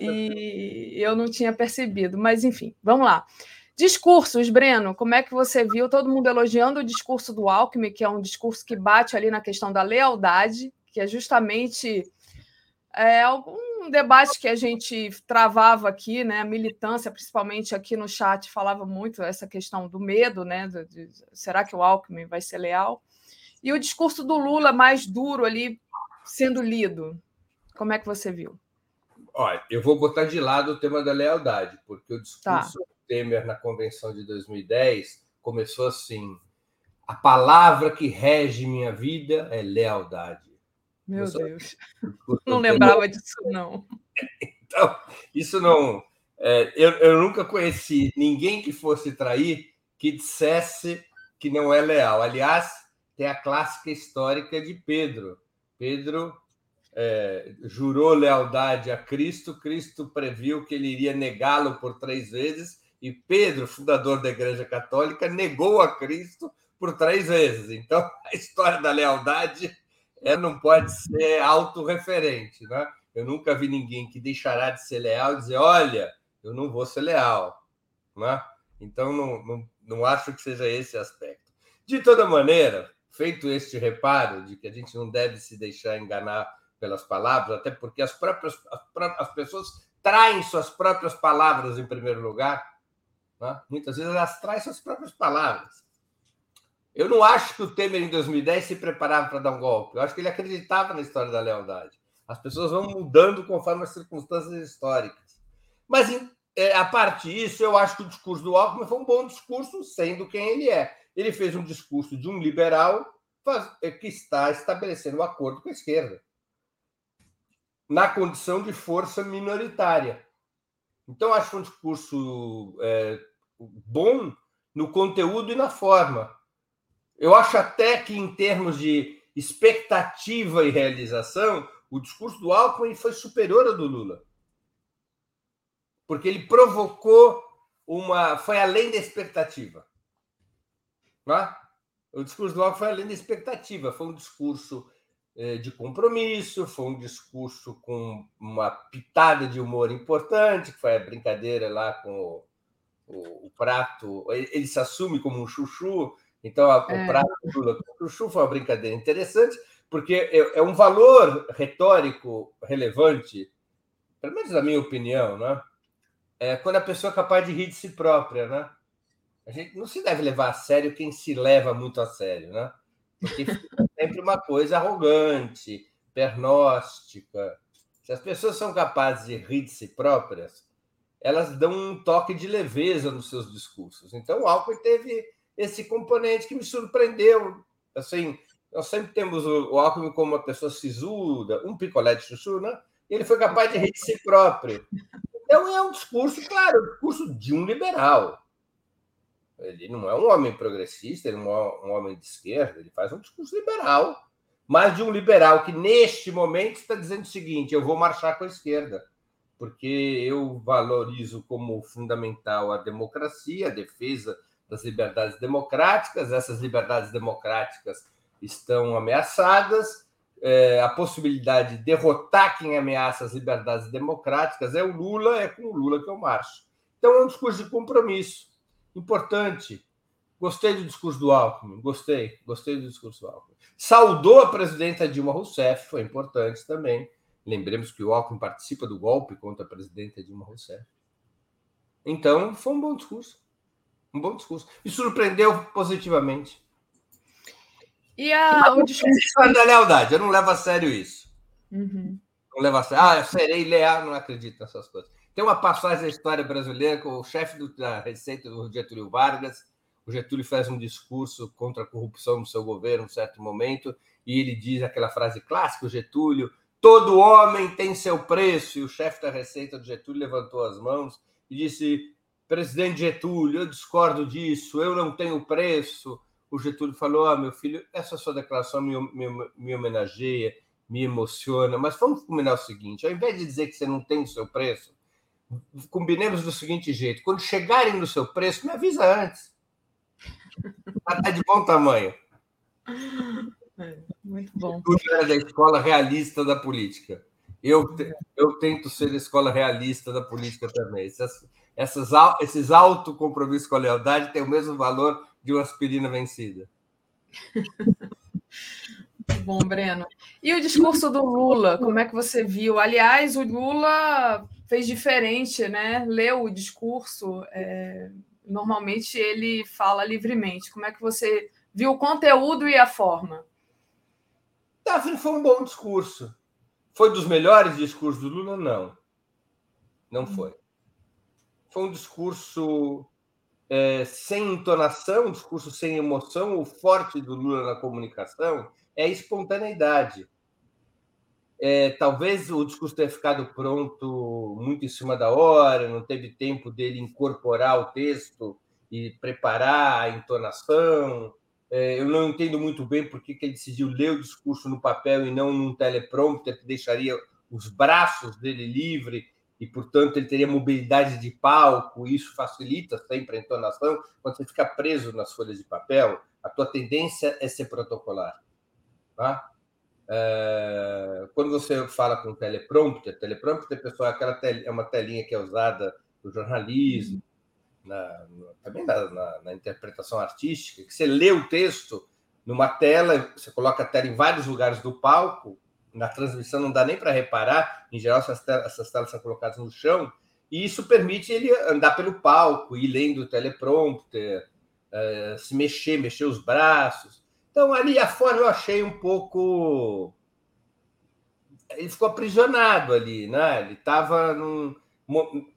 e eu não tinha percebido. Mas, enfim, vamos lá. Discursos, Breno, como é que você viu todo mundo elogiando o discurso do Alckmin, que é um discurso que bate ali na questão da lealdade, que é justamente é, algum debate que a gente travava aqui, né? A militância, principalmente aqui no chat, falava muito essa questão do medo, né? De, de, será que o Alckmin vai ser leal? E o discurso do Lula mais duro ali sendo lido. Como é que você viu? Olha, eu vou botar de lado o tema da lealdade, porque o discurso tá. Temer na convenção de 2010 começou assim: a palavra que rege minha vida é lealdade. Meu Deus. Não lembrava disso, não. Então, isso não. É, eu, eu nunca conheci ninguém que fosse trair que dissesse que não é leal. Aliás, tem a clássica histórica de Pedro. Pedro é, jurou lealdade a Cristo, Cristo previu que ele iria negá-lo por três vezes, e Pedro, fundador da Igreja Católica, negou a Cristo por três vezes. Então, a história da lealdade é, não pode ser autorreferente. Né? Eu nunca vi ninguém que deixará de ser leal e dizer: olha, eu não vou ser leal. Né? Então, não, não, não acho que seja esse aspecto. De toda maneira, feito este reparo de que a gente não deve se deixar enganar pelas palavras, até porque as próprias as, as pessoas traem suas próprias palavras em primeiro lugar. Né? Muitas vezes elas traem suas próprias palavras. Eu não acho que o Temer, em 2010, se preparava para dar um golpe. Eu acho que ele acreditava na história da lealdade. As pessoas vão mudando conforme as circunstâncias históricas. Mas, é, a parte disso, eu acho que o discurso do Alckmin foi um bom discurso, sendo quem ele é. Ele fez um discurso de um liberal é, que está estabelecendo um acordo com a esquerda, na condição de força minoritária. Então, acho um discurso é, bom no conteúdo e na forma. Eu acho até que, em termos de expectativa e realização, o discurso do Alckmin foi superior ao do Lula. Porque ele provocou uma. foi além da expectativa. Né? O discurso do Alckmin foi além da expectativa. Foi um discurso de compromisso, foi um discurso com uma pitada de humor importante, que foi a brincadeira lá com o, o, o prato. Ele se assume como um chuchu então, a, é. o prato do Lula com chuchu foi uma brincadeira interessante, porque é, é, um valor retórico relevante, pelo menos na minha opinião, né? É quando a pessoa é capaz de rir de si própria, né? A gente não se deve levar a sério quem se leva muito a sério, né? Porque fica sempre uma coisa arrogante, pernóstica. Se as pessoas são capazes de rir de si próprias, elas dão um toque de leveza nos seus discursos. Então, o Alckmin teve esse componente que me surpreendeu. Assim, nós sempre temos o, o Alckmin como uma pessoa sisuda, um picolé de chuchu, né? E ele foi capaz de rir de si próprio. Então é um discurso, claro, um discurso de um liberal. Ele não é um homem progressista, ele não é um homem de esquerda, ele faz um discurso liberal, mas de um liberal que, neste momento, está dizendo o seguinte: eu vou marchar com a esquerda, porque eu valorizo como fundamental a democracia, a defesa das liberdades democráticas, essas liberdades democráticas estão ameaçadas, é, a possibilidade de derrotar quem ameaça as liberdades democráticas é o Lula, é com o Lula que eu marcho. Então é um discurso de compromisso importante. Gostei do discurso do Alckmin, gostei, gostei do discurso do Alckmin. Saudou a presidenta Dilma Rousseff, foi importante também. Lembremos que o Alckmin participa do golpe contra a presidenta Dilma Rousseff. Então, foi um bom discurso. Um bom discurso. Me surpreendeu positivamente. E a, o discurso. da lealdade, eu não levo a sério isso. Uhum. Não levo a sério. Ah, eu serei leal, não acredito nessas coisas. Tem uma passagem da história brasileira com o chefe da Receita do Getúlio Vargas. O Getúlio faz um discurso contra a corrupção no seu governo, em um certo momento, e ele diz aquela frase clássica: o Getúlio, todo homem tem seu preço. E o chefe da Receita do Getúlio levantou as mãos e disse: Presidente Getúlio, eu discordo disso, eu não tenho preço. O Getúlio falou: ah, meu filho, essa sua declaração me, me, me homenageia, me emociona, mas vamos combinar o seguinte: ao invés de dizer que você não tem o seu preço, combinemos do seguinte jeito: quando chegarem no seu preço, me avisa antes. Está de bom tamanho. É, muito bom. Getúlio era da escola realista da política. Eu, eu tento ser da escola realista da política também. Essas, essas, esses alto compromissos com a lealdade têm o mesmo valor de uma aspirina vencida. Bom, Breno. E o discurso do Lula, como é que você viu? Aliás, o Lula fez diferente, né? Leu o discurso. É... Normalmente ele fala livremente. Como é que você viu o conteúdo e a forma? Daphne, foi um bom discurso. Foi dos melhores discursos do Lula? Não. Não hum. foi. Foi um discurso é, sem entonação, um discurso sem emoção. O forte do Lula na comunicação é espontaneidade. É, talvez o discurso tenha ficado pronto muito em cima da hora, não teve tempo dele incorporar o texto e preparar a entonação. É, eu não entendo muito bem por que ele decidiu ler o discurso no papel e não num teleprompter que deixaria os braços dele livre e, portanto, ele teria mobilidade de palco. Isso facilita sempre a entonação. Quando você fica preso nas folhas de papel, a tua tendência é ser protocolar. Tá? É, quando você fala com teleprompter, teleprompter pessoal, é aquela tel, é uma telinha que é usada no jornalismo, na, também na, na, na, interpretação artística, que você lê o texto numa tela, você coloca a tela em vários lugares do palco, na transmissão não dá nem para reparar, em geral essas telas, essas telas são colocadas no chão, e isso permite ele andar pelo palco, ir lendo o teleprompter, uh, se mexer, mexer os braços. Então, ali a forma eu achei um pouco. Ele ficou aprisionado ali, né? Ele estava num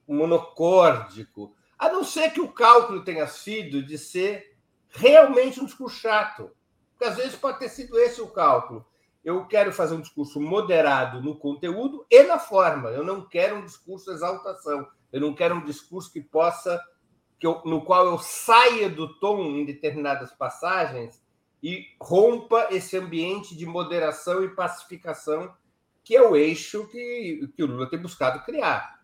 monocórdico. A não ser que o cálculo tenha sido de ser realmente um discurso chato. Porque às vezes pode ter sido esse o cálculo. Eu quero fazer um discurso moderado no conteúdo e na forma. Eu não quero um discurso exaltação. Eu não quero um discurso que possa, que eu, no qual eu saia do tom em determinadas passagens e rompa esse ambiente de moderação e pacificação que é o eixo que, que o Lula tem buscado criar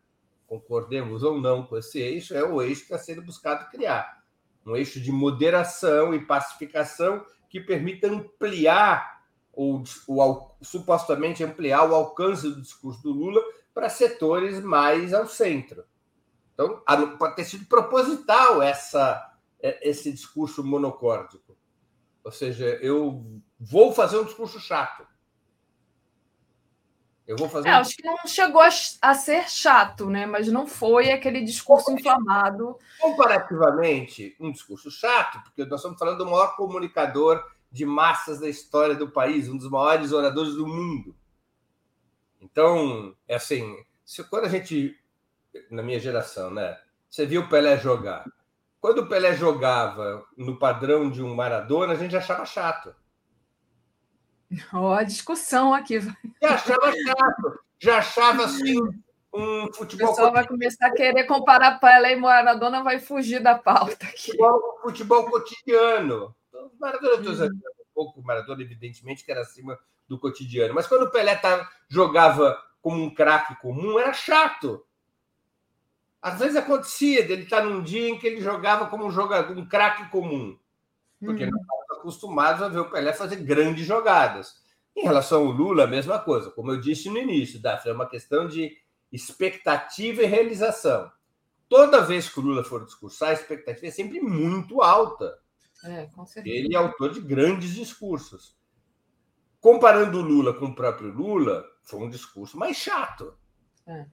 concordemos ou não com esse eixo, é o eixo que está sendo buscado criar. Um eixo de moderação e pacificação que permita ampliar, ou, supostamente ampliar o alcance do discurso do Lula para setores mais ao centro. Então, pode ter sido proposital essa, esse discurso monocórdico. Ou seja, eu vou fazer um discurso chato eu vou fazer. É, um... Acho que não chegou a, a, ser chato, né? Mas não foi aquele discurso inflamado. Comparativamente, um discurso chato, porque nós estamos falando do maior comunicador de massas da história do país, um dos maiores oradores do mundo. Então, é assim, se, quando a gente, na minha geração, né? Você viu o Pelé jogar. Quando o Pelé jogava no padrão de um Maradona, a gente achava chato. Ó, a discussão aqui. Já achava chato, já achava assim um futebol. O pessoal vai começar a querer comparar Pelé e Maradona, vai fugir da pauta aqui. Futebol, futebol cotidiano. Então, Maradona, uhum. um pouco, Maradona, evidentemente, que era acima do cotidiano. Mas quando o Pelé tá, jogava como um craque comum, era chato. Às vezes acontecia dele estar num dia em que ele jogava como um jogador, um craque comum. Porque uhum. não acostumados a ver o Pelé fazer grandes jogadas. Em relação ao Lula, a mesma coisa. Como eu disse no início, Daphne, é uma questão de expectativa e realização. Toda vez que o Lula for discursar, a expectativa é sempre muito alta. É, com certeza. Ele é autor de grandes discursos. Comparando o Lula com o próprio Lula, foi um discurso mais chato. É.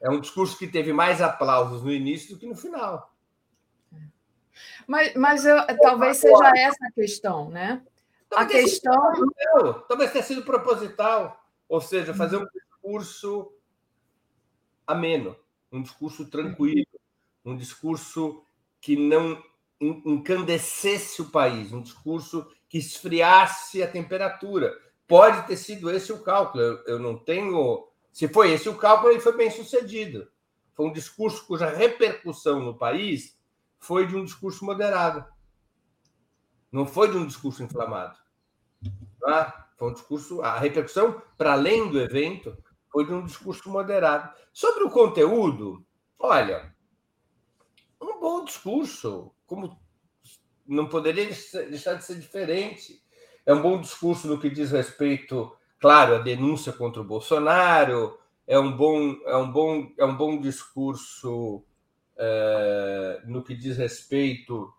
é um discurso que teve mais aplausos no início do que no final. Mas, mas eu, talvez seja essa a questão, né? a questão. talvez tenha sido proposital, ou seja, fazer um discurso ameno, um discurso tranquilo, um discurso que não encandecesse o país, um discurso que esfriasse a temperatura. Pode ter sido esse o cálculo. Eu, eu não tenho. Se foi esse o cálculo, ele foi bem sucedido. Foi um discurso cuja repercussão no país foi de um discurso moderado. Não foi de um discurso inflamado. Tá? Foi um discurso. A repercussão, para além do evento, foi de um discurso moderado. Sobre o conteúdo, olha, um bom discurso, como não poderia deixar de ser diferente. É um bom discurso no que diz respeito, claro, à denúncia contra o Bolsonaro. É um bom, é um bom, é um bom discurso é, no que diz respeito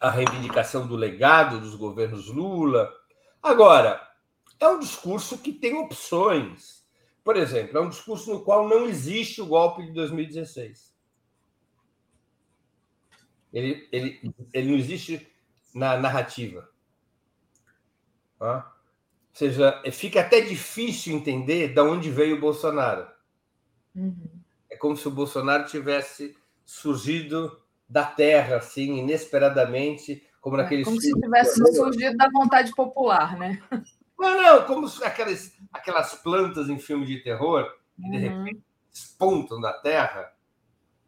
à reivindicação do legado dos governos Lula. Agora, é um discurso que tem opções. Por exemplo, é um discurso no qual não existe o golpe de 2016. Ele, ele, ele não existe na narrativa. Seja, fica até difícil entender de onde veio o Bolsonaro. Uhum. É como se o Bolsonaro tivesse surgido da terra, assim, inesperadamente, como é, naqueles. Como se tivesse surgido da vontade popular, né? Não, não, como aquelas, aquelas plantas em filme de terror que de uhum. repente despontam da terra,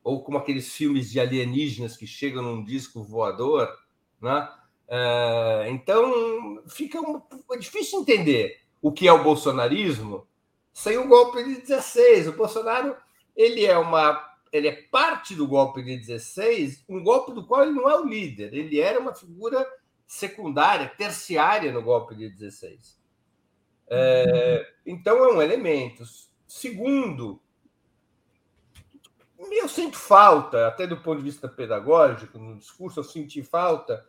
ou como aqueles filmes de alienígenas que chegam num disco voador, né? É, então fica um, é difícil entender o que é o bolsonarismo sem o golpe de 16. O Bolsonaro ele é uma ele é parte do golpe de 16, um golpe do qual ele não é o líder, ele era uma figura secundária, terciária no golpe de 16. É, então é um elemento. Segundo, eu sinto falta, até do ponto de vista pedagógico, no discurso, eu senti falta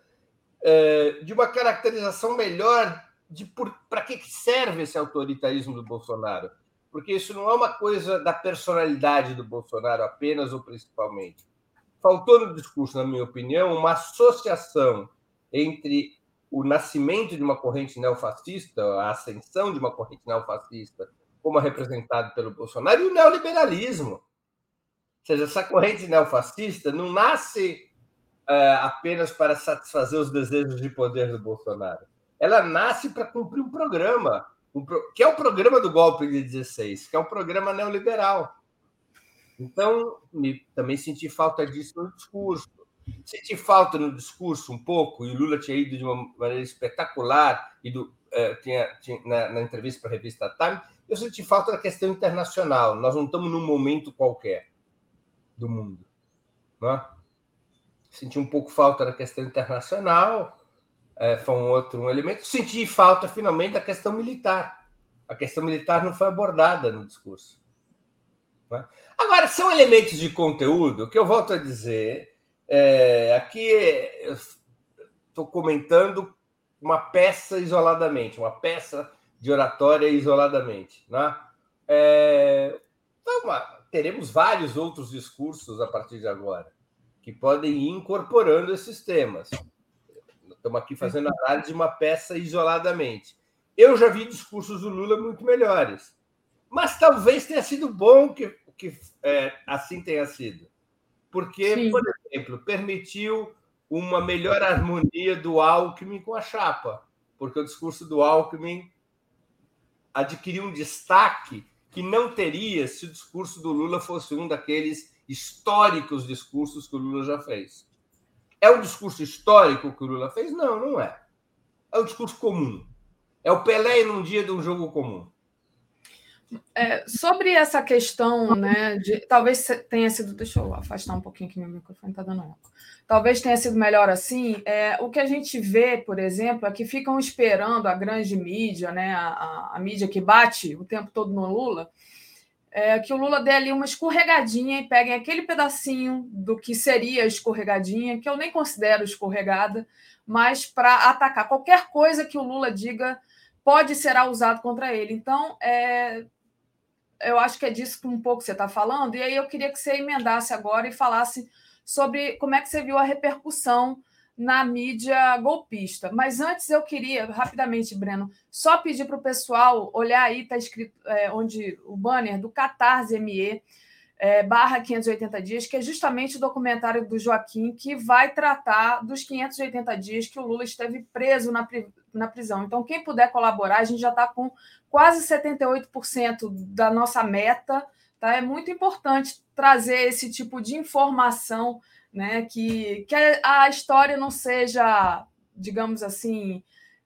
é, de uma caracterização melhor de para que serve esse autoritarismo do Bolsonaro porque isso não é uma coisa da personalidade do Bolsonaro apenas ou principalmente. Faltou no discurso, na minha opinião, uma associação entre o nascimento de uma corrente neofascista, a ascensão de uma corrente neofascista, como é representado pelo Bolsonaro, e o neoliberalismo. Ou seja, essa corrente neofascista não nasce é, apenas para satisfazer os desejos de poder do Bolsonaro. Ela nasce para cumprir um programa, que é o programa do golpe de 16, que é um programa neoliberal. Então, me, também senti falta disso no discurso. Senti falta no discurso um pouco, e o Lula tinha ido de uma maneira espetacular, e do, é, tinha, tinha, na, na, entrevista para a revista Time, eu senti falta da questão internacional. Nós não estamos num momento qualquer do mundo. Não é? Senti um pouco falta da questão internacional, é, foi um outro um elemento. Senti falta, finalmente, da questão militar. A questão militar não foi abordada no discurso. É? Agora, são elementos de conteúdo que eu volto a dizer. É, aqui estou comentando uma peça isoladamente, uma peça de oratória isoladamente. Né? É, então, teremos vários outros discursos a partir de agora que podem ir incorporando esses temas. Estamos aqui fazendo análise de uma peça isoladamente. Eu já vi discursos do Lula muito melhores. Mas talvez tenha sido bom que, que é, assim tenha sido. Porque, Sim. por exemplo, permitiu uma melhor harmonia do Alckmin com a chapa. Porque o discurso do Alckmin adquiriu um destaque que não teria se o discurso do Lula fosse um daqueles históricos discursos que o Lula já fez. É um discurso histórico que o Lula fez? Não, não é. É um discurso comum. É o Pelé num dia de um jogo comum. É, sobre essa questão, né, de talvez tenha sido, deixa eu afastar um pouquinho que meu microfone está dando eco. Talvez tenha sido melhor assim. É, o que a gente vê, por exemplo, é que ficam esperando a grande mídia, né, a, a, a mídia que bate o tempo todo no Lula, é, que o Lula dê ali uma escorregadinha e peguem aquele pedacinho do que seria escorregadinha, que eu nem considero escorregada, mas para atacar qualquer coisa que o Lula diga pode ser usado contra ele. Então, é, eu acho que é disso que um pouco você está falando, e aí eu queria que você emendasse agora e falasse sobre como é que você viu a repercussão na mídia golpista. Mas antes eu queria, rapidamente, Breno, só pedir para o pessoal olhar aí, está escrito é, onde o banner do Catarse ME é, barra 580 dias, que é justamente o documentário do Joaquim que vai tratar dos 580 dias que o Lula esteve preso na, na prisão. Então, quem puder colaborar, a gente já está com quase 78% da nossa meta. Tá? É muito importante trazer esse tipo de informação né? Que, que a história não seja, digamos assim,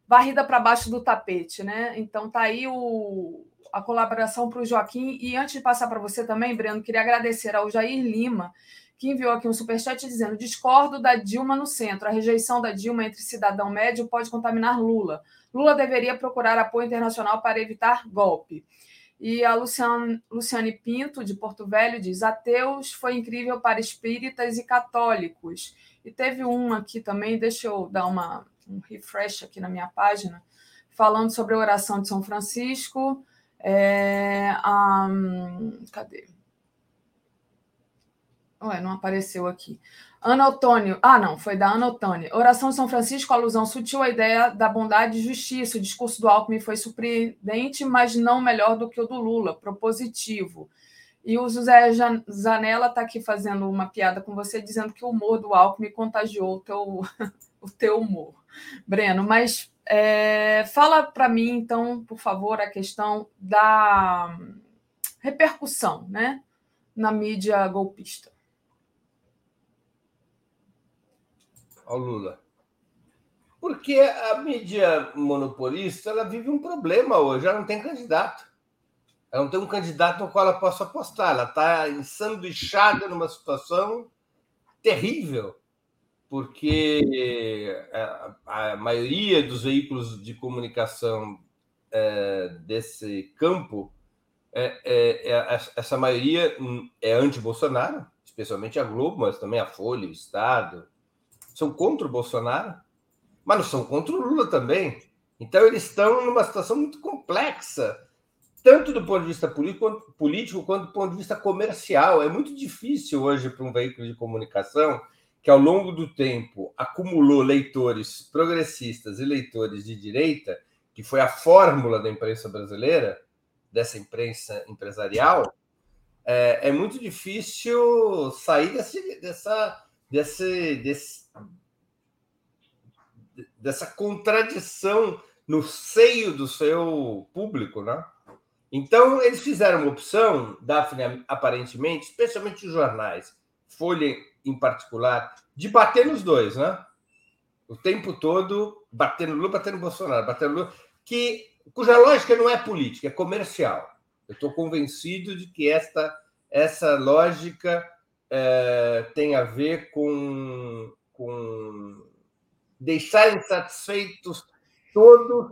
varrida para baixo do tapete, né? Então tá aí o, a colaboração para o Joaquim. E antes de passar para você também, Breno, queria agradecer ao Jair Lima, que enviou aqui um superchat dizendo: discordo da Dilma no centro. A rejeição da Dilma entre cidadão médio pode contaminar Lula. Lula deveria procurar apoio internacional para evitar golpe. E a Luciane, Luciane Pinto, de Porto Velho, diz: Ateus foi incrível para espíritas e católicos. E teve um aqui também, deixa eu dar uma, um refresh aqui na minha página, falando sobre a oração de São Francisco. É, um, cadê? Ué, não apareceu aqui. Ana Otônio. Ah, não, foi da Ana Otônio. Oração de São Francisco, alusão sutil à ideia da bondade e justiça. O discurso do Alckmin foi surpreendente, mas não melhor do que o do Lula, propositivo. E o José Zanella está aqui fazendo uma piada com você, dizendo que o humor do Alckmin contagiou o teu, o teu humor. Breno, mas é, fala para mim, então, por favor, a questão da repercussão né, na mídia golpista. Ao Lula. Porque a mídia monopolista ela vive um problema hoje, ela não tem candidato. Ela não tem um candidato no qual ela possa apostar. Ela está ensanduichada numa situação terrível porque é, a, maioria dos veículos de comunicação é, desse campo, é, essa maioria é anti-Bolsonaro, especialmente a Globo, mas também a Folha, o Estado, são contra o Bolsonaro, mas não são contra o Lula também. Então, eles estão numa situação muito complexa, tanto do ponto de vista político, quanto do ponto de vista comercial. É muito difícil hoje para um veículo de comunicação que ao longo do tempo acumulou leitores progressistas e leitores de direita, que foi a fórmula da imprensa brasileira, dessa imprensa empresarial, é, é muito difícil sair desse, dessa, desse, desse, dessa contradição no seio do seu público, né? Então, eles fizeram uma opção, Daphne, aparentemente, especialmente os jornais, Folha em particular, de bater nos dois, né? O tempo todo batendo Lula, batendo Bolsonaro, batendo Lula, que, cuja lógica não é política, é comercial. Eu estou convencido de que esta, essa lógica é, tem a ver com, com deixar insatisfeitos todos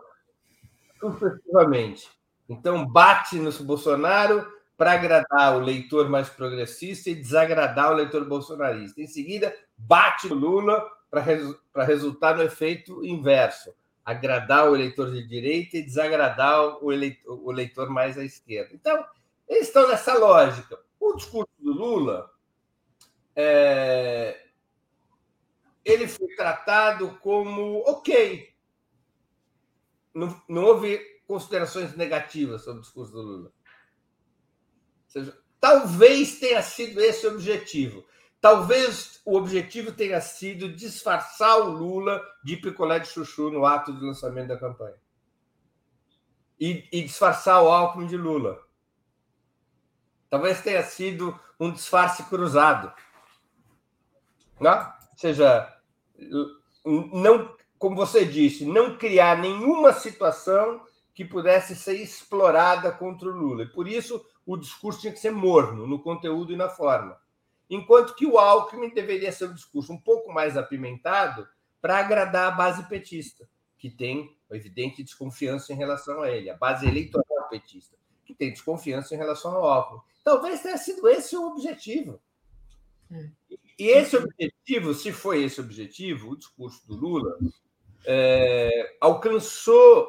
sucessivamente. Então, bate no Bolsonaro, para agradar o leitor mais progressista e desagradar o leitor bolsonarista. Em seguida, bate o Lula para res, resultar no efeito inverso, agradar o eleitor de direita e desagradar o eleitor, o eleitor mais à esquerda. Então, eles estão nessa lógica. O discurso do Lula é, ele foi tratado como ok. Não, não houve considerações negativas sobre o discurso do Lula seja, talvez tenha sido esse o objetivo. Talvez o objetivo tenha sido disfarçar o Lula de picolé de chuchu no ato de lançamento da campanha. E, e disfarçar o Alckmin de Lula. Talvez tenha sido um disfarce cruzado. Não? Ou seja, não, como você disse, não criar nenhuma situação que pudesse ser explorada contra o Lula. E por isso o discurso tinha que ser morno no conteúdo e na forma. Enquanto que o Alckmin deveria ser um discurso um pouco mais apimentado para agradar a base petista, que tem evidente desconfiança em relação a ele, a base eleitoral petista, que tem desconfiança em relação ao Alckmin. Talvez tenha sido esse o objetivo. É. E esse objetivo, se foi esse objetivo, o discurso do Lula, é, alcançou,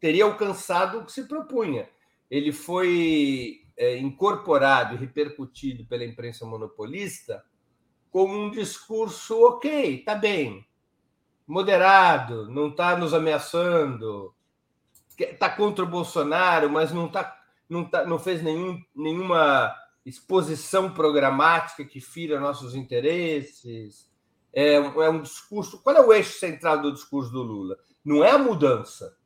teria alcançado o que se propunha, ele foi é, incorporado e repercutido pela imprensa monopolista como um discurso ok, tá bem, moderado, não está nos ameaçando, está contra o Bolsonaro, mas não tá, não, tá, não fez nenhum, nenhuma exposição programática que fira nossos interesses. É, é um discurso. Qual é o eixo central do discurso do Lula? Não é a mudança,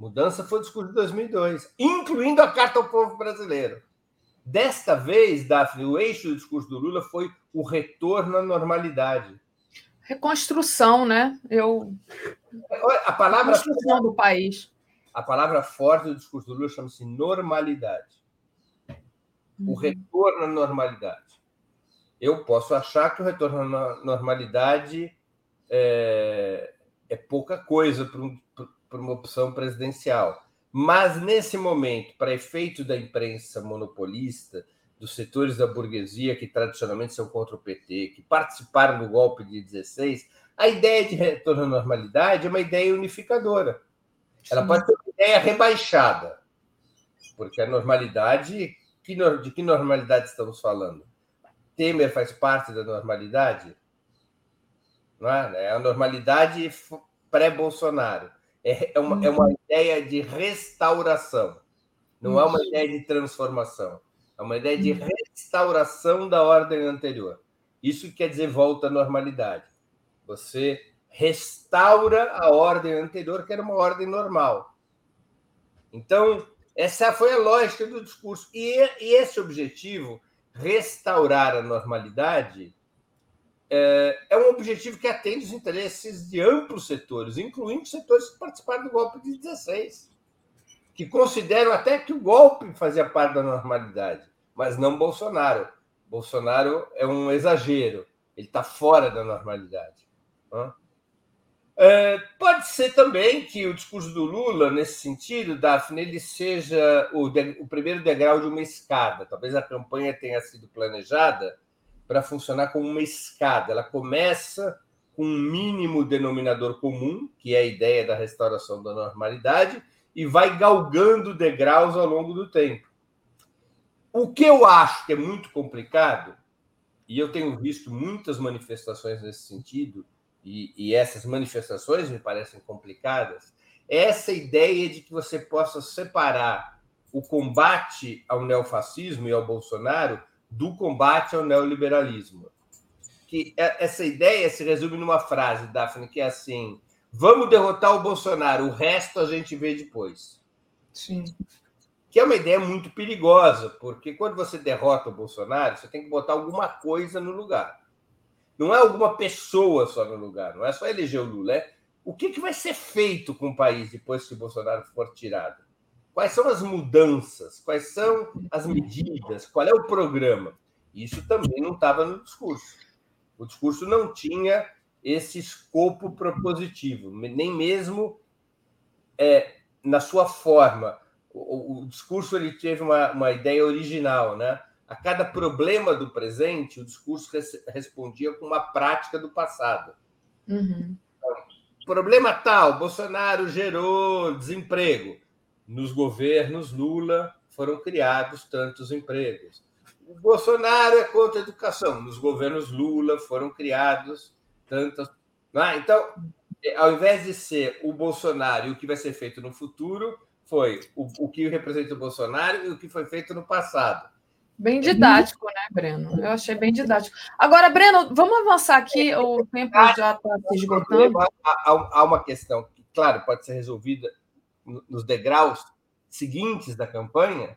Mudança foi o discurso de 2002, incluindo a Carta ao Povo Brasileiro. Desta vez, Daphne, o eixo do discurso do Lula foi o retorno à normalidade. Reconstrução, né? Eu... A palavra Reconstrução do país. A palavra forte do discurso do Lula chama-se normalidade. O uhum. retorno à normalidade. Eu posso achar que o retorno à normalidade é, é pouca coisa para um, uma opção presidencial. Mas, nesse momento, para efeito da imprensa monopolista, dos setores da burguesia que tradicionalmente são contra o PT, que participaram do golpe de 16, a ideia de retorno à normalidade é uma ideia unificadora. Ela pode ser uma ideia rebaixada, porque a normalidade, de que normalidade estamos falando? Temer faz parte da normalidade? Não é? é a normalidade pré-Bolsonaro. É, é, uma, é uma ideia de restauração, não é uma ideia de transformação. É uma ideia de restauração da ordem anterior. Isso quer dizer volta à normalidade. Você restaura a ordem anterior, que era uma ordem normal. Então, essa foi a lógica do discurso. E, e esse objetivo, restaurar a normalidade, é, é, um objetivo que atende os interesses de amplos setores, incluindo setores que participaram do golpe de 16, que consideram até que o golpe fazia parte da normalidade, mas não Bolsonaro. Bolsonaro é um exagero, ele está fora da normalidade. É, pode ser também que o discurso do Lula, nesse sentido, Daphne, ele seja o, de, o primeiro degrau de uma escada. Talvez a campanha tenha sido planejada para funcionar como uma escada. Ela começa com um mínimo denominador comum, que é a ideia da restauração da normalidade, e vai galgando degraus ao longo do tempo. O que eu acho que é muito complicado, e eu tenho visto muitas manifestações nesse sentido, e, e essas manifestações me parecem complicadas, é essa ideia de que você possa separar o combate ao neofascismo e ao Bolsonaro do combate ao neoliberalismo. Que é, essa ideia se resume numa frase, Daphne, que é assim: vamos derrotar o Bolsonaro, o resto a gente vê depois. Sim. Que é uma ideia muito perigosa, porque quando você derrota o Bolsonaro, você tem que botar alguma coisa no lugar. Não é alguma pessoa só no lugar, não é só eleger o Lula, é o que, que vai ser feito com o país depois que Bolsonaro for tirado. Quais são as mudanças? Quais são as medidas? Qual é o programa? Isso também não estava no discurso. O discurso não tinha esse escopo propositivo, nem mesmo é, na sua forma. O, o, discurso ele teve uma, uma ideia original, né? A cada problema do presente, o discurso res, respondia com uma prática do passado. Uhum. Problema tal, Bolsonaro gerou desemprego nos governos Lula foram criados tantos empregos. O Bolsonaro é contra a educação. Nos governos Lula foram criados tantas. Ah, então, ao invés de ser o Bolsonaro e o que vai ser feito no futuro, foi o, o que representa o Bolsonaro e o que foi feito no passado. Bem didático, né, Breno? Eu achei bem didático. Agora, Breno, vamos avançar aqui, o tempo já está se esgotando. Há uma questão que, claro, pode ser resolvida nos degraus seguintes da campanha,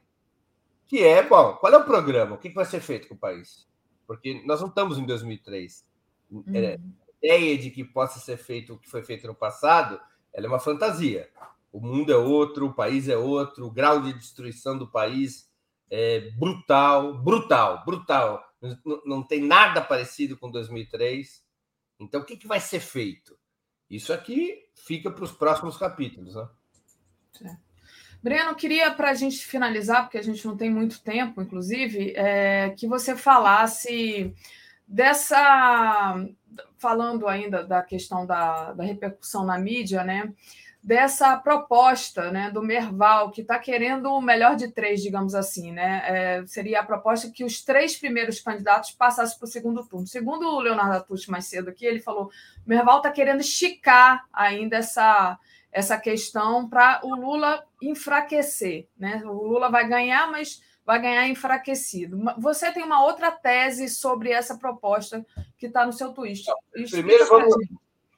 que é, bom, qual é o programa? O que vai ser feito com o país? Porque nós não estamos em 2003. Uhum. É, a ideia de que possa ser feito o que foi feito no passado, ela é uma fantasia. O mundo é outro, o país é outro, o grau de destruição do país é brutal, brutal, brutal. Não, não tem nada parecido com 2003. Então, o que, que vai ser feito? Isso aqui fica para os próximos capítulos, né? Breno, queria, para a gente finalizar, porque a gente não tem muito tempo, inclusive, é, que você falasse dessa. Falando ainda da questão da, da repercussão na mídia, né? Dessa proposta né, do Merval, que está querendo o melhor de três, digamos assim, né? É, seria a proposta que os três primeiros candidatos passassem para o segundo turno. Segundo o Leonardo Atucci mais cedo aqui, ele falou: o Merval está querendo esticar ainda essa essa questão para o Lula enfraquecer. Né? O Lula vai ganhar, mas vai ganhar enfraquecido. Você tem uma outra tese sobre essa proposta que está no seu tweet. Primeiro vamos,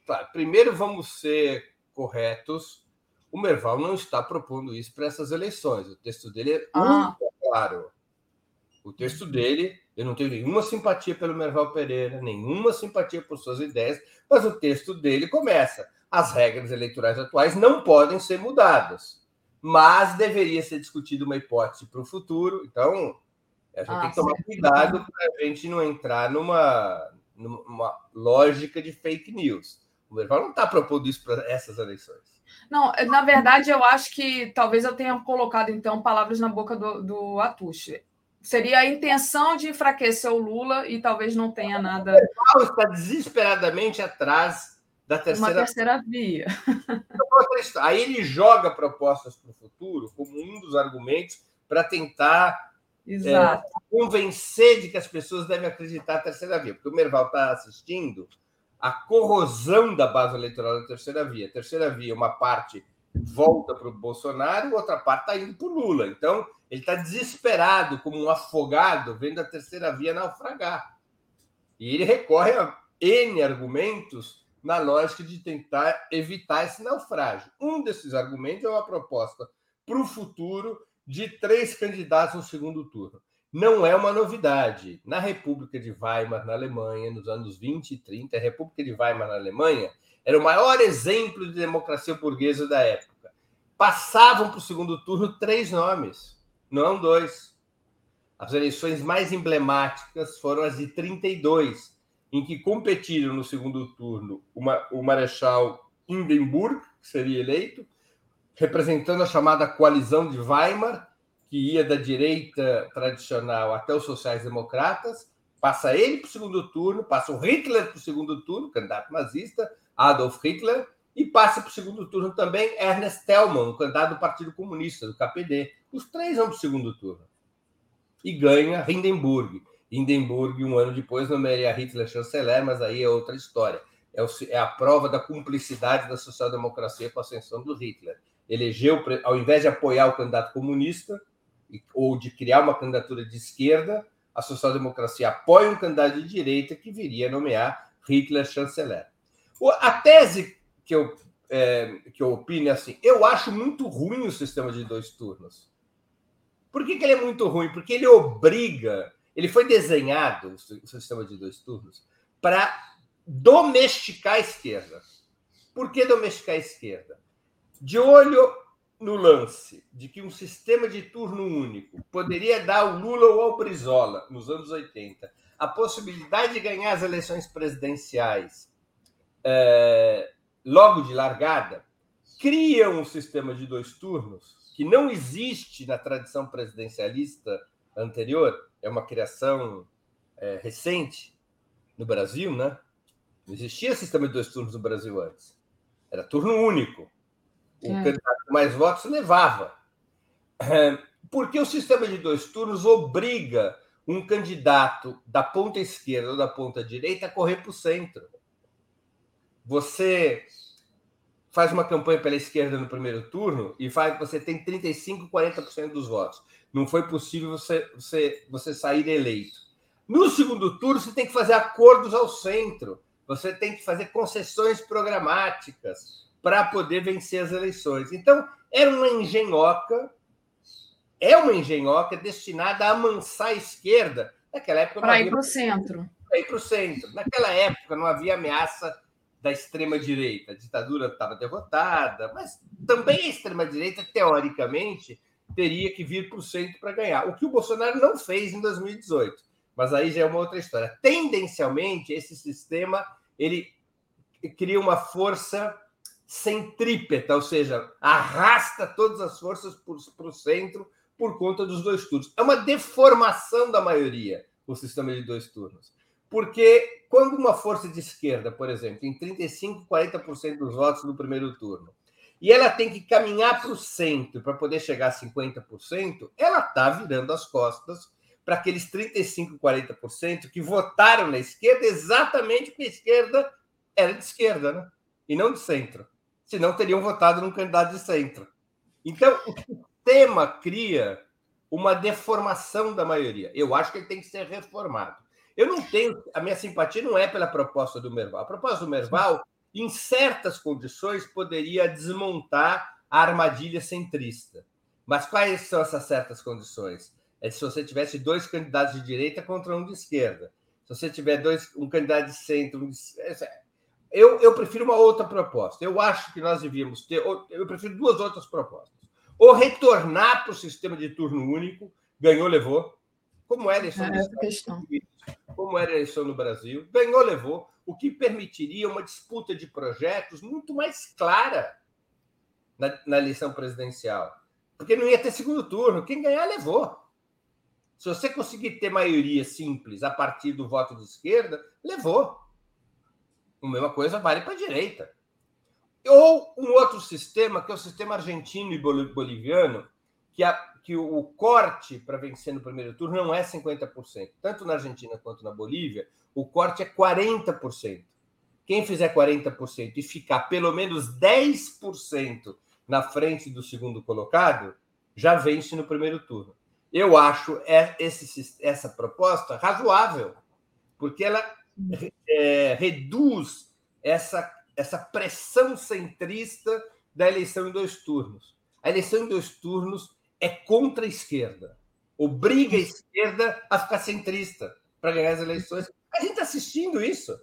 tá, primeiro vamos ser corretos. O Merval não está propondo isso para essas eleições. O texto dele é ah. muito claro. O texto dele, eu não tenho nenhuma simpatia pelo Merval Pereira, nenhuma simpatia por suas ideias, mas o texto dele começa as regras eleitorais atuais não podem ser mudadas, mas deveria ser discutida uma hipótese para o futuro. Então, a gente ah, tem que tomar cuidado para a gente não entrar numa, numa lógica de fake news. O Merval não está propondo isso para essas eleições. Não, na verdade, eu acho que talvez eu tenha colocado, então, palavras na boca do, do Atushi. Seria a intenção de enfraquecer o Lula e talvez não tenha nada. O Merval está desesperadamente atrás da terceira, uma terceira via. Aí ele joga propostas para o futuro como um dos argumentos para tentar. É, convencer de que as pessoas devem acreditar na terceira via, porque o Merval está assistindo a corrosão da base eleitoral da terceira via. A terceira via, uma parte volta para o Bolsonaro, outra parte está indo para o Lula. Então, ele está desesperado, como um afogado, vendo a terceira via naufragar. E ele recorre a N argumentos na lógica de tentar evitar esse naufrágio. Um desses argumentos é uma proposta para o futuro de três candidatos no segundo turno. Não é uma novidade. Na República de Weimar, na Alemanha, nos anos 20 e 30, a República de Weimar, na Alemanha, era o maior exemplo de democracia burguesa da época. Passavam para o segundo turno três nomes, não dois. As eleições mais emblemáticas foram as de 32, em que competiram no segundo turno o Marechal Hindenburg, que seria eleito, representando a chamada coalizão de Weimar, que ia da direita tradicional até os sociais-democratas, passa ele para o segundo turno, passa o Hitler para o segundo turno, candidato nazista, Adolf Hitler, e passa para o segundo turno também Ernest Thälmann, candidato do Partido Comunista, do KPD. Os três vão para o segundo turno. E ganha Hindenburg. Hindenburg, um ano depois, nomearia Hitler chanceler, mas aí é outra história. É, o, é a prova da cumplicidade da social-democracia com a ascensão do Hitler. Elegeu, ao invés de apoiar o candidato comunista, ou de criar uma candidatura de esquerda, a social-democracia apoia um candidato de direita que viria a nomear Hitler chanceler. A tese que eu, é, que eu opino é assim: eu acho muito ruim o sistema de dois turnos. Por que, que ele é muito ruim? Porque ele obriga, ele foi desenhado, o sistema de dois turnos, para domesticar a esquerda. Por que domesticar a esquerda? De olho no lance de que um sistema de turno único poderia dar ao Lula ou ao Brizola, nos anos 80, a possibilidade de ganhar as eleições presidenciais é, logo de largada, cria um sistema de dois turnos que não existe na tradição presidencialista anterior, é uma criação é, recente no Brasil, né? Não existia sistema de dois turnos no Brasil antes. Era turno único. O é. candidato mais votos levava. Porque o sistema de dois turnos obriga um candidato da ponta esquerda ou da ponta direita a correr para o centro. Você faz uma campanha pela esquerda no primeiro turno e faz, você tem 35, 40% dos votos. Não foi possível você, você, você sair eleito. No segundo turno, você tem que fazer acordos ao centro. Você tem que fazer concessões programáticas para poder vencer as eleições. Então, era uma engenhoca, é uma engenhoca destinada a amansar a esquerda. Naquela época. Para ir para o centro. Para ir para o centro. Naquela época não havia ameaça da extrema-direita. A ditadura estava derrotada, mas também a extrema-direita, teoricamente, teria que vir para o centro para ganhar. O que o Bolsonaro não fez em 2018. Mas aí já é uma outra história. Tendencialmente, esse sistema ele cria uma força centrípeta, ou seja, arrasta todas as forças para o centro por conta dos dois turnos. É uma deformação da maioria o sistema de dois turnos. Porque quando uma força de esquerda, por exemplo, tem 35, 40% dos votos no primeiro turno, e ela tem que caminhar para o centro para poder chegar a 50%, ela está virando as costas para aqueles 35, 40% que votaram na esquerda exatamente porque a esquerda era de esquerda, né? E não de centro senão teriam votado num candidato de centro. Então, o sistema cria uma deformação da maioria. Eu acho que ele tem que ser reformado. Eu não tenho. A minha simpatia não é pela proposta do Merval. A proposta do Merval, em certas condições, poderia desmontar a armadilha centrista. Mas quais são essas certas condições? É se você tivesse dois candidatos de direita contra um de esquerda. Se você tiver dois, um candidato de centro, um de... Eu, eu prefiro uma outra proposta. Eu acho que nós devíamos ter. Eu prefiro duas outras propostas. Ou retornar para o sistema de turno único, ganhou, levou, como era a eleição, é como era a eleição no Brasil, ganhou, levou, o que permitiria uma disputa de projetos muito mais clara na, na eleição presidencial. Porque não ia ter segundo turno. Quem ganhar, levou. Se você conseguir ter maioria simples a partir do voto de esquerda, levou. A mesma coisa vale para a direita. Ou um outro sistema, que é o sistema argentino e boliviano, que, a, que o corte para vencer no primeiro turno não é 50%. Tanto na Argentina quanto na Bolívia, o corte é 40%. Quem fizer 40% e ficar pelo menos 10% na frente do segundo colocado, já vence no primeiro turno. Eu acho esse, essa proposta razoável, porque ela é, reduz essa, essa pressão centrista da eleição em dois turnos. A eleição em dois turnos é contra a esquerda, obriga a esquerda a ficar centrista para ganhar as eleições. A gente está assistindo isso.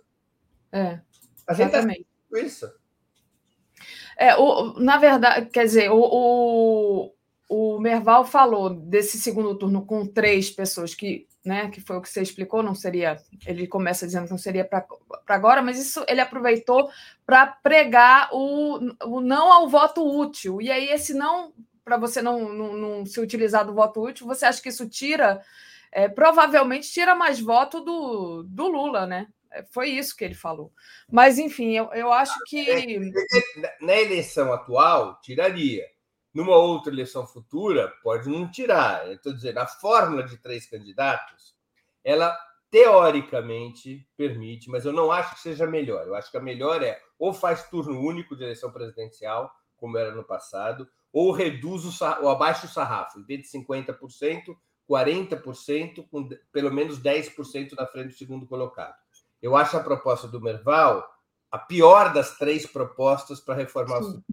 É, a gente está assistindo isso. É, o, na verdade, quer dizer, o, o, o Merval falou desse segundo turno com três pessoas que, né, que foi o que você explicou, não seria. Ele começa dizendo que não seria para agora, mas isso ele aproveitou para pregar o, o não ao voto útil. E aí, esse não, para você não, não, não, se utilizar do voto útil, você acha que isso tira, é, provavelmente tira mais voto do, do Lula, né? É, foi isso que ele falou. Mas, enfim, eu, eu acho que. Na eleição atual, tiraria numa outra eleição futura, pode não tirar. Estou dizendo, a fórmula de três candidatos, ela teoricamente permite, mas eu não acho que seja melhor. Eu acho que a melhor é ou faz turno único de eleição presidencial, como era no passado, ou reduz o ou abaixa o sarrafo, em vez de 50%, 40%, com pelo menos 10% na frente do segundo colocado. Eu acho a proposta do Merval a pior das três propostas para reformar Sim. o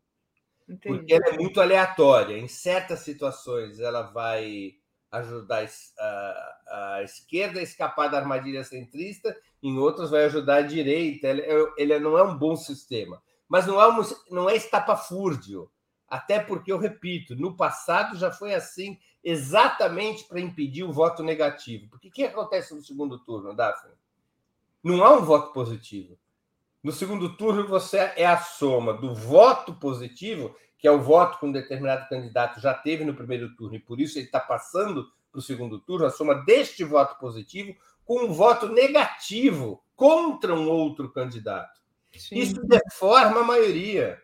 Entendi. porque ela é muito aleatória. Em certas situações, ela vai ajudar a, a esquerda a escapar da armadilha centrista, em outras, vai ajudar a direita. Ele, ele não é um bom sistema. Mas não é, um, não é estapafúrdio. Até porque, eu repito, no passado já foi assim, exatamente para impedir o voto negativo. Porque o que acontece no segundo turno, Daphne? Não há um voto positivo. No segundo turno, você é a soma do voto positivo, que é o voto que um determinado candidato já teve no primeiro turno, e por isso ele está passando para o segundo turno, a soma deste voto positivo com um voto negativo contra um outro candidato. Sim. Isso deforma a maioria.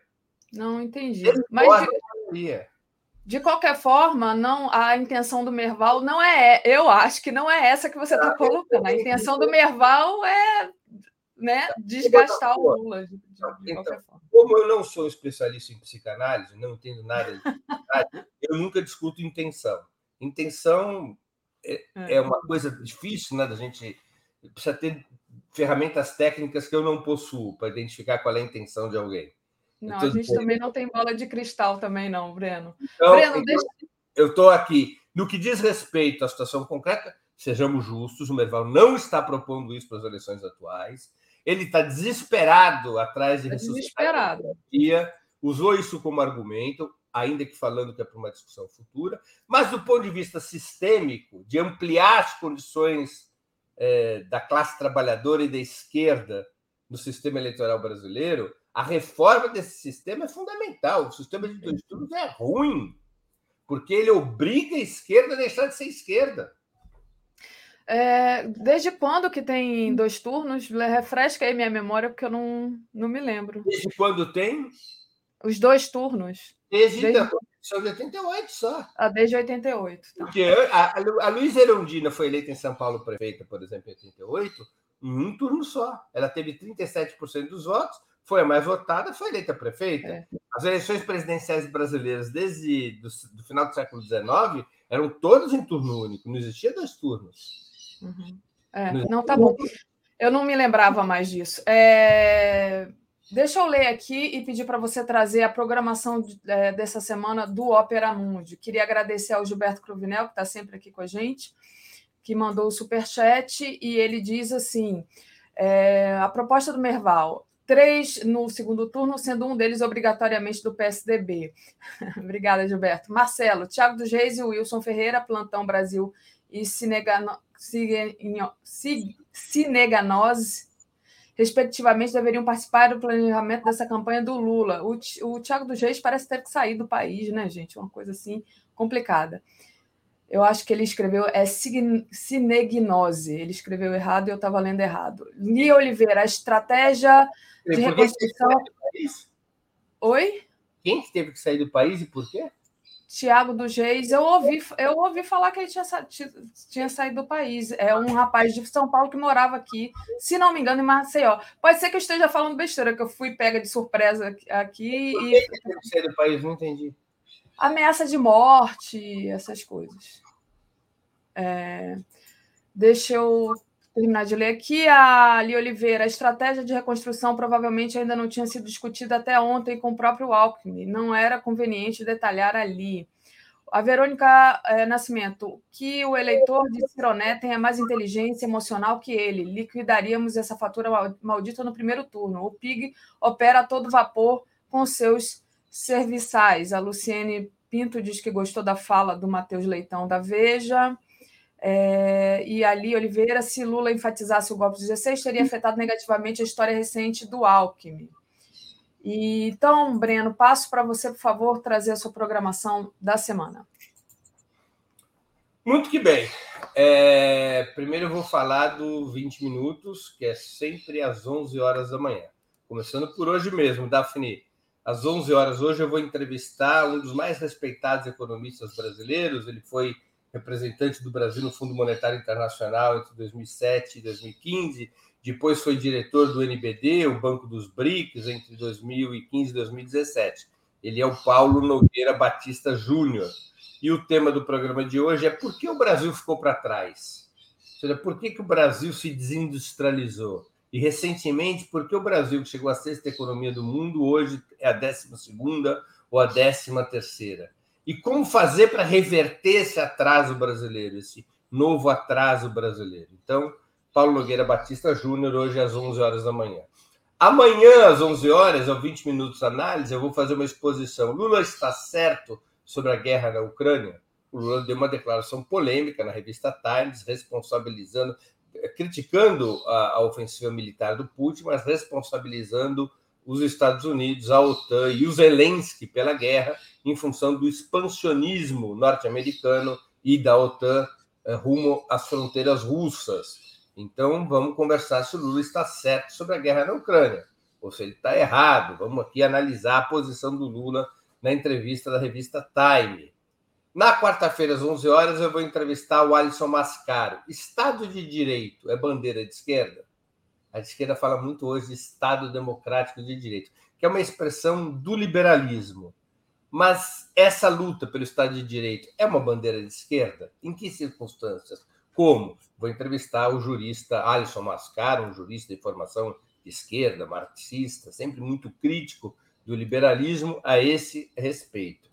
Não entendi. Mas de, maioria. de qualquer forma, não a intenção do Merval não é, eu acho que não é essa que você está colocando. A intenção do Merval é né, desgastar o Lula. De, de então, como eu não sou especialista em psicanálise, não entendo nada de psicanálise, eu nunca discuto intenção. Intenção é, é, é uma coisa difícil, né? Da gente precisa ter ferramentas técnicas que eu não possuo para identificar qual é a intenção de alguém. Não, a gente também não tem bola de cristal também, não, Breno. Então, Breno, então, deixa... Eu estou aqui. No que diz respeito à situação concreta, sejamos justos, o Merval não está propondo isso para as eleições atuais. Ele está desesperado atrás de tá desesperado. usou isso como argumento, ainda que falando que é para uma discussão futura, mas do ponto de vista sistêmico, de ampliar as condições é, da classe trabalhadora e da esquerda no sistema eleitoral brasileiro, a reforma desse sistema é fundamental. O sistema de dois turnos é ruim, porque ele obriga a esquerda a deixar de ser esquerda. É, desde quando que tem dois turnos? Refresca aí minha memória, porque eu não, não me lembro. Desde quando tem? Os dois turnos. Desde, desde... Então, são de 88 só. Ah, desde 88. Tá. Porque a, a Luísa Erundina foi eleita em São Paulo prefeita, por exemplo, em 88, em um turno só. Ela teve 37% dos votos, foi a mais votada, foi eleita prefeita. É. As eleições presidenciais brasileiras desde do, do final do século XIX eram todas em turno único, não existia dois turnos. Uhum. É, não, tá bom. Eu não me lembrava mais disso. É... Deixa eu ler aqui e pedir para você trazer a programação é, dessa semana do Ópera Mundi. Queria agradecer ao Gilberto Cruvinel, que está sempre aqui com a gente, que mandou o superchat, e ele diz assim: é, a proposta do Merval, três no segundo turno, sendo um deles obrigatoriamente do PSDB. Obrigada, Gilberto. Marcelo, Tiago dos Reis e Wilson Ferreira, Plantão Brasil e Cinegano, Cineganose, respectivamente, deveriam participar do planejamento dessa campanha do Lula. O, o Tiago dos Reis parece ter que sair do país, né, gente? Uma coisa assim complicada. Eu acho que ele escreveu é cinegnose. Ele escreveu errado e eu estava lendo errado. Li Oliveira, a estratégia de reconstrução. Oi? Quem teve que sair do país e por quê? Tiago dos Reis, eu ouvi, eu ouvi falar que ele tinha, tinha saído do país. É um rapaz de São Paulo que morava aqui, se não me engano, em Maceió. Pode ser que eu esteja falando besteira, que eu fui pega de surpresa aqui. Por que e... que sair do país? Não entendi. Ameaça de morte, essas coisas. É... Deixa eu terminar de ler aqui. A Ali Oliveira, a estratégia de reconstrução provavelmente ainda não tinha sido discutida até ontem com o próprio Alckmin. Não era conveniente detalhar ali. A Verônica é, Nascimento, que o eleitor de Cironé tenha mais inteligência emocional que ele. Liquidaríamos essa fatura maldita no primeiro turno. O PIG opera a todo vapor com seus serviçais. A Luciene Pinto diz que gostou da fala do Matheus Leitão da Veja. É, e ali, Oliveira, se Lula enfatizasse o golpe de 16, teria afetado negativamente a história recente do Alckmin. E, então, Breno, passo para você, por favor, trazer a sua programação da semana. Muito que bem. É, primeiro eu vou falar do 20 Minutos, que é sempre às 11 horas da manhã. Começando por hoje mesmo, Daphne. Às 11 horas hoje eu vou entrevistar um dos mais respeitados economistas brasileiros. Ele foi representante do Brasil no Fundo Monetário Internacional entre 2007 e 2015, depois foi diretor do NBD, o Banco dos BRICS, entre 2015 e 2017. Ele é o Paulo Nogueira Batista Júnior. E o tema do programa de hoje é por que o Brasil ficou para trás? Ou seja, por que, que o Brasil se desindustrializou? E, recentemente, por que o Brasil, que chegou à sexta economia do mundo, hoje é a décima segunda ou a décima terceira? E como fazer para reverter esse atraso brasileiro, esse novo atraso brasileiro? Então, Paulo Nogueira Batista Júnior, hoje às 11 horas da manhã. Amanhã, às 11 horas, ao 20 minutos análise, eu vou fazer uma exposição. Lula está certo sobre a guerra na Ucrânia? O Lula deu uma declaração polêmica na revista Times, responsabilizando, criticando a, a ofensiva militar do Putin, mas responsabilizando os Estados Unidos, a OTAN e o Zelensky pela guerra, em função do expansionismo norte-americano e da OTAN eh, rumo às fronteiras russas. Então, vamos conversar se o Lula está certo sobre a guerra na Ucrânia, ou se ele está errado. Vamos aqui analisar a posição do Lula na entrevista da revista Time. Na quarta-feira, às 11 horas, eu vou entrevistar o Alisson Mascaro. Estado de Direito é bandeira de esquerda? A esquerda fala muito hoje de Estado Democrático de Direito, que é uma expressão do liberalismo. Mas essa luta pelo Estado de Direito é uma bandeira de esquerda? Em que circunstâncias? Como? Vou entrevistar o jurista Alisson Mascaro, um jurista de formação de esquerda, marxista, sempre muito crítico do liberalismo a esse respeito.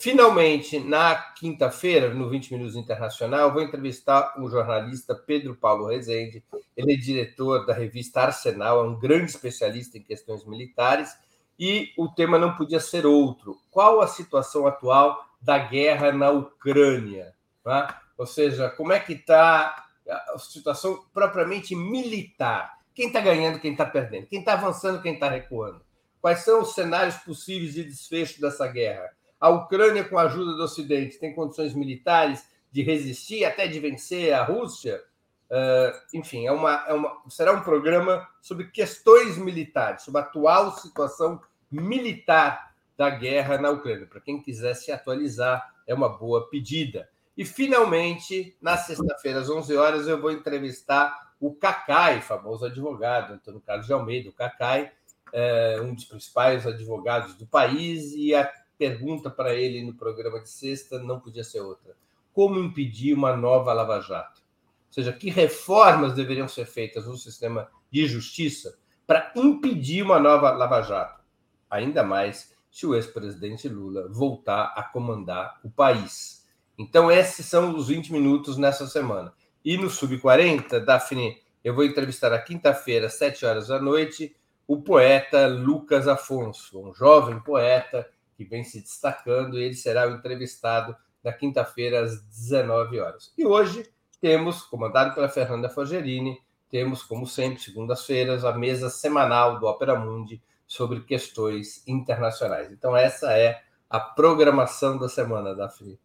Finalmente, na quinta-feira, no 20 Minutos Internacional, vou entrevistar o jornalista Pedro Paulo Rezende. Ele é diretor da revista Arsenal, é um grande especialista em questões militares, e o tema não podia ser outro. Qual a situação atual da guerra na Ucrânia? Né? Ou seja, como é que está a situação propriamente militar? Quem está ganhando, quem está perdendo? Quem está avançando, quem está recuando? Quais são os cenários possíveis de desfecho dessa guerra? A Ucrânia, com a ajuda do Ocidente, tem condições militares de resistir, até de vencer a Rússia. Uh, enfim, é uma, é uma, será um programa sobre questões militares, sobre a atual situação militar da guerra na Ucrânia. Para quem quiser se atualizar, é uma boa pedida. E, finalmente, na sexta-feira, às 11 horas, eu vou entrevistar o Cacai, famoso advogado, Antônio Carlos de Almeida, o Cacai, é um dos principais advogados do país, e a pergunta para ele no programa de sexta não podia ser outra. Como impedir uma nova Lava Jato? Ou seja, que reformas deveriam ser feitas no sistema de justiça para impedir uma nova Lava Jato? Ainda mais se o ex-presidente Lula voltar a comandar o país. Então, esses são os 20 minutos nessa semana. E no Sub-40, Daphne, eu vou entrevistar na quinta-feira, às 7 horas da noite, o poeta Lucas Afonso, um jovem poeta que vem se destacando, e ele será o entrevistado na quinta-feira, às 19 horas. E hoje temos, comandado pela Fernanda Fogerini, temos, como sempre, segundas-feiras, a mesa semanal do Opera Mundi sobre questões internacionais. Então, essa é a programação da semana, Daphne.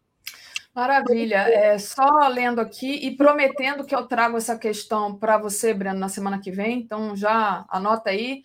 Maravilha. É, só lendo aqui e prometendo que eu trago essa questão para você, Breno, na semana que vem. Então, já anota aí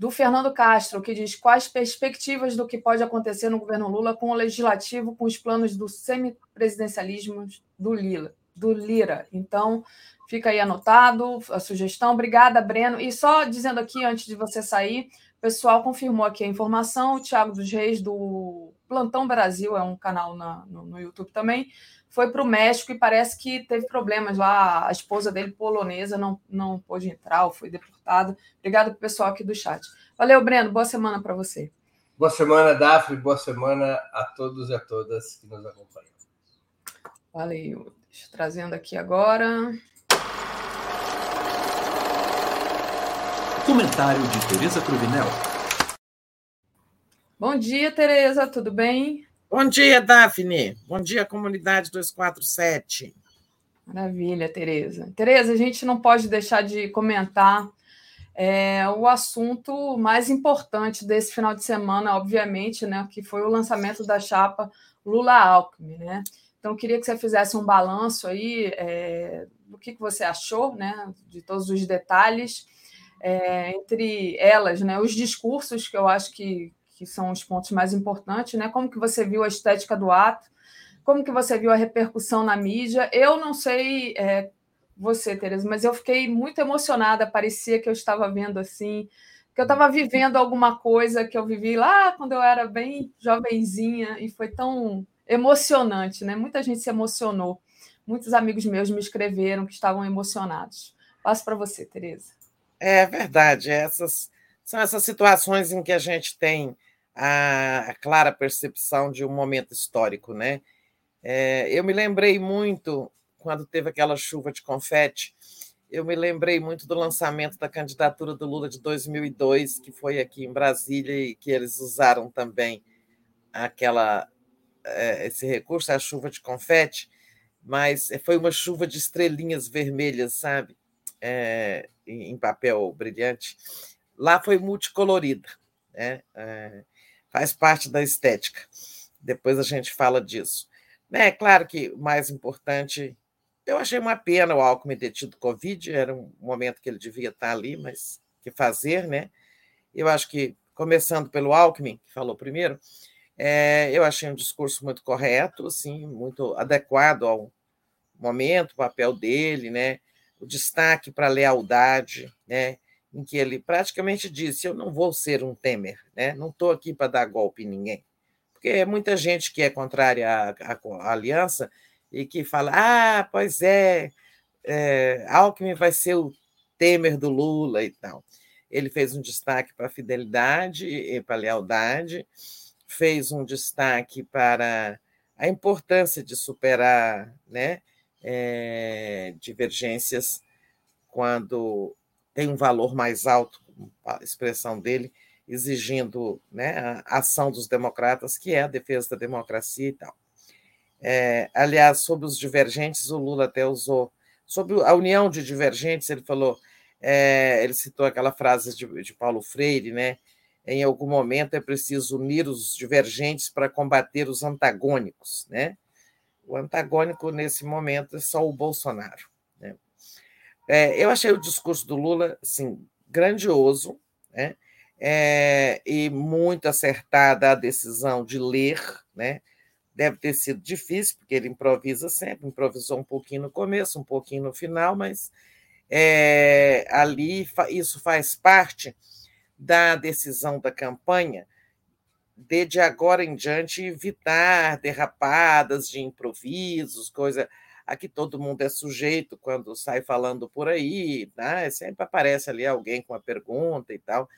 do Fernando Castro, que diz quais perspectivas do que pode acontecer no governo Lula com o legislativo, com os planos do semipresidencialismo do Lila, do Lira. Então, fica aí anotado a sugestão. Obrigada, Breno. E só dizendo aqui, antes de você sair, o pessoal confirmou aqui a informação. O Tiago dos Reis, do Plantão Brasil, é um canal na, no, no YouTube também, foi para o México e parece que teve problemas lá. A esposa dele, polonesa, não, não pôde entrar ou foi deportada. Obrigado para o pessoal aqui do chat. Valeu, Breno. Boa semana para você. Boa semana, Dafne. Boa semana a todos e a todas que nos acompanham. Valeu. Deixa eu trazendo aqui agora. Comentário de Tereza Cruvinel. Bom dia, Tereza. Tudo bem? Bom dia, Daphne. Bom dia, comunidade 247. Maravilha, Tereza. Tereza, a gente não pode deixar de comentar é, o assunto mais importante desse final de semana, obviamente, né, que foi o lançamento da chapa Lula-Alckmin, né? Então, queria que você fizesse um balanço aí é, do que, que você achou, né, de todos os detalhes, é, entre elas, né, os discursos que eu acho que, que são os pontos mais importantes, né? Como que você viu a estética do ato? Como que você viu a repercussão na mídia? Eu não sei é, você, Tereza, mas eu fiquei muito emocionada. Parecia que eu estava vendo assim, que eu estava vivendo alguma coisa que eu vivi lá quando eu era bem jovenzinha e foi tão emocionante, né? Muita gente se emocionou. Muitos amigos meus me escreveram que estavam emocionados. Passo para você, Tereza. É verdade. Essas são essas situações em que a gente tem a, clara percepção de um momento histórico, né? É, eu me lembrei muito quando teve aquela chuva de confete. Eu me lembrei muito do lançamento da candidatura do Lula de 2002, que foi aqui em Brasília e que eles usaram também aquela é, esse recurso, a chuva de confete, mas foi uma chuva de estrelinhas vermelhas, sabe? É, em papel brilhante. Lá foi multicolorida, né? É, faz parte da estética. Depois a gente fala disso. É claro que o mais importante, eu achei uma pena o Alckmin ter tido Covid, era um momento que ele devia estar ali, mas que fazer, né? Eu acho que, começando pelo Alckmin, que falou primeiro, é, eu achei um discurso muito correto, assim, muito adequado ao momento, o papel dele, né? O destaque para a lealdade, né? Em que ele praticamente disse: Eu não vou ser um Temer, né? não estou aqui para dar golpe em ninguém. Porque é muita gente que é contrária à, à, à aliança e que fala: Ah, pois é, é, Alckmin vai ser o Temer do Lula e tal. Ele fez um destaque para a fidelidade e para a lealdade, fez um destaque para a importância de superar né, é, divergências quando tem um valor mais alto, a expressão dele, exigindo né, a ação dos democratas, que é a defesa da democracia e tal. É, aliás, sobre os divergentes, o Lula até usou. Sobre a união de divergentes, ele falou, é, ele citou aquela frase de, de Paulo Freire, né? Em algum momento é preciso unir os divergentes para combater os antagônicos, né? O antagônico nesse momento é só o Bolsonaro. É, eu achei o discurso do Lula assim, grandioso, né? É, e muito acertada a decisão de ler, né? Deve ter sido difícil, porque ele improvisa sempre, improvisou um pouquinho no começo, um pouquinho no final, mas é, ali isso faz parte da decisão da campanha de, de agora em diante evitar derrapadas de improvisos, coisa Aqui todo mundo é sujeito quando sai falando por aí, né? sempre aparece ali alguém com uma pergunta e tal.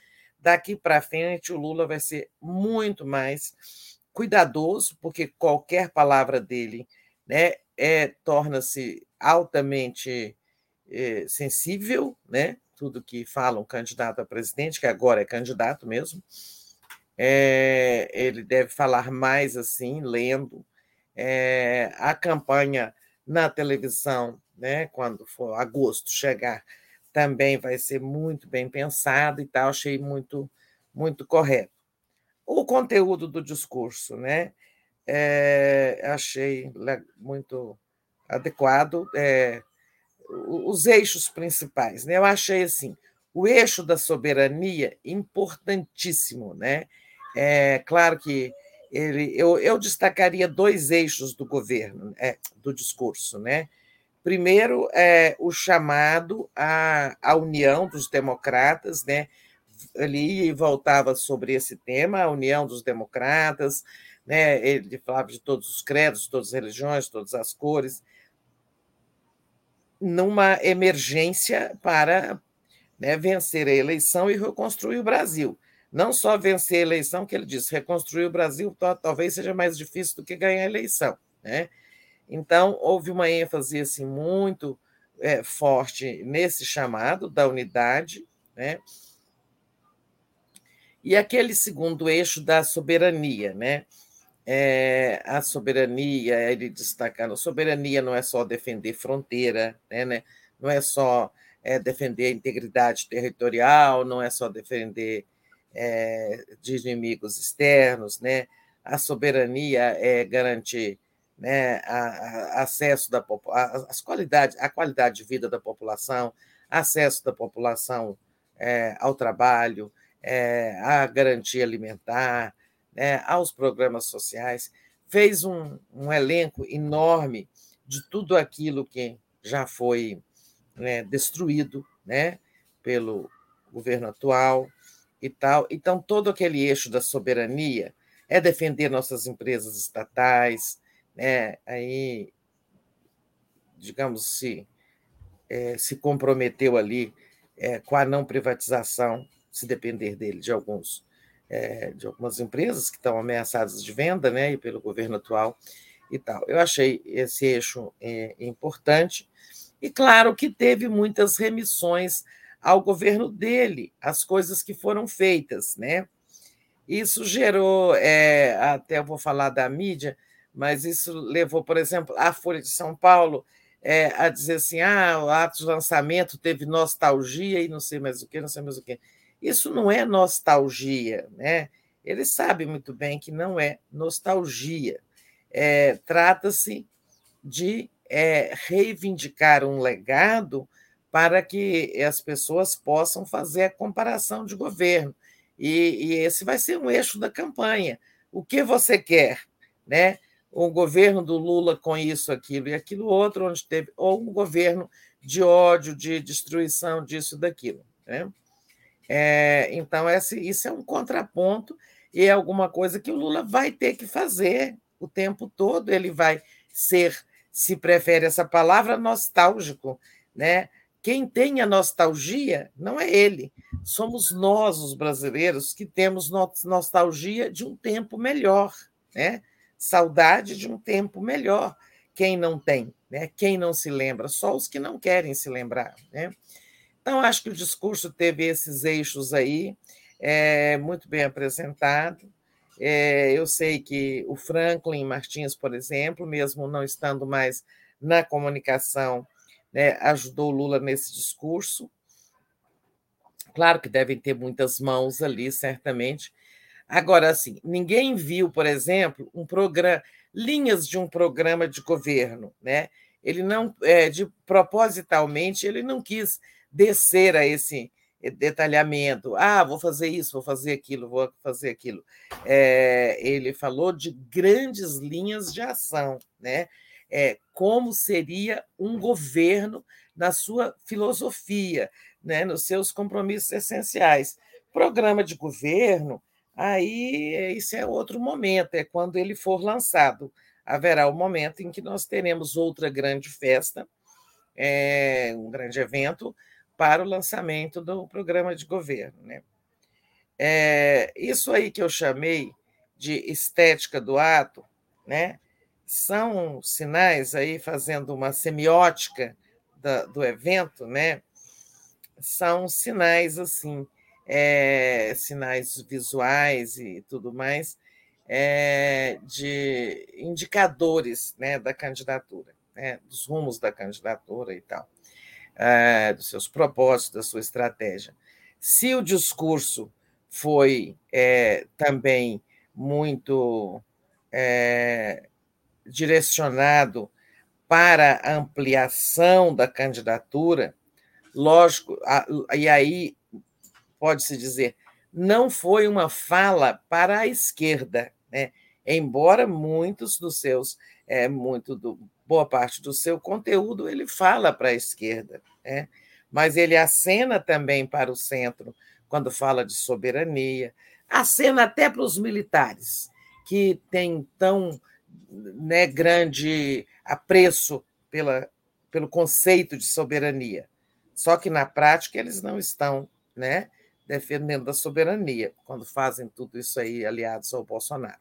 Daqui para frente, o Lula vai ser muito mais cuidadoso, porque qualquer palavra dele né, é, torna-se altamente é, sensível, né? tudo que fala um candidato a presidente, que agora é candidato mesmo, é, ele deve falar mais assim, lendo. É, a campanha na televisão, né, quando for agosto chegar, também vai ser muito bem pensado e tal, achei muito, muito correto. O conteúdo do discurso, né, é, achei muito adequado. É, os eixos principais, né? Eu achei assim, O eixo da soberania, importantíssimo, né? É claro que ele, eu, eu destacaria dois eixos do governo, é, do discurso, né? Primeiro, é o chamado à, à união dos democratas, né? Ali voltava sobre esse tema, a união dos democratas, né? Ele falava de todos os credos, todas as religiões, todas as cores, numa emergência para né, vencer a eleição e reconstruir o Brasil. Não só vencer a eleição, que ele disse, reconstruir o Brasil talvez seja mais difícil do que ganhar a eleição. Né? Então, houve uma ênfase assim, muito é, forte nesse chamado da unidade, né? e aquele segundo eixo da soberania, né? É, a soberania, ele destacando, soberania não é só defender fronteira, né, né? não é só é, defender a integridade territorial, não é só defender é, de inimigos externos, né? a soberania é garantir né, a, a acesso da a, as qualidade, a qualidade de vida da população, acesso da população é, ao trabalho, é, à garantia alimentar, né, aos programas sociais, fez um, um, elenco enorme de tudo aquilo que já foi né, destruído né, pelo governo atual e tal. Então, todo aquele eixo da soberania é defender nossas empresas estatais, né, aí, digamos, se, é, se comprometeu ali é, com a não privatização, se depender dele, de alguns é, de algumas empresas que estão ameaçadas de venda, né, e pelo governo atual e tal. Eu achei esse eixo é, importante e claro que teve muitas remissões ao governo dele, as coisas que foram feitas, né? Isso gerou, é, até eu vou falar da mídia, mas isso levou, por exemplo, a Folha de São Paulo é, a dizer assim: ah, o ato de lançamento teve nostalgia e não sei mais o que, não sei mais o que. Isso não é nostalgia, né? Ele sabe muito bem que não é nostalgia. É, Trata-se de é, reivindicar um legado para que as pessoas possam fazer a comparação de governo. E, e, esse vai ser um eixo da campanha. O que você quer? Né? Um governo do Lula com isso, aquilo e aquilo outro, onde teve, ou um governo de ódio, de destruição disso, daquilo. Né? É, então, esse, isso é um contraponto e é alguma coisa que o Lula vai ter que fazer o tempo todo. Ele vai ser, se prefere essa palavra, nostálgico. Né? Quem tem a nostalgia não é ele, somos nós, os brasileiros, que temos nostalgia de um tempo melhor, né? saudade de um tempo melhor. Quem não tem, né? quem não se lembra, só os que não querem se lembrar. Né? Então, acho que o discurso teve esses eixos aí, é, muito bem apresentado. É, eu sei que o Franklin Martins, por exemplo, mesmo não estando mais na comunicação, né, ajudou Lula nesse discurso. Claro que devem ter muitas mãos ali, certamente. Agora, assim, ninguém viu, por exemplo, um programa, linhas de um programa de governo, né? Ele não, é, de propositalmente, ele não quis descer a esse detalhamento. Ah, vou fazer isso, vou fazer aquilo, vou fazer aquilo. É, ele falou de grandes linhas de ação, né? É, como seria um governo na sua filosofia, né? nos seus compromissos essenciais. Programa de governo, aí isso é outro momento, é quando ele for lançado. Haverá o momento em que nós teremos outra grande festa, é, um grande evento, para o lançamento do programa de governo. Né? É, isso aí que eu chamei de estética do ato, né? São sinais aí fazendo uma semiótica da, do evento, né? São sinais assim, é, sinais visuais e tudo mais, é, de indicadores né, da candidatura, né, dos rumos da candidatura e tal. É, dos seus propósitos, da sua estratégia. Se o discurso foi é, também muito é, direcionado para a ampliação da candidatura, lógico, e aí pode-se dizer, não foi uma fala para a esquerda, né? embora muitos dos seus, é, muito do, boa parte do seu conteúdo ele fala para a esquerda, né? mas ele acena também para o centro quando fala de soberania, acena até para os militares, que têm tão né, grande apreço pela, pelo conceito de soberania. Só que na prática eles não estão né, defendendo a soberania quando fazem tudo isso aí aliados ao Bolsonaro.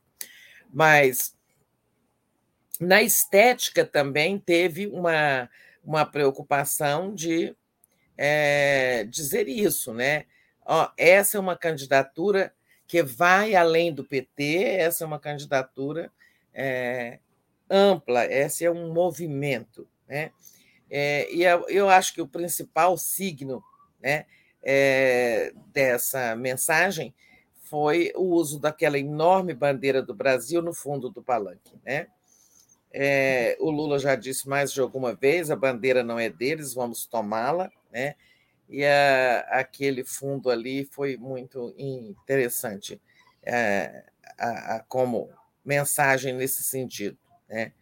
Mas na estética também teve uma, uma preocupação de é, dizer isso, né? Ó, essa é uma candidatura que vai além do PT, essa é uma candidatura é, ampla, esse é um movimento. Né? É, e eu, acho que o principal signo né, é, dessa mensagem foi o uso daquela enorme bandeira do Brasil no fundo do palanque. Né? É, o Lula já disse mais de alguma vez: a bandeira não é deles, vamos tomá-la. Né? E a, aquele fundo ali foi muito interessante é, a, a, como mensagem nesse sentido. Né?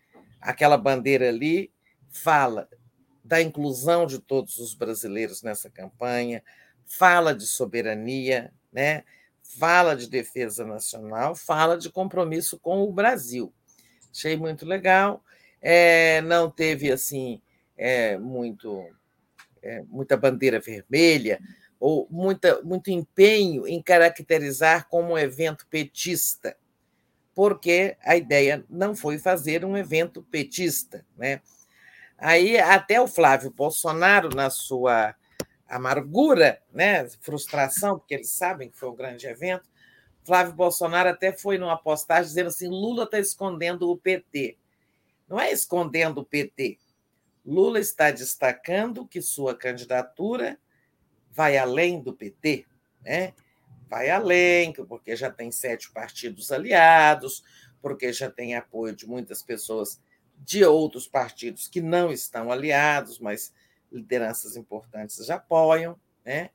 Aquela bandeira ali fala da inclusão de todos os brasileiros nessa campanha, fala de soberania, né? fala de defesa nacional, fala de compromisso com o Brasil. Achei muito legal. É, não teve assim é, muito é, muita bandeira vermelha ou muita, muito empenho em caracterizar como um evento petista, porque a ideia não foi fazer um evento petista. Né? Aí até o Flávio Bolsonaro, na sua amargura, né, frustração, porque eles sabem que foi um grande evento, Flávio Bolsonaro até foi numa postagem dizendo assim: Lula está escondendo o PT. Não é escondendo o PT, Lula está destacando que sua candidatura vai além do PT, né? Vai além, porque já tem sete partidos aliados, porque já tem apoio de muitas pessoas de outros partidos que não estão aliados, mas lideranças importantes já apoiam, né?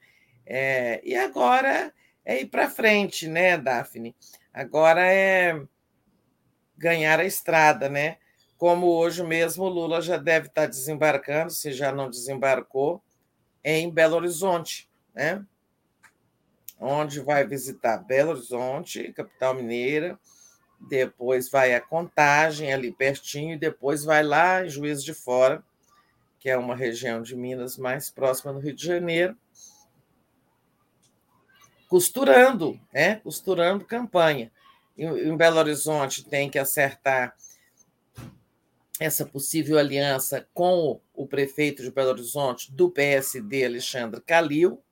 É, e agora é ir para frente, né, Daphne? Agora é ganhar a estrada, né? como hoje mesmo o Lula já deve estar desembarcando, se já não desembarcou, em Belo Horizonte, né? Onde vai visitar Belo Horizonte, capital mineira, depois vai a Contagem, ali pertinho, e depois vai lá em Juiz de Fora, que é uma região de Minas mais próxima do Rio de Janeiro, costurando, né? costurando campanha. Em Belo Horizonte tem que acertar essa possível aliança com o prefeito de Belo Horizonte do PSD, Alexandre Calil.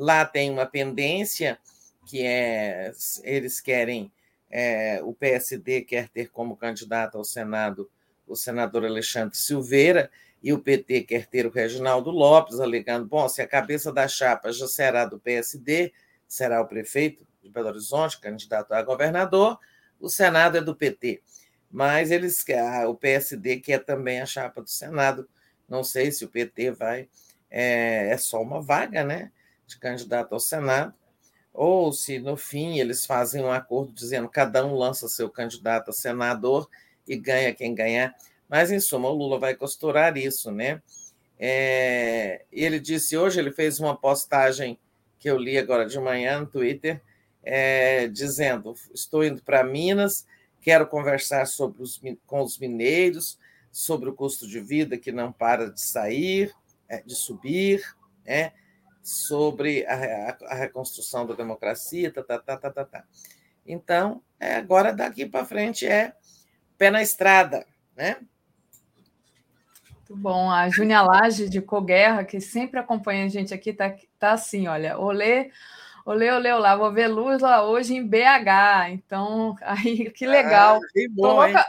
Lá tem uma pendência que é eles querem é, o PSD quer ter como candidato ao Senado o senador Alexandre Silveira e o PT quer ter o Reginaldo Lopes, alegando, bom, se a cabeça da chapa já será do PSD, será o prefeito de Belo Horizonte, candidato a governador, o Senado é do PT mas eles o PSD quer também a chapa do Senado. Não sei se o PT vai. É, é só uma vaga, né? De candidato ao Senado. Ou se no fim eles fazem um acordo dizendo cada um lança seu candidato a senador e ganha quem ganhar. Mas, em suma, o Lula vai costurar isso, né? É, ele disse hoje, ele fez uma postagem que eu li agora de manhã no Twitter, é, dizendo: Estou indo para Minas Quero conversar sobre os, com os mineiros, sobre o custo de vida que não para de sair, é, de subir, né? Sobre a, a, reconstrução da democracia, tá, tá, tá, tá, tá, tá. Então, é, agora daqui para frente é pé na estrada, né? Muito bom. A Júnia Lage de Coguerra, que sempre acompanha a gente aqui, tá, tá assim, olha, olê Olê, olê, olá, vou ver luz lá hoje em BH. Então, aí, que legal. Ah, que bom, tô louca,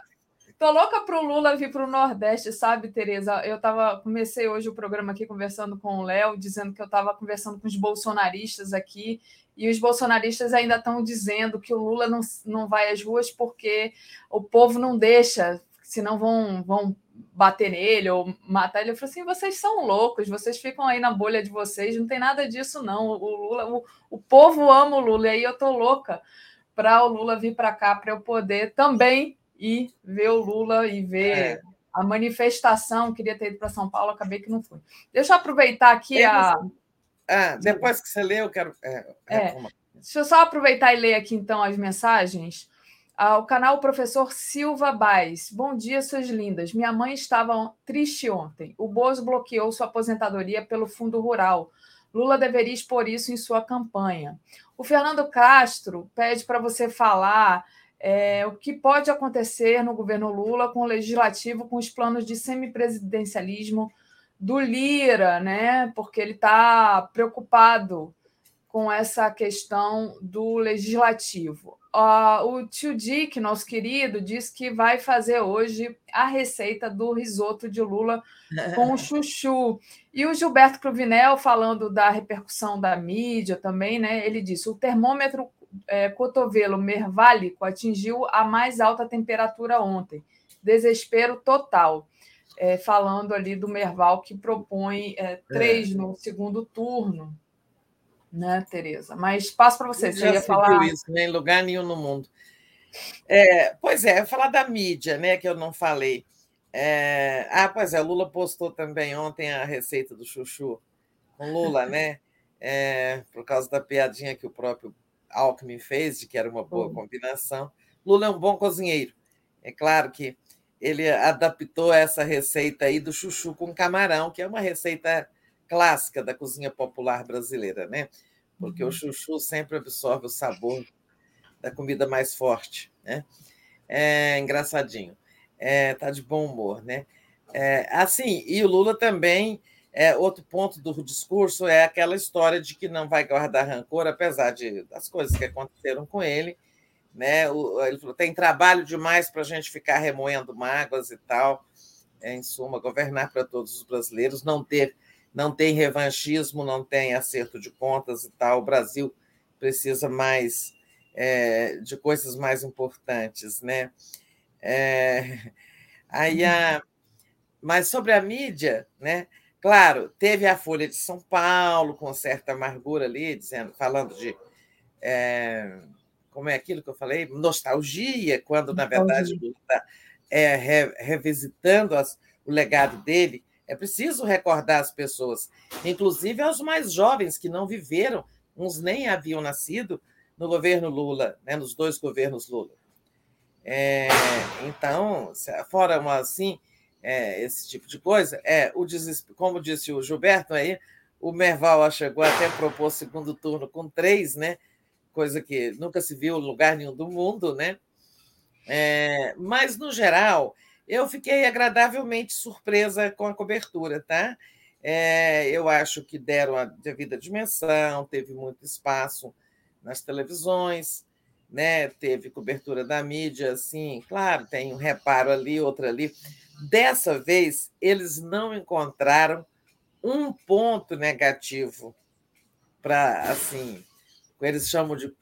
tô louca para o Lula vir para o Nordeste, sabe, Tereza? Eu tava, comecei hoje o programa aqui conversando com o Léo, dizendo que eu estava conversando com os bolsonaristas aqui, e os bolsonaristas ainda estão dizendo que o Lula não, não vai às ruas porque o povo não deixa, senão vão, vão bater nele ou matar ele. Eu falei assim: vocês são loucos, vocês ficam aí na bolha de vocês, não tem nada disso, não. O Lula, o, o povo ama o Lula, e aí eu tô louca para o Lula vir para cá para eu poder também ir ver o Lula e ver. É. A manifestação, queria ter ido para São Paulo, acabei que não fui. Deixa eu aproveitar aqui a. Ah, depois que você lê, eu quero. É, é. Deixa eu só aproveitar e ler aqui então as mensagens. Ao canal Professor Silva Baez. Bom dia, suas lindas. Minha mãe estava triste ontem. O Bozo bloqueou sua aposentadoria pelo Fundo Rural. Lula deveria expor isso em sua campanha. O Fernando Castro pede para você falar é, o que pode acontecer no governo Lula com o legislativo, com os planos de semipresidencialismo do Lira, né? Porque ele está preocupado com essa questão do legislativo. Uh, o tio Dick, nosso querido, diz que vai fazer hoje a receita do risoto de Lula com chuchu. E o Gilberto Cruvinel, falando da repercussão da mídia também, né? Ele disse: o termômetro é, cotovelo merválico atingiu a mais alta temperatura ontem. Desespero total. É, falando ali do Merval, que propõe é, três é. no segundo turno né, Tereza? Mas passo para você, você ia falar. isso né, em lugar nenhum no mundo. É, pois é, falar da mídia, né, que eu não falei. É, ah, pois é, Lula postou também ontem a receita do chuchu com Lula, né? É, por causa da piadinha que o próprio Alckmin fez, de que era uma boa combinação. Lula é um bom cozinheiro. É claro que ele adaptou essa receita aí do chuchu com camarão, que é uma receita clássica da cozinha popular brasileira, né? Porque uhum. o chuchu sempre absorve o sabor da comida mais forte, né? É engraçadinho. É, tá de bom humor, né? É, assim, e o Lula também, é, outro ponto do discurso é aquela história de que não vai guardar rancor, apesar de, das coisas que aconteceram com ele. Né? O, ele falou: tem trabalho demais para a gente ficar remoendo mágoas e tal. É, em suma, governar para todos os brasileiros, não ter não tem revanchismo, não tem acerto de contas e tal. O Brasil precisa mais é, de coisas mais importantes, né? É, aí a, mas sobre a mídia, né? Claro, teve a Folha de São Paulo com certa amargura ali, dizendo, falando de é, como é aquilo que eu falei, nostalgia, quando na verdade está é, re, revisitando as, o legado dele. É preciso recordar as pessoas, inclusive aos mais jovens que não viveram, uns nem haviam nascido no governo Lula, né, nos dois governos Lula. É, então, fora uma, assim, é, esse tipo de coisa, é o como disse o Gilberto aí, o Merval chegou até propor segundo turno com três, né? Coisa que nunca se viu em lugar nenhum do mundo, né? É, mas, no geral, eu fiquei agradavelmente surpresa com a cobertura, tá? É, eu acho que deram a devida dimensão, teve muito espaço nas televisões, né? Teve cobertura da mídia, assim, claro, tem um reparo ali, outro ali. Dessa vez, eles não encontraram um ponto negativo para, assim, eles chamam de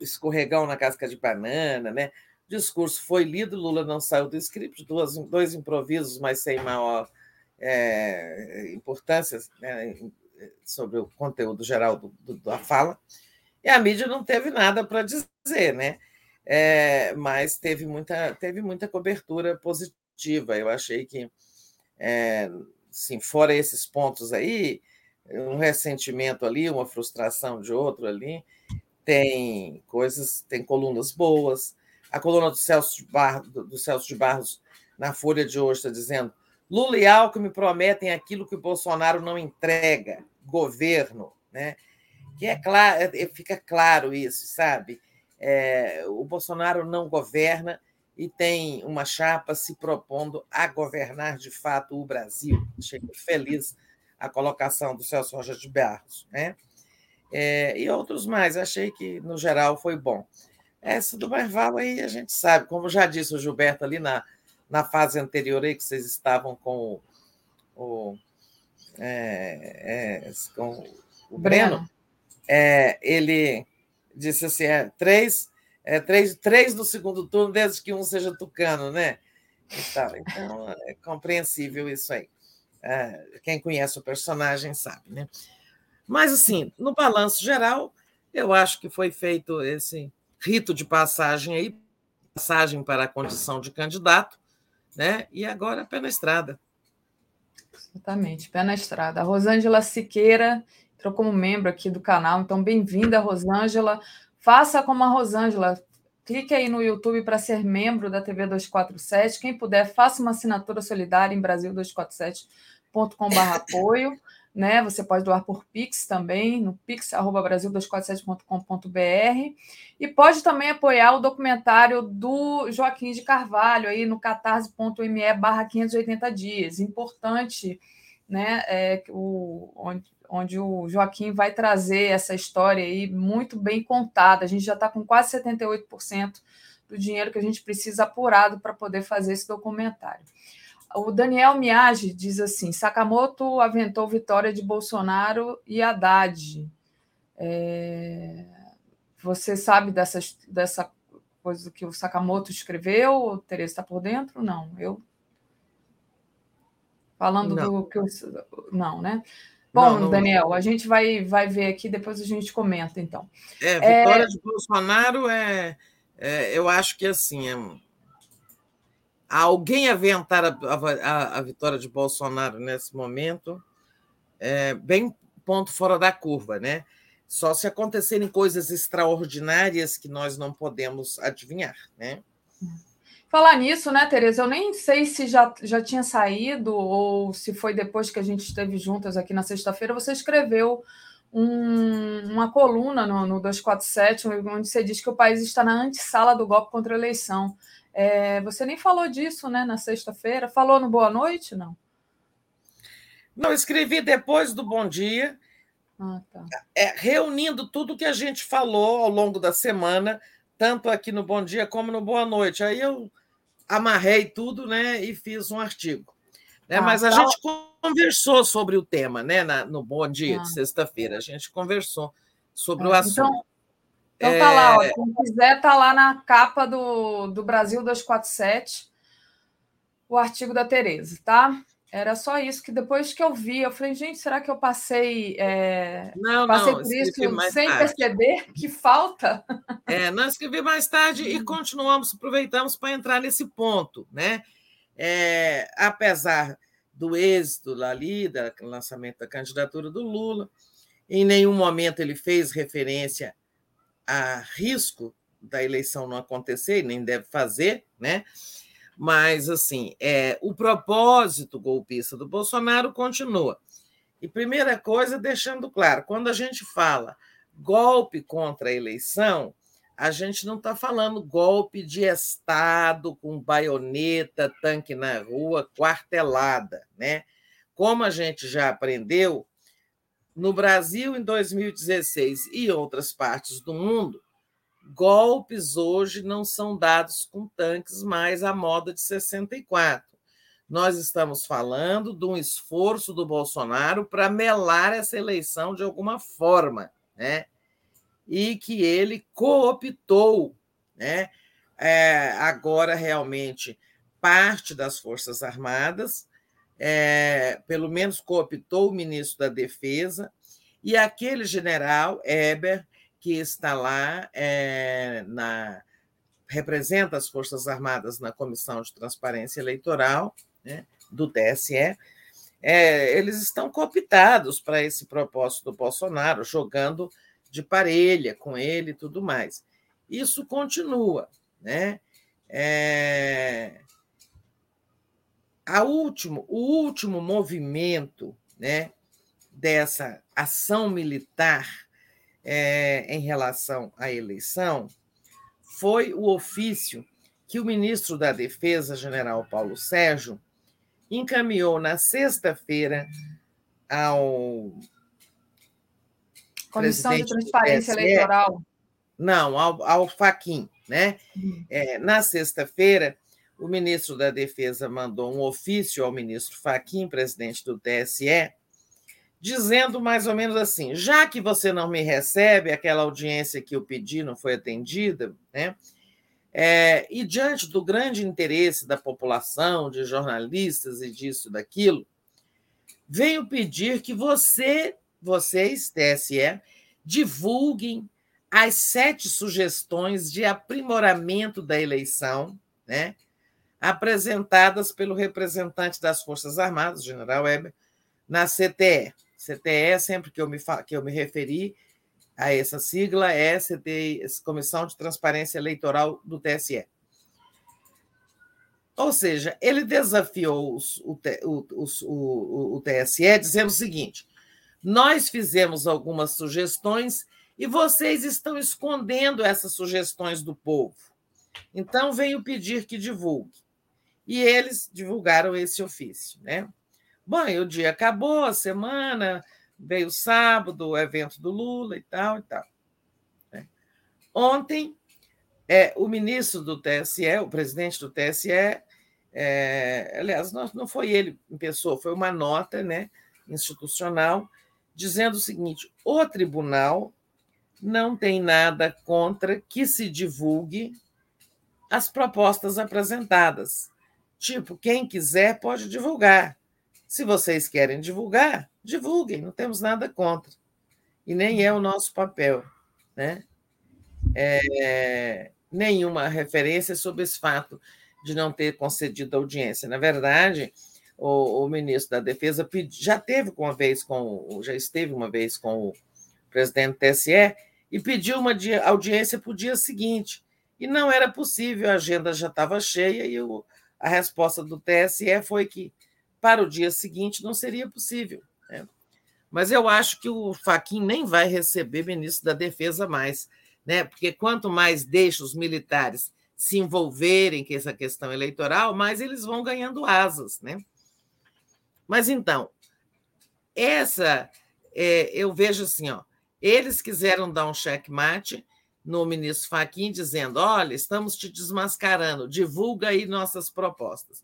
escorregão na casca de banana, né? discurso foi lido, Lula não saiu do script, duas, dois improvisos, mas sem maior é, importância né, sobre o conteúdo geral do, do, da fala. E a mídia não teve nada para dizer, né? É, mas teve muita, teve muita cobertura positiva. Eu achei que, é, sim, fora esses pontos aí, um ressentimento ali, uma frustração de outro ali, tem coisas, tem colunas boas, a coluna do Celso de Barros, do Celso de Barros na Folha de hoje está dizendo: Lula e Alckmin prometem aquilo que o Bolsonaro não entrega, governo, né? Que é claro, é, fica claro isso, sabe? É, o Bolsonaro não governa e tem uma chapa se propondo a governar de fato o Brasil. Achei feliz a colocação do Celso Rocha de Barros, né? É, e outros mais. Achei que, no geral, foi bom. Essa do Merval aí a gente sabe, como já disse o Gilberto ali na, na fase anterior aí, que vocês estavam com o, o é, é, com o Breno, é, ele disse assim: é, três, é, três, três no segundo turno, desde que um seja tucano, né? Então, é compreensível isso aí. É, quem conhece o personagem sabe, né? Mas, assim, no balanço geral, eu acho que foi feito esse rito de passagem aí, passagem para a condição de candidato, né? E agora pé na estrada. Exatamente, pé na estrada. Rosângela Siqueira entrou como membro aqui do canal, então bem-vinda, Rosângela. Faça como a Rosângela, clique aí no YouTube para ser membro da TV 247. Quem puder, faça uma assinatura solidária em Brasil247.com.br apoio né? Você pode doar por Pix também, no pix@brasil247.com.br e pode também apoiar o documentário do Joaquim de Carvalho aí no catarse.me/580 dias. Importante, né? É, o, onde, onde o Joaquim vai trazer essa história aí muito bem contada. A gente já está com quase 78% do dinheiro que a gente precisa apurado para poder fazer esse documentário. O Daniel Miage diz assim: Sakamoto aventou vitória de Bolsonaro e Haddad. É... Você sabe dessa, dessa coisa que o Sakamoto escreveu? Tereza está por dentro? Não, eu. Falando não. do que eu. Não, né? Bom, não, não, Daniel, a gente vai, vai ver aqui, depois a gente comenta, então. É, vitória é... de Bolsonaro é, é, Eu acho que assim. É alguém aventar a, a, a, vitória de Bolsonaro nesse momento é bem ponto fora da curva, né? Só se acontecerem coisas extraordinárias que nós não podemos adivinhar, né? Falar nisso, né, Tereza? Eu nem sei se já, já tinha saído ou se foi depois que a gente esteve juntas aqui na sexta-feira. Você escreveu um, uma coluna no, no 247, onde você diz que o país está na antessala do golpe contra a eleição. É, você nem falou disso né, na sexta-feira. Falou no Boa Noite, não? Não, escrevi depois do Bom Dia, ah, tá. é, reunindo tudo que a gente falou ao longo da semana, tanto aqui no Bom Dia como no Boa Noite. Aí eu amarrei tudo né, e fiz um artigo. Né? Ah, Mas a tá. gente conversou sobre o tema né, na, no Bom Dia ah. de sexta-feira. A gente conversou sobre ah, o assunto. Então, então tá lá, ó, é. quem quiser tá lá na capa do, do Brasil 247, o artigo da Tereza, tá? Era só isso que depois que eu vi, eu falei, gente, será que eu passei, é, não, passei não, por isso sem tarde. perceber que falta? É, nós escrevi mais tarde e continuamos, aproveitamos para entrar nesse ponto, né? É, apesar do êxito ali, do lançamento da candidatura do Lula, em nenhum momento ele fez referência a risco da eleição não acontecer, e nem deve fazer, né? Mas, assim, é, o propósito golpista do Bolsonaro continua. E primeira coisa, deixando claro, quando a gente fala golpe contra a eleição, a gente não está falando golpe de Estado com baioneta, tanque na rua, quartelada, né? Como a gente já aprendeu, no Brasil, em 2016 e outras partes do mundo, golpes hoje não são dados com tanques mais à moda de 64. Nós estamos falando de um esforço do Bolsonaro para melar essa eleição de alguma forma, né? E que ele cooptou, né? É, agora realmente parte das Forças Armadas é, pelo menos cooptou o ministro da Defesa, e aquele general, Eber, que está lá, é, na, representa as Forças Armadas na Comissão de Transparência Eleitoral né, do TSE, é, eles estão cooptados para esse propósito do Bolsonaro, jogando de parelha com ele e tudo mais. Isso continua. Né? É, a último, o último movimento né, dessa ação militar é, em relação à eleição foi o ofício que o ministro da Defesa, general Paulo Sérgio, encaminhou na sexta-feira ao. Comissão de Transparência Eleitoral. Não, ao, ao Faquim, né? Uhum. É, na sexta-feira, o ministro da Defesa mandou um ofício ao ministro Faquim, presidente do TSE, dizendo mais ou menos assim: já que você não me recebe, aquela audiência que eu pedi não foi atendida, né? É, e diante do grande interesse da população, de jornalistas e disso daquilo, venho pedir que você, vocês, TSE, divulguem as sete sugestões de aprimoramento da eleição, né, apresentadas pelo representante das Forças Armadas, general Weber, na CTE. CTE, sempre que eu me, que eu me referi a essa sigla, é CTE, Comissão de Transparência Eleitoral do TSE. Ou seja, ele desafiou os, o, o, o, o TSE dizendo o seguinte: nós fizemos algumas sugestões e vocês estão escondendo essas sugestões do povo. Então, venho pedir que divulgue. E eles divulgaram esse ofício. Né? Bom, o dia acabou, a semana, veio sábado, o evento do Lula e tal e tal. Né? Ontem, é, o ministro do TSE, o presidente do TSE, é, aliás, não, não foi ele em pessoa, foi uma nota né, institucional dizendo o seguinte: o tribunal não tem nada contra que se divulgue as propostas apresentadas. Tipo, quem quiser pode divulgar. Se vocês querem divulgar, divulguem, não temos nada contra. E nem é o nosso papel. Né? É, nenhuma referência sobre esse fato de não ter concedido audiência. Na verdade, o, o ministro da Defesa pedi, já teve uma vez com já esteve uma vez com o presidente do TSE e pediu uma audiência para o dia seguinte. E não era possível, a agenda já estava cheia, e o, a resposta do TSE foi que para o dia seguinte não seria possível. Né? Mas eu acho que o Faquin nem vai receber ministro da Defesa mais, né? porque quanto mais deixa os militares se envolverem com essa questão eleitoral, mais eles vão ganhando asas. Né? Mas então, essa é, eu vejo assim, ó, eles quiseram dar um checkmate no ministro Faquim, dizendo: olha, estamos te desmascarando, divulga aí nossas propostas.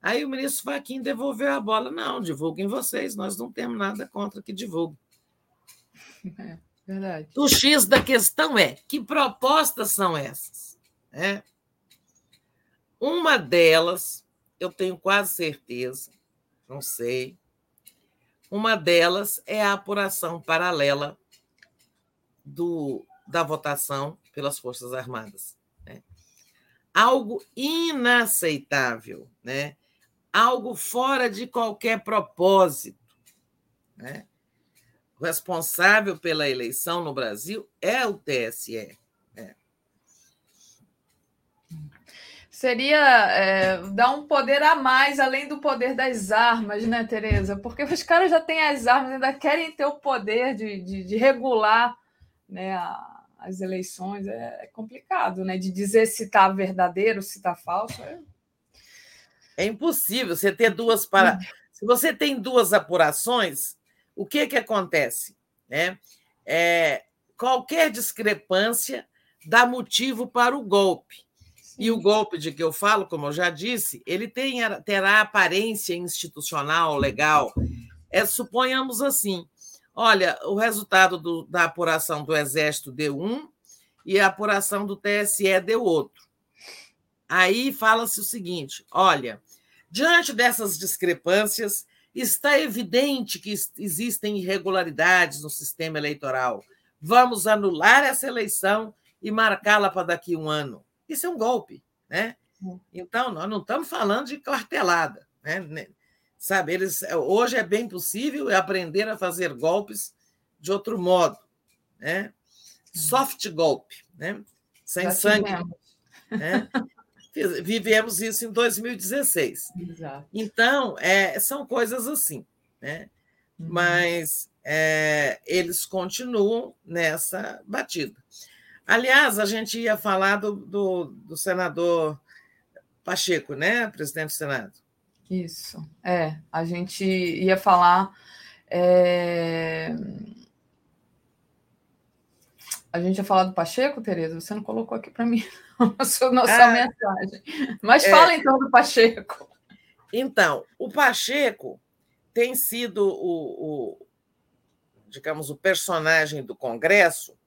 Aí o ministro Faquim devolveu a bola: não, divulguem vocês, nós não temos nada contra que divulguem. É, verdade. O X da questão é: que propostas são essas? É. Uma delas, eu tenho quase certeza, não sei, uma delas é a apuração paralela do, da votação pelas Forças Armadas. Né? Algo inaceitável, né? Algo fora de qualquer propósito. Né? O responsável pela eleição no Brasil é o TSE. Né? Seria é, dar um poder a mais, além do poder das armas, né, Tereza? Porque os caras já têm as armas, ainda querem ter o poder de, de, de regular né, a, as eleições é, é, complicado, né? De dizer se está verdadeiro, se está falso. É... é... impossível você ter duas para. Hum. Se você tem duas apurações, o que que acontece, né? É, qualquer discrepância dá motivo para o golpe. E o golpe de que eu falo, como eu já disse, ele tem, terá aparência institucional, legal. É, suponhamos assim, Olha, o resultado do, da apuração do Exército deu um e a apuração do TSE deu outro. Aí fala-se o seguinte: olha, diante dessas discrepâncias, está evidente que existem irregularidades no sistema eleitoral. Vamos anular essa eleição e marcá-la para daqui a um ano. Isso é um golpe, né? Então, nós não estamos falando de quartelada, né? Sabe, eles hoje é bem possível aprender a fazer golpes de outro modo, né? Soft golpe, né? Sem Já sangue. Né? Vivemos isso em 2016. Exato. Então, é, são coisas assim, né? Uhum. Mas é, eles continuam nessa batida. Aliás, a gente ia falar do, do, do senador Pacheco, né, presidente do Senado? Isso, é. A gente ia falar. É... A gente ia falar do Pacheco, Tereza? Você não colocou aqui para mim nossa, nossa ah, mensagem. Mas é... fala então do Pacheco. Então, o Pacheco tem sido o, o digamos, o personagem do Congresso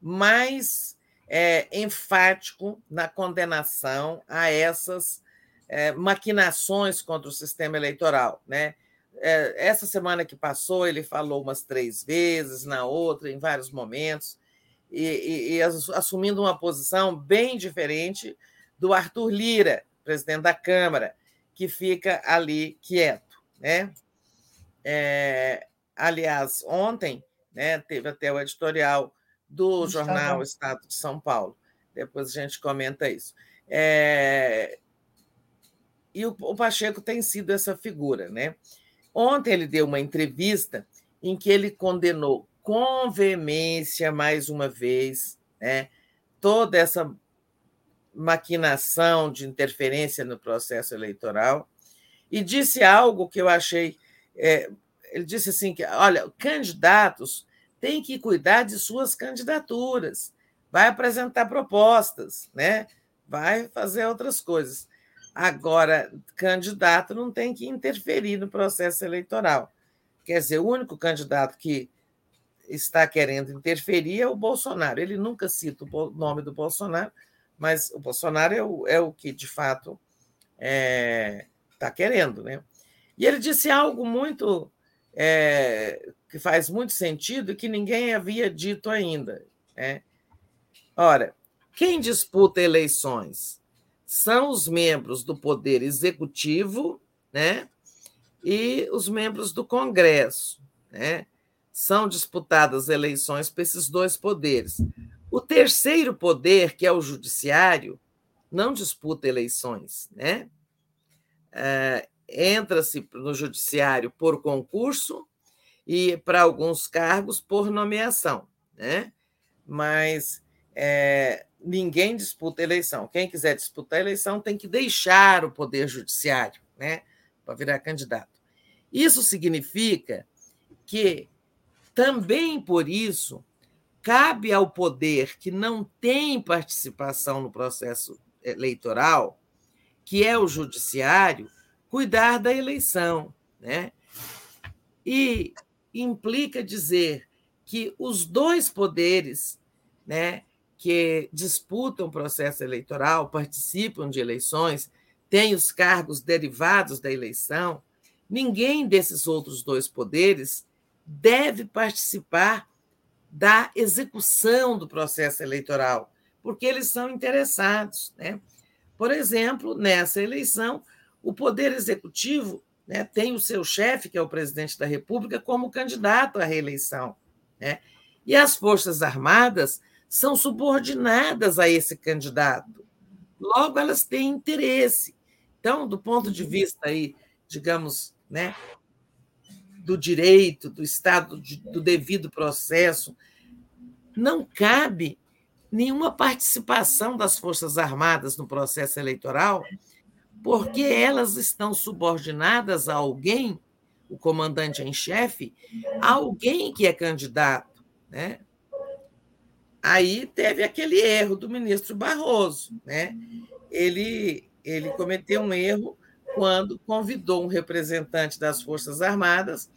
mais é, enfático na condenação a essas é, maquinações contra o sistema eleitoral. Né? É, essa semana que passou, ele falou umas três vezes, na outra, em vários momentos, e, e, assumindo uma posição bem diferente do Arthur Lira, presidente da Câmara, que fica ali quieto. Né? É, aliás, ontem né, teve até o editorial do jornal Estado de São Paulo. Depois a gente comenta isso. É... E o, o Pacheco tem sido essa figura. Né? Ontem ele deu uma entrevista em que ele condenou com veemência, mais uma vez, né, toda essa maquinação de interferência no processo eleitoral e disse algo que eu achei. É, ele disse assim: que, olha, candidatos têm que cuidar de suas candidaturas, vai apresentar propostas, né? vai fazer outras coisas. Agora, candidato não tem que interferir no processo eleitoral. Quer dizer, o único candidato que está querendo interferir é o Bolsonaro. Ele nunca cita o nome do Bolsonaro, mas o Bolsonaro é o, é o que, de fato, está é, tá querendo. Né? E ele disse algo muito é, que faz muito sentido e que ninguém havia dito ainda. Né? Ora, quem disputa eleições são os membros do Poder Executivo né? e os membros do Congresso. Né? São disputadas eleições para esses dois poderes. O terceiro poder, que é o judiciário, não disputa eleições, né? É, Entra-se no judiciário por concurso e, para alguns cargos, por nomeação, né? Mas é, ninguém disputa eleição. Quem quiser disputar eleição tem que deixar o poder judiciário, né? Para virar candidato. Isso significa que também por isso, cabe ao poder que não tem participação no processo eleitoral, que é o judiciário, cuidar da eleição. Né? E implica dizer que os dois poderes né, que disputam o processo eleitoral, participam de eleições, têm os cargos derivados da eleição, ninguém desses outros dois poderes deve participar da execução do processo eleitoral, porque eles são interessados. Né? Por exemplo, nessa eleição, o Poder Executivo né, tem o seu chefe, que é o presidente da República, como candidato à reeleição. Né? E as Forças Armadas são subordinadas a esse candidato. Logo, elas têm interesse. Então, do ponto de vista aí, digamos, né, do direito, do Estado do devido processo, não cabe nenhuma participação das Forças Armadas no processo eleitoral, porque elas estão subordinadas a alguém, o comandante em chefe, a alguém que é candidato. Né? Aí teve aquele erro do ministro Barroso. Né? Ele, ele cometeu um erro quando convidou um representante das Forças Armadas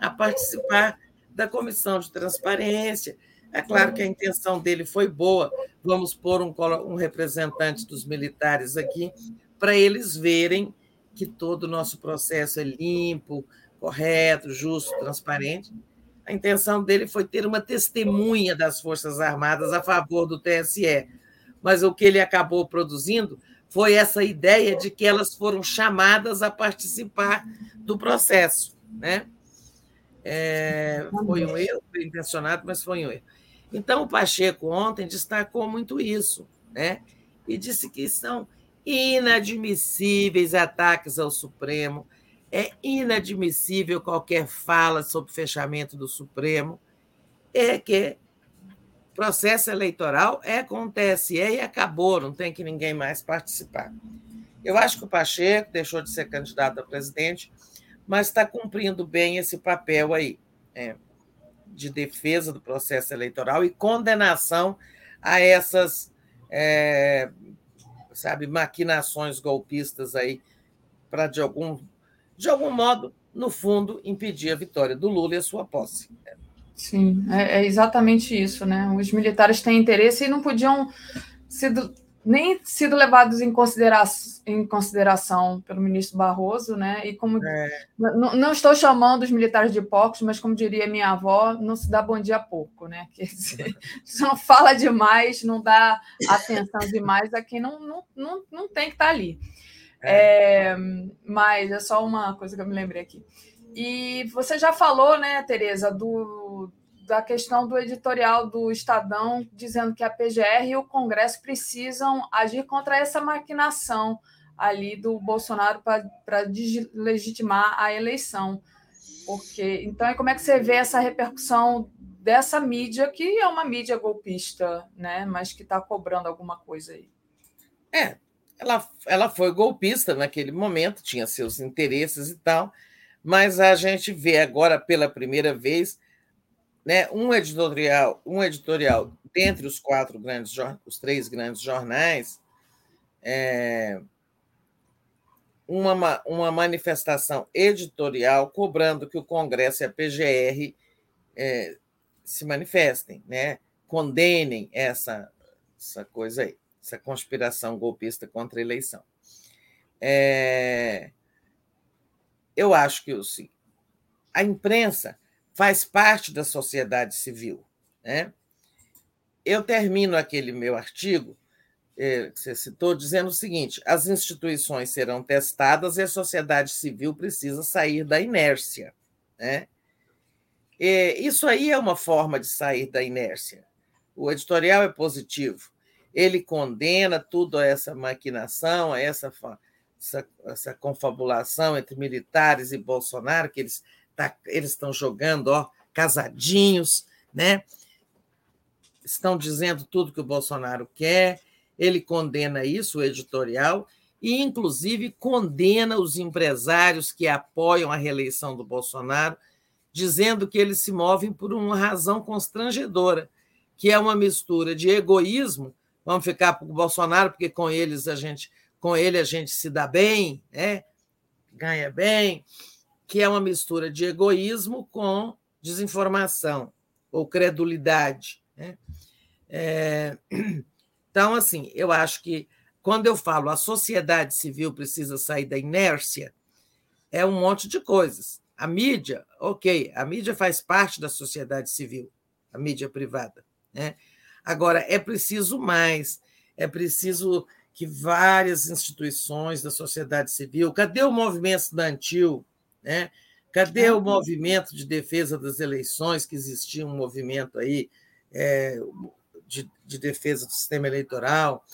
a participar da comissão de transparência. É claro que a intenção dele foi boa, vamos pôr um, um representante dos militares aqui, para eles verem que todo o nosso processo é limpo, correto, justo, transparente. A intenção dele foi ter uma testemunha das Forças Armadas a favor do TSE, mas o que ele acabou produzindo foi essa ideia de que elas foram chamadas a participar do processo. Né? É, foi um erro, bem intencionado, mas foi um erro. Então, o Pacheco ontem destacou muito isso, né? e disse que são inadmissíveis ataques ao Supremo, é inadmissível qualquer fala sobre fechamento do Supremo, é que processo eleitoral é com o TSE e acabou, não tem que ninguém mais participar. Eu acho que o Pacheco deixou de ser candidato a presidente, mas está cumprindo bem esse papel aí, é, de defesa do processo eleitoral e condenação a essas, é, sabe, maquinações golpistas aí, para, de algum, de algum modo, no fundo, impedir a vitória do Lula e a sua posse. Sim, é, é, exatamente isso, né? Os militares têm interesse e não podiam sido, nem sido levados em, considera em consideração pelo ministro Barroso, né? E como é. não, estou chamando os militares de porcos, mas como diria minha avó, não se dá bom dia a pouco, né? Quer dizer, se não fala demais, não dá atenção demais a quem não, não, não, não tem que estar ali. É. é, mas é só uma coisa que eu me lembrei aqui. E você já falou, né, Tereza, do, da questão do editorial do Estadão, dizendo que a PGR e o Congresso precisam agir contra essa maquinação ali do Bolsonaro para deslegitimar a eleição. Porque então, como é que você vê essa repercussão dessa mídia que é uma mídia golpista, né, mas que está cobrando alguma coisa aí? É, ela, ela foi golpista naquele momento, tinha seus interesses e tal, mas a gente vê agora pela primeira vez né, um editorial, um editorial dentre os quatro grandes, os três grandes jornais, é, uma, uma manifestação editorial cobrando que o Congresso e a PGR é, se manifestem, né, condenem essa, essa coisa aí, essa conspiração golpista contra a eleição. É, eu acho que assim, a imprensa faz parte da sociedade civil. Né? Eu termino aquele meu artigo, é, que você citou, dizendo o seguinte: as instituições serão testadas e a sociedade civil precisa sair da inércia. Né? isso aí é uma forma de sair da inércia. O editorial é positivo. Ele condena tudo essa maquinação, essa essa, essa confabulação entre militares e Bolsonaro, que eles tá, estão jogando, ó, casadinhos, né? Estão dizendo tudo que o Bolsonaro quer. Ele condena isso, o editorial, e inclusive condena os empresários que apoiam a reeleição do Bolsonaro, dizendo que eles se movem por uma razão constrangedora, que é uma mistura de egoísmo, vamos ficar com o Bolsonaro porque com eles a gente com ele a gente se dá bem, né? ganha bem, que é uma mistura de egoísmo com desinformação ou credulidade. Né? É... Então, assim, eu acho que quando eu falo a sociedade civil precisa sair da inércia, é um monte de coisas. A mídia, ok, a mídia faz parte da sociedade civil, a mídia privada. Né? Agora, é preciso mais, é preciso que várias instituições da sociedade civil, cadê o movimento estudantil? Né? Cadê o movimento de defesa das eleições, que existia um movimento aí é, de, de defesa do sistema eleitoral?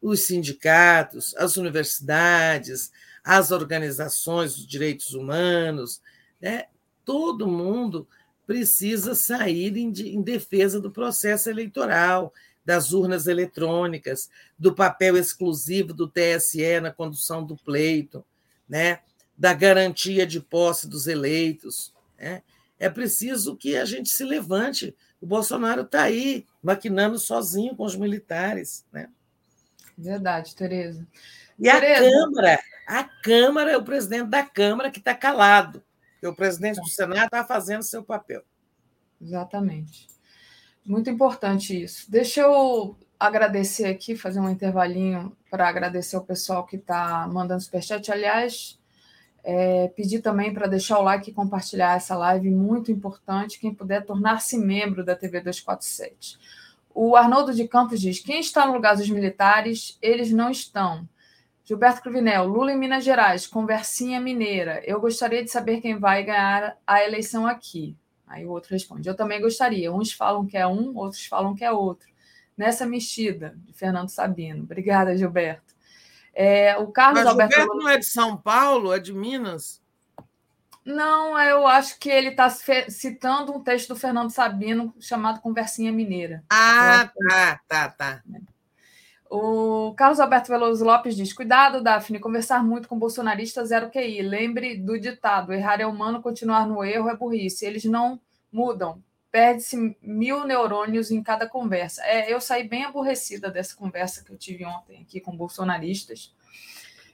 Os sindicatos, as universidades, as organizações dos direitos humanos, né? todo mundo precisa sair em, em defesa do processo eleitoral, das urnas eletrônicas, do papel exclusivo do TSE na condução do pleito, né? da garantia de posse dos eleitos. Né? É preciso que a gente se levante. O Bolsonaro está aí, maquinando sozinho com os militares. Né? Verdade, Tereza. E Tereza. a Câmara, a Câmara é o presidente da Câmara que está calado. Porque o presidente do Senado está fazendo seu papel. Exatamente. Muito importante isso. Deixa eu agradecer aqui, fazer um intervalinho para agradecer o pessoal que está mandando superchat. Aliás, é, pedir também para deixar o like e compartilhar essa live, muito importante. Quem puder tornar-se membro da TV 247. O Arnoldo de Campos diz: quem está no lugar dos militares, eles não estão. Gilberto Cruvinel, Lula em Minas Gerais, conversinha mineira. Eu gostaria de saber quem vai ganhar a eleição aqui. Aí o outro responde: Eu também gostaria. Uns falam que é um, outros falam que é outro. Nessa mexida, de Fernando Sabino. Obrigada, Gilberto. É, o Carlos Mas Alberto. Gilberto não é de São Paulo, é de Minas? Não, eu acho que ele está citando um texto do Fernando Sabino chamado Conversinha Mineira. Ah, tá, tá, tá. O Carlos Alberto Veloso Lopes diz: Cuidado, Daphne, conversar muito com bolsonaristas zero QI. Lembre do ditado: errar é humano, continuar no erro é burrice. Eles não mudam. Perde-se mil neurônios em cada conversa. É, eu saí bem aborrecida dessa conversa que eu tive ontem aqui com bolsonaristas.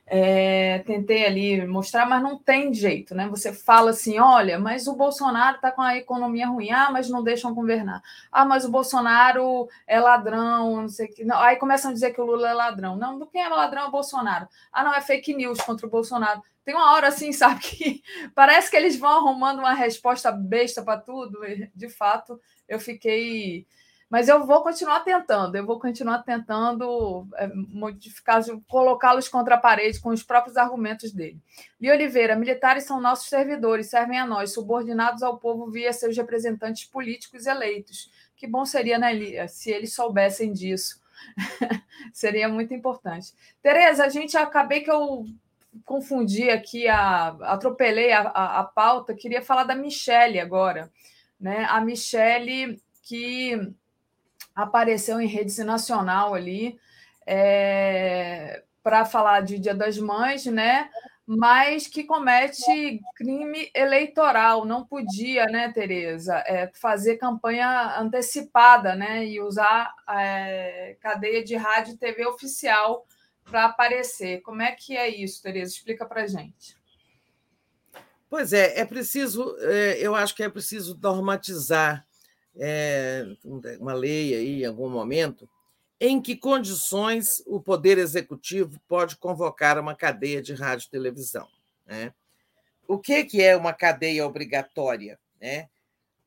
É, tentei ali mostrar, mas não tem jeito, né? Você fala assim: olha, mas o Bolsonaro está com a economia ruim, ah, mas não deixam governar. Ah, mas o Bolsonaro é ladrão, não sei que. Não. Aí começam a dizer que o Lula é ladrão. Não, quem é ladrão é o Bolsonaro. Ah, não, é fake news contra o Bolsonaro. Tem uma hora assim, sabe, que parece que eles vão arrumando uma resposta besta para tudo. De fato, eu fiquei mas eu vou continuar tentando, eu vou continuar tentando é, modificar, colocá-los contra a parede com os próprios argumentos dele. Li Oliveira, militares são nossos servidores, servem a nós, subordinados ao povo via seus representantes políticos eleitos. Que bom seria, né, Lia, se eles soubessem disso. seria muito importante. Tereza, a gente acabei que eu confundi aqui, a, atropelei a, a, a pauta, queria falar da Michelle agora. Né? A Michelle que apareceu em rede nacional ali é, para falar de Dia das Mães, né? Mas que comete crime eleitoral, não podia, né, Tereza, é, fazer campanha antecipada, né, e usar é, cadeia de rádio e TV oficial para aparecer. Como é que é isso, Tereza? Explica para gente. Pois é, é preciso, é, eu acho que é preciso normatizar é, uma lei aí em algum momento, em que condições o Poder Executivo pode convocar uma cadeia de rádio e televisão. Né? O que, que é uma cadeia obrigatória? Né?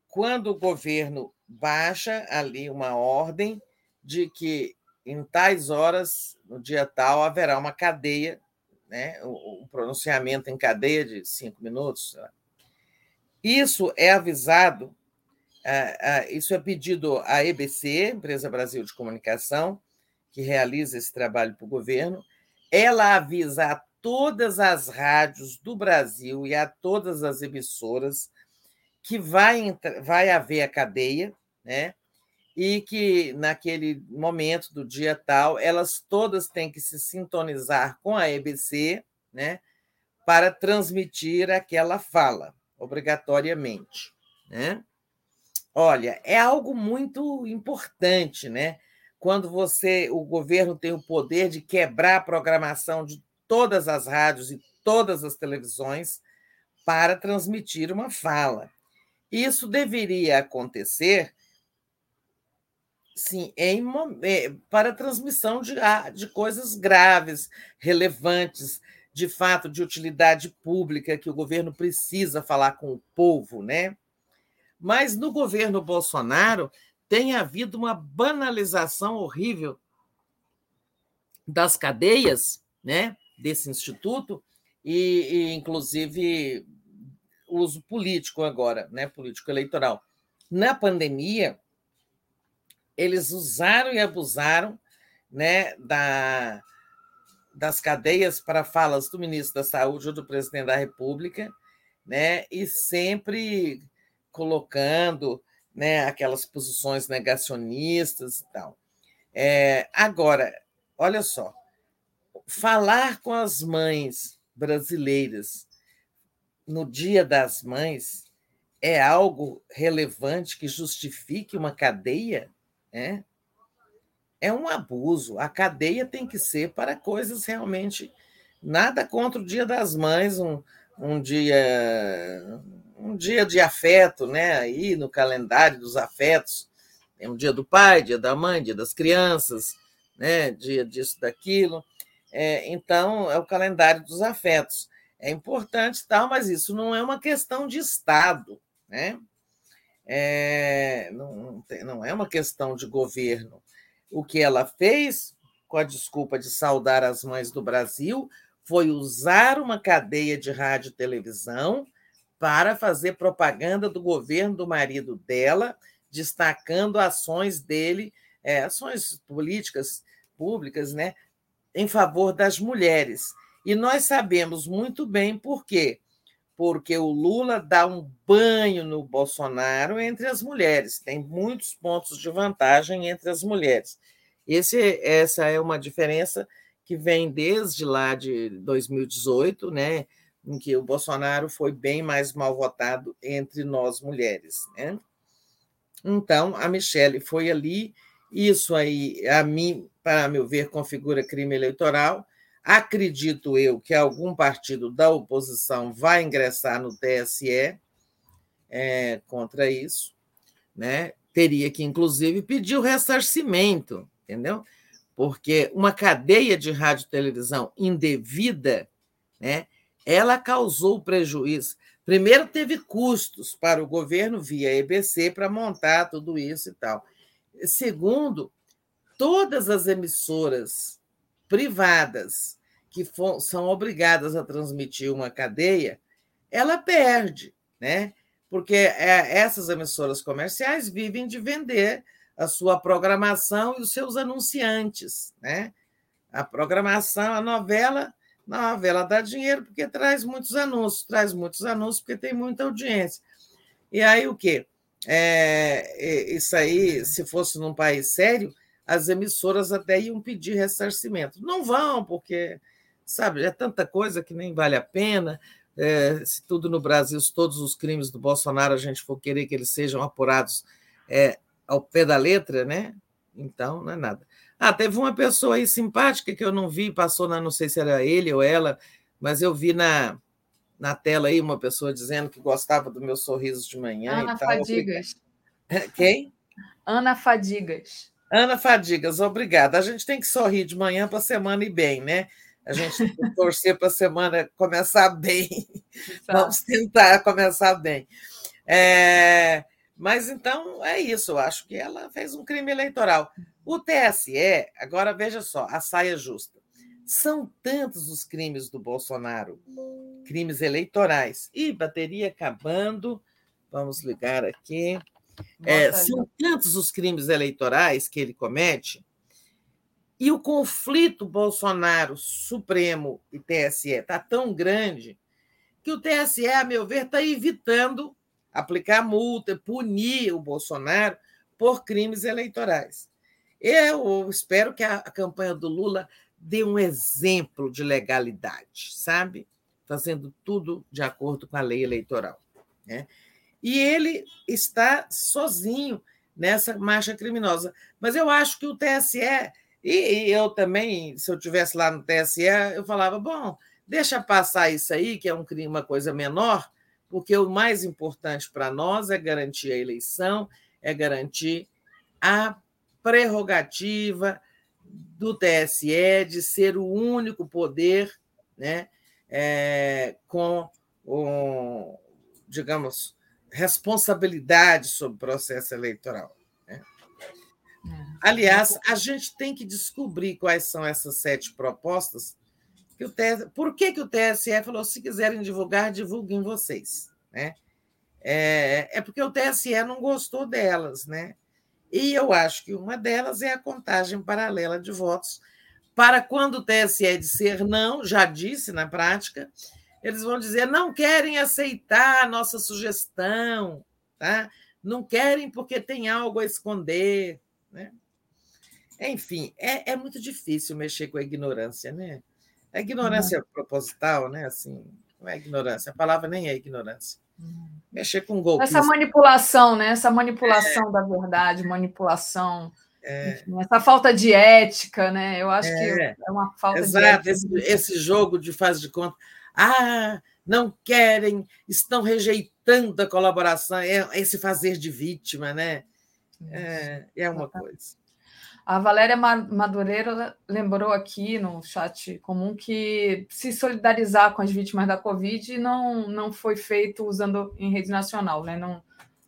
Quando o governo baixa ali uma ordem de que em tais horas, no dia tal, haverá uma cadeia, né? um pronunciamento em cadeia de cinco minutos. Isso é avisado isso é pedido à EBC, Empresa Brasil de Comunicação, que realiza esse trabalho para o governo. Ela avisa a todas as rádios do Brasil e a todas as emissoras que vai, vai haver a cadeia, né? e que naquele momento do dia tal, elas todas têm que se sintonizar com a EBC né? para transmitir aquela fala, obrigatoriamente. Né? Olha, é algo muito importante, né? Quando você, o governo tem o poder de quebrar a programação de todas as rádios e todas as televisões para transmitir uma fala. Isso deveria acontecer sim, em, é, para transmissão de, ah, de coisas graves, relevantes, de fato de utilidade pública que o governo precisa falar com o povo, né? Mas no governo Bolsonaro tem havido uma banalização horrível das cadeias, né, desse instituto e, e inclusive uso político agora, né, político eleitoral. Na pandemia, eles usaram e abusaram, né, da das cadeias para falas do ministro da Saúde ou do presidente da República, né, e sempre colocando né, aquelas posições negacionistas e tal. É, agora, olha só, falar com as mães brasileiras no Dia das Mães é algo relevante que justifique uma cadeia? É, é um abuso. A cadeia tem que ser para coisas realmente. Nada contra o Dia das Mães, um, um dia um dia de afeto, né? Aí no calendário dos afetos, tem um dia do pai, dia da mãe, dia das crianças, né? Dia disso, daquilo. É, então, é o calendário dos afetos. É importante, tal, mas isso não é uma questão de Estado, né? É, não, não é uma questão de governo. O que ela fez, com a desculpa de saudar as mães do Brasil, foi usar uma cadeia de rádio e televisão para fazer propaganda do governo do marido dela, destacando ações dele, é, ações políticas públicas, né, em favor das mulheres. E nós sabemos muito bem por quê. Porque o Lula dá um banho no Bolsonaro entre as mulheres, tem muitos pontos de vantagem entre as mulheres. Esse, essa é uma diferença que vem desde lá de 2018, né? Em que o Bolsonaro foi bem mais mal votado entre nós mulheres. Né? Então, a Michelle foi ali, isso aí, a mim, para meu ver, configura crime eleitoral. Acredito eu que algum partido da oposição vai ingressar no TSE é, contra isso, né? Teria que, inclusive, pedir o ressarcimento, entendeu? Porque uma cadeia de rádio e televisão indevida, né? Ela causou prejuízo. Primeiro, teve custos para o governo via EBC para montar tudo isso e tal. Segundo, todas as emissoras privadas que for, são obrigadas a transmitir uma cadeia, ela perde, né? Porque é, essas emissoras comerciais vivem de vender a sua programação e os seus anunciantes, né? A programação, a novela, a novela dá dinheiro porque traz muitos anúncios, traz muitos anúncios porque tem muita audiência. E aí o quê? É, isso aí, se fosse num país sério, as emissoras até iam pedir ressarcimento. Não vão, porque sabe? É tanta coisa que nem vale a pena. É, se tudo no Brasil, se todos os crimes do Bolsonaro a gente for querer que eles sejam apurados é, ao pé da letra, né? Então, não é nada. Ah, teve uma pessoa aí simpática que eu não vi, passou na, não sei se era ele ou ela, mas eu vi na, na tela aí uma pessoa dizendo que gostava do meu sorriso de manhã Ana e tal. Fadigas. Quem? Ana Fadigas. Ana Fadigas, obrigada. A gente tem que sorrir de manhã para a semana ir bem, né? A gente torcer para a semana começar bem. Vamos tentar começar bem. É, mas então é isso, eu acho que ela fez um crime eleitoral. O TSE, agora veja só, a saia justa. São tantos os crimes do Bolsonaro, crimes eleitorais. E bateria acabando. Vamos ligar aqui. É, são tantos os crimes eleitorais que ele comete e o conflito Bolsonaro Supremo e TSE está tão grande que o TSE, a meu ver, está evitando aplicar multa, punir o Bolsonaro por crimes eleitorais. Eu espero que a campanha do Lula dê um exemplo de legalidade, sabe? Fazendo tudo de acordo com a lei eleitoral. Né? E ele está sozinho nessa marcha criminosa. Mas eu acho que o TSE e, e, eu também, se eu tivesse lá no TSE, eu falava: bom, deixa passar isso aí, que é um crime, uma coisa menor, porque o mais importante para nós é garantir a eleição, é garantir a prerrogativa do TSE de ser o único poder né, é, com, um, digamos, responsabilidade sobre o processo eleitoral. É. Aliás, a gente tem que descobrir quais são essas sete propostas. Que o TSE, por que, que o TSE falou: se quiserem divulgar, divulguem vocês. Né? É, é porque o TSE não gostou delas. Né? E eu acho que uma delas é a contagem paralela de votos. Para quando o TSE disser não, já disse na prática, eles vão dizer não querem aceitar a nossa sugestão, tá? não querem porque tem algo a esconder. Né? Enfim, é, é muito difícil mexer com a ignorância, né? A ignorância uhum. proposital, né? Assim, não é ignorância, a palavra nem é ignorância. Mexer com golpe. Essa manipulação, né? Essa manipulação é. da verdade, manipulação. É. Enfim, essa falta de ética, né? Eu acho é. que é uma falta Exato, de ética. Esse, esse jogo de faz de conta. Ah, não querem, estão rejeitando a colaboração, é esse fazer de vítima, né? É, é uma coisa. A Valéria Madureira lembrou aqui no chat comum que se solidarizar com as vítimas da Covid não, não foi feito usando em rede nacional, né? Não,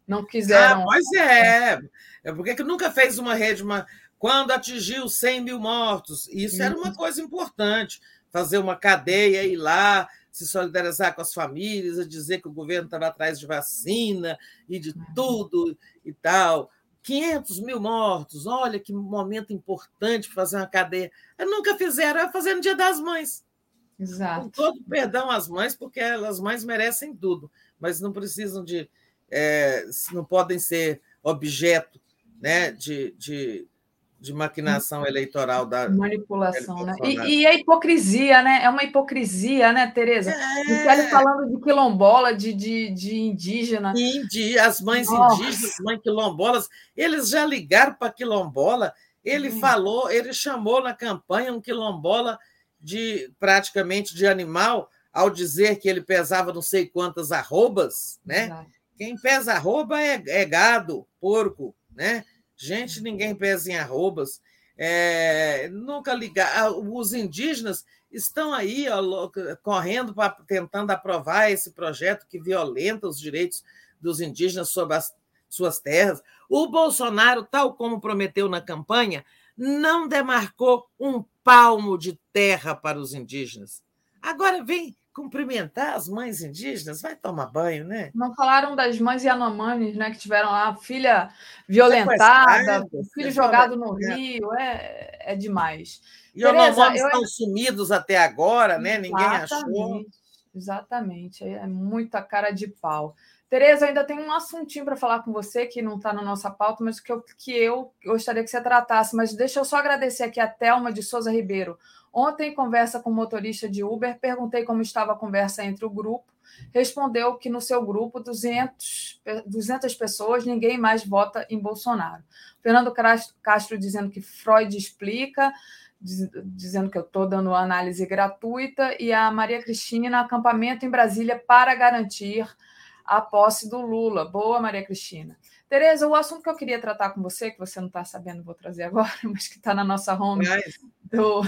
não quiseram. Ah, pois é. é Por que nunca fez uma rede, uma... quando atingiu 100 mil mortos? Isso uhum. era uma coisa importante, fazer uma cadeia, ir lá, se solidarizar com as famílias, dizer que o governo estava atrás de vacina e de uhum. tudo e tal. 500 mil mortos, olha que momento importante para fazer uma cadeia. Nunca fizeram, fazer no Dia das Mães. Exato. Com todo perdão às mães, porque as mães merecem tudo, mas não precisam de. É, não podem ser objeto né, de, de de maquinação eleitoral da manipulação, né? E, e, a hipocrisia, né? É uma hipocrisia, né, Tereza? É. falando de quilombola, de, de, de indígena. Indi, as mães Nossa. indígenas, mães quilombolas, eles já ligaram para quilombola. Ele hum. falou, ele chamou na campanha um quilombola de praticamente de animal ao dizer que ele pesava não sei quantas arrobas, né? Exato. Quem pesa arroba é, é, gado, porco, né? Gente, ninguém pesa em arrobas. É, nunca ligar. Ah, os indígenas estão aí ó, correndo para tentando aprovar esse projeto que violenta os direitos dos indígenas sobre as suas terras. O Bolsonaro, tal como prometeu na campanha, não demarcou um palmo de terra para os indígenas. Agora vem cumprimentar as mães indígenas, vai tomar banho, né? Não falaram das mães Yanomamis, né, que tiveram lá filha violentada, filho jogado no rio, é, é demais. E os Yanomamis eu... estão sumidos até agora, né? Exatamente, Ninguém achou. Exatamente, é muita cara de pau. Tereza, ainda tem um assuntinho para falar com você que não está na nossa pauta, mas que eu, que eu gostaria que você tratasse. Mas deixa eu só agradecer aqui a Thelma de Souza Ribeiro. Ontem, em conversa com o motorista de Uber, perguntei como estava a conversa entre o grupo. Respondeu que no seu grupo, 200, 200 pessoas, ninguém mais vota em Bolsonaro. Fernando Castro dizendo que Freud explica, dizendo que eu estou dando análise gratuita, e a Maria Cristina, acampamento em Brasília para garantir a posse do Lula. Boa, Maria Cristina. Tereza, o assunto que eu queria tratar com você, que você não está sabendo, vou trazer agora, mas que está na nossa home do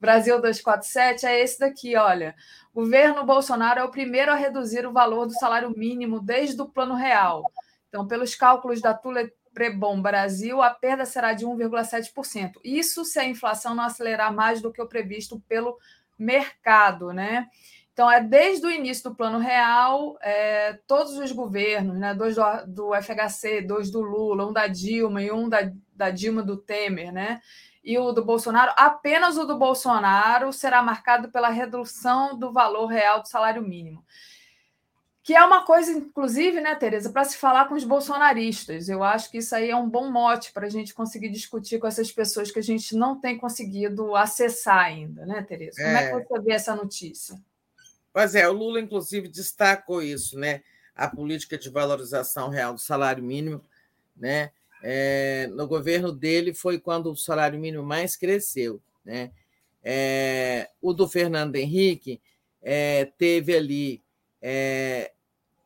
Brasil 247, é esse daqui, olha. O governo Bolsonaro é o primeiro a reduzir o valor do salário mínimo desde o Plano Real. Então, pelos cálculos da Tule Prebom Brasil, a perda será de 1,7%. Isso se a inflação não acelerar mais do que o previsto pelo mercado, né? Então, é desde o início do Plano Real, é, todos os governos, né, dois do, do, FHC, dois do Lula, um da Dilma e um da, da Dilma do Temer, né, e o do Bolsonaro, apenas o do Bolsonaro será marcado pela redução do valor real do salário mínimo. Que é uma coisa, inclusive, né, Tereza, para se falar com os bolsonaristas. Eu acho que isso aí é um bom mote para a gente conseguir discutir com essas pessoas que a gente não tem conseguido acessar ainda, né, Tereza? Como é, é que você vê essa notícia? Pois é, o Lula, inclusive, destacou isso, né? A política de valorização real do salário mínimo, né? É, no governo dele foi quando o salário mínimo mais cresceu, né? É, o do Fernando Henrique é, teve ali é,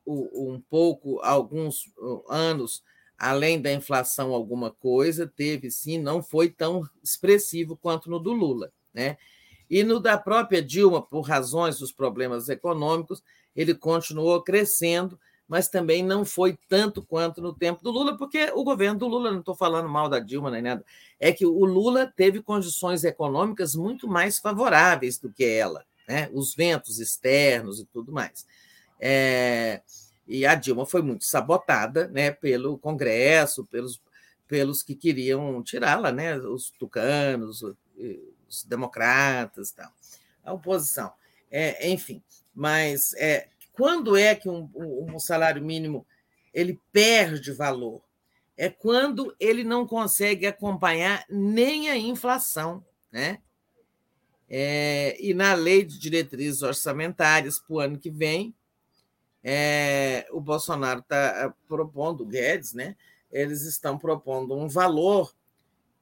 um pouco, alguns anos, além da inflação, alguma coisa, teve sim, não foi tão expressivo quanto no do Lula, né? E no da própria Dilma, por razões dos problemas econômicos, ele continuou crescendo, mas também não foi tanto quanto no tempo do Lula, porque o governo do Lula, não estou falando mal da Dilma nem nada, é que o Lula teve condições econômicas muito mais favoráveis do que ela, né? os ventos externos e tudo mais. É, e a Dilma foi muito sabotada né, pelo Congresso, pelos, pelos que queriam tirá-la, né, os tucanos, os democratas, tal, a oposição. É, enfim, mas é, quando é que um, um, salário mínimo ele perde valor? É quando ele não consegue acompanhar nem a inflação, né? É, e na lei de diretrizes orçamentárias para o ano que vem, é, o Bolsonaro está propondo, o Guedes, né? Eles estão propondo um valor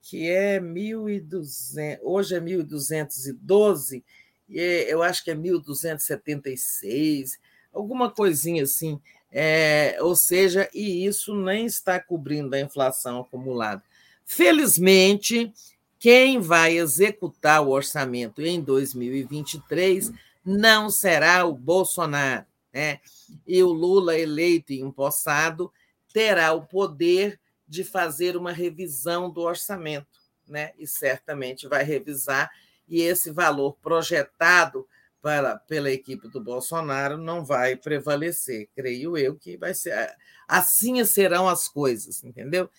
que é 1.200, hoje é 1.212, e é, eu acho que é 1.276, alguma coisinha assim. É, ou seja, e isso nem está cobrindo a inflação acumulada. Felizmente, quem vai executar o orçamento em 2023 não será o Bolsonaro, né? E o Lula eleito e empossado terá o poder de fazer uma revisão do orçamento, né? E certamente vai revisar, e esse valor projetado para, pela equipe do Bolsonaro não vai prevalecer. Creio eu que vai ser assim serão as coisas, entendeu?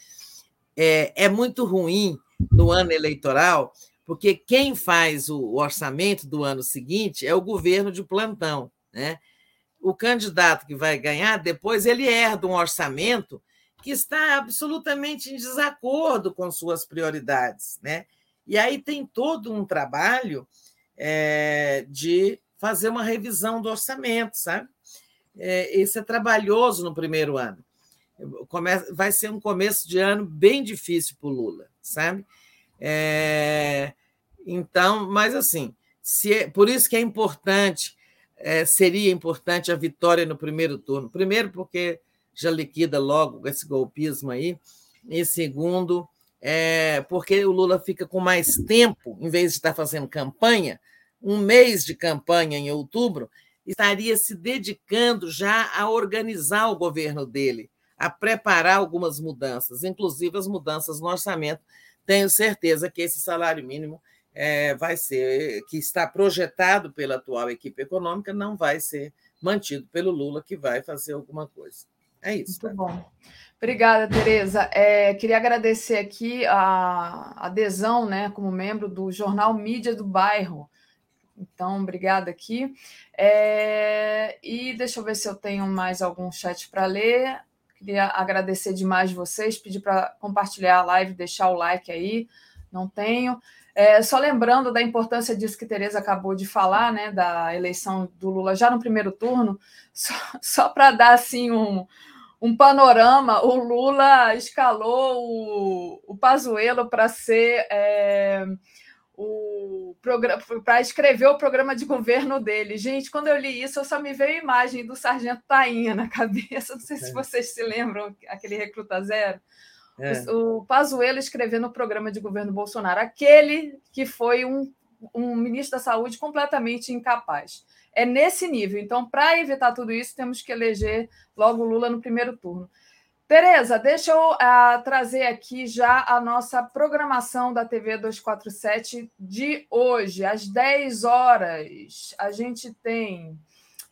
É, é muito ruim no ano eleitoral, porque quem faz o orçamento do ano seguinte é o governo de plantão, né? O candidato que vai ganhar, depois ele herda um orçamento que está absolutamente em desacordo com suas prioridades. Né? E aí tem todo um trabalho é, de fazer uma revisão do orçamento, sabe? É, esse é trabalhoso no primeiro ano. Vai ser um começo de ano bem difícil para o Lula, sabe? É, então, mas assim, Se é, por isso que é importante, é, seria importante a vitória no primeiro turno. Primeiro, porque já liquida logo esse golpismo aí. E segundo, é, porque o Lula fica com mais tempo, em vez de estar fazendo campanha, um mês de campanha em outubro, estaria se dedicando já a organizar o governo dele, a preparar algumas mudanças, inclusive as mudanças no orçamento. Tenho certeza que esse salário mínimo é, vai ser, que está projetado pela atual equipe econômica, não vai ser mantido pelo Lula, que vai fazer alguma coisa. É isso. Muito bom. Obrigada, Tereza. É, queria agradecer aqui a adesão, né, como membro do jornal Mídia do Bairro. Então, obrigada aqui. É, e deixa eu ver se eu tenho mais algum chat para ler. Queria agradecer demais vocês, pedir para compartilhar a live, deixar o like aí. Não tenho. É, só lembrando da importância disso que Tereza acabou de falar, né, da eleição do Lula já no primeiro turno, só, só para dar assim um, um panorama, o Lula escalou o, o Pazuello para ser é, o programa para escrever o programa de governo dele. Gente, quando eu li isso, eu só me veio a imagem do Sargento Tainha na cabeça. Não sei se é. vocês se lembram, aquele recruta zero. É. O, Pazuello escrevendo o programa de governo Bolsonaro, aquele que foi um, um ministro da Saúde completamente incapaz é nesse nível. Então, para evitar tudo isso, temos que eleger logo Lula no primeiro turno. Tereza, deixa eu uh, trazer aqui já a nossa programação da TV 247 de hoje. Às 10 horas, a gente tem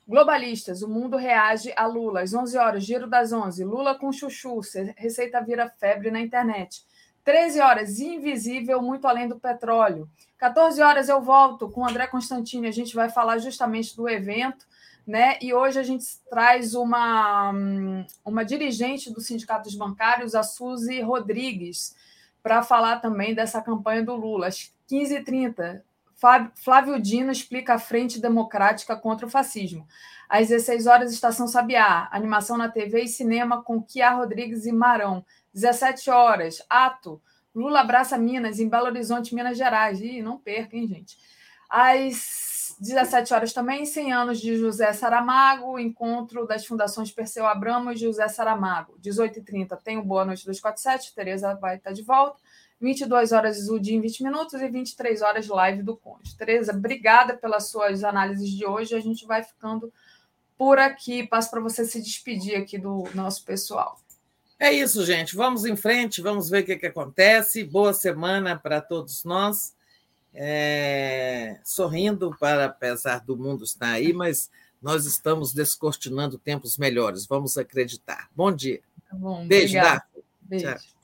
Globalistas, o mundo reage a Lula. Às 11 horas, Giro das 11, Lula com chuchu, receita vira febre na internet. 13 horas, Invisível, muito além do petróleo. 14 horas eu volto com o André Constantini, a gente vai falar justamente do evento, né? E hoje a gente traz uma, uma dirigente do Sindicato dos Bancários, a Suzy Rodrigues, para falar também dessa campanha do Lula. Às 15h30, Flávio Dino explica a Frente Democrática contra o Fascismo. Às 16 horas, Estação Sabiá, animação na TV e cinema com Kia Rodrigues e Marão. 17 horas, ato Lula abraça Minas, em Belo Horizonte, Minas Gerais. E não perca, hein, gente? Às 17 horas também, 100 anos de José Saramago, encontro das fundações Perseu Abramo e José Saramago. 18h30 tem o Boa Noite 247, Tereza vai estar de volta. 22 horas o dia em 20 minutos e 23 horas live do Conde. Tereza, obrigada pelas suas análises de hoje. A gente vai ficando por aqui. Passo para você se despedir aqui do nosso pessoal. É isso, gente. Vamos em frente, vamos ver o que, que acontece. Boa semana para todos nós. É... Sorrindo, para apesar do mundo estar aí, mas nós estamos descortinando tempos melhores. Vamos acreditar. Bom dia. Tá bom, Beijo, Beijo.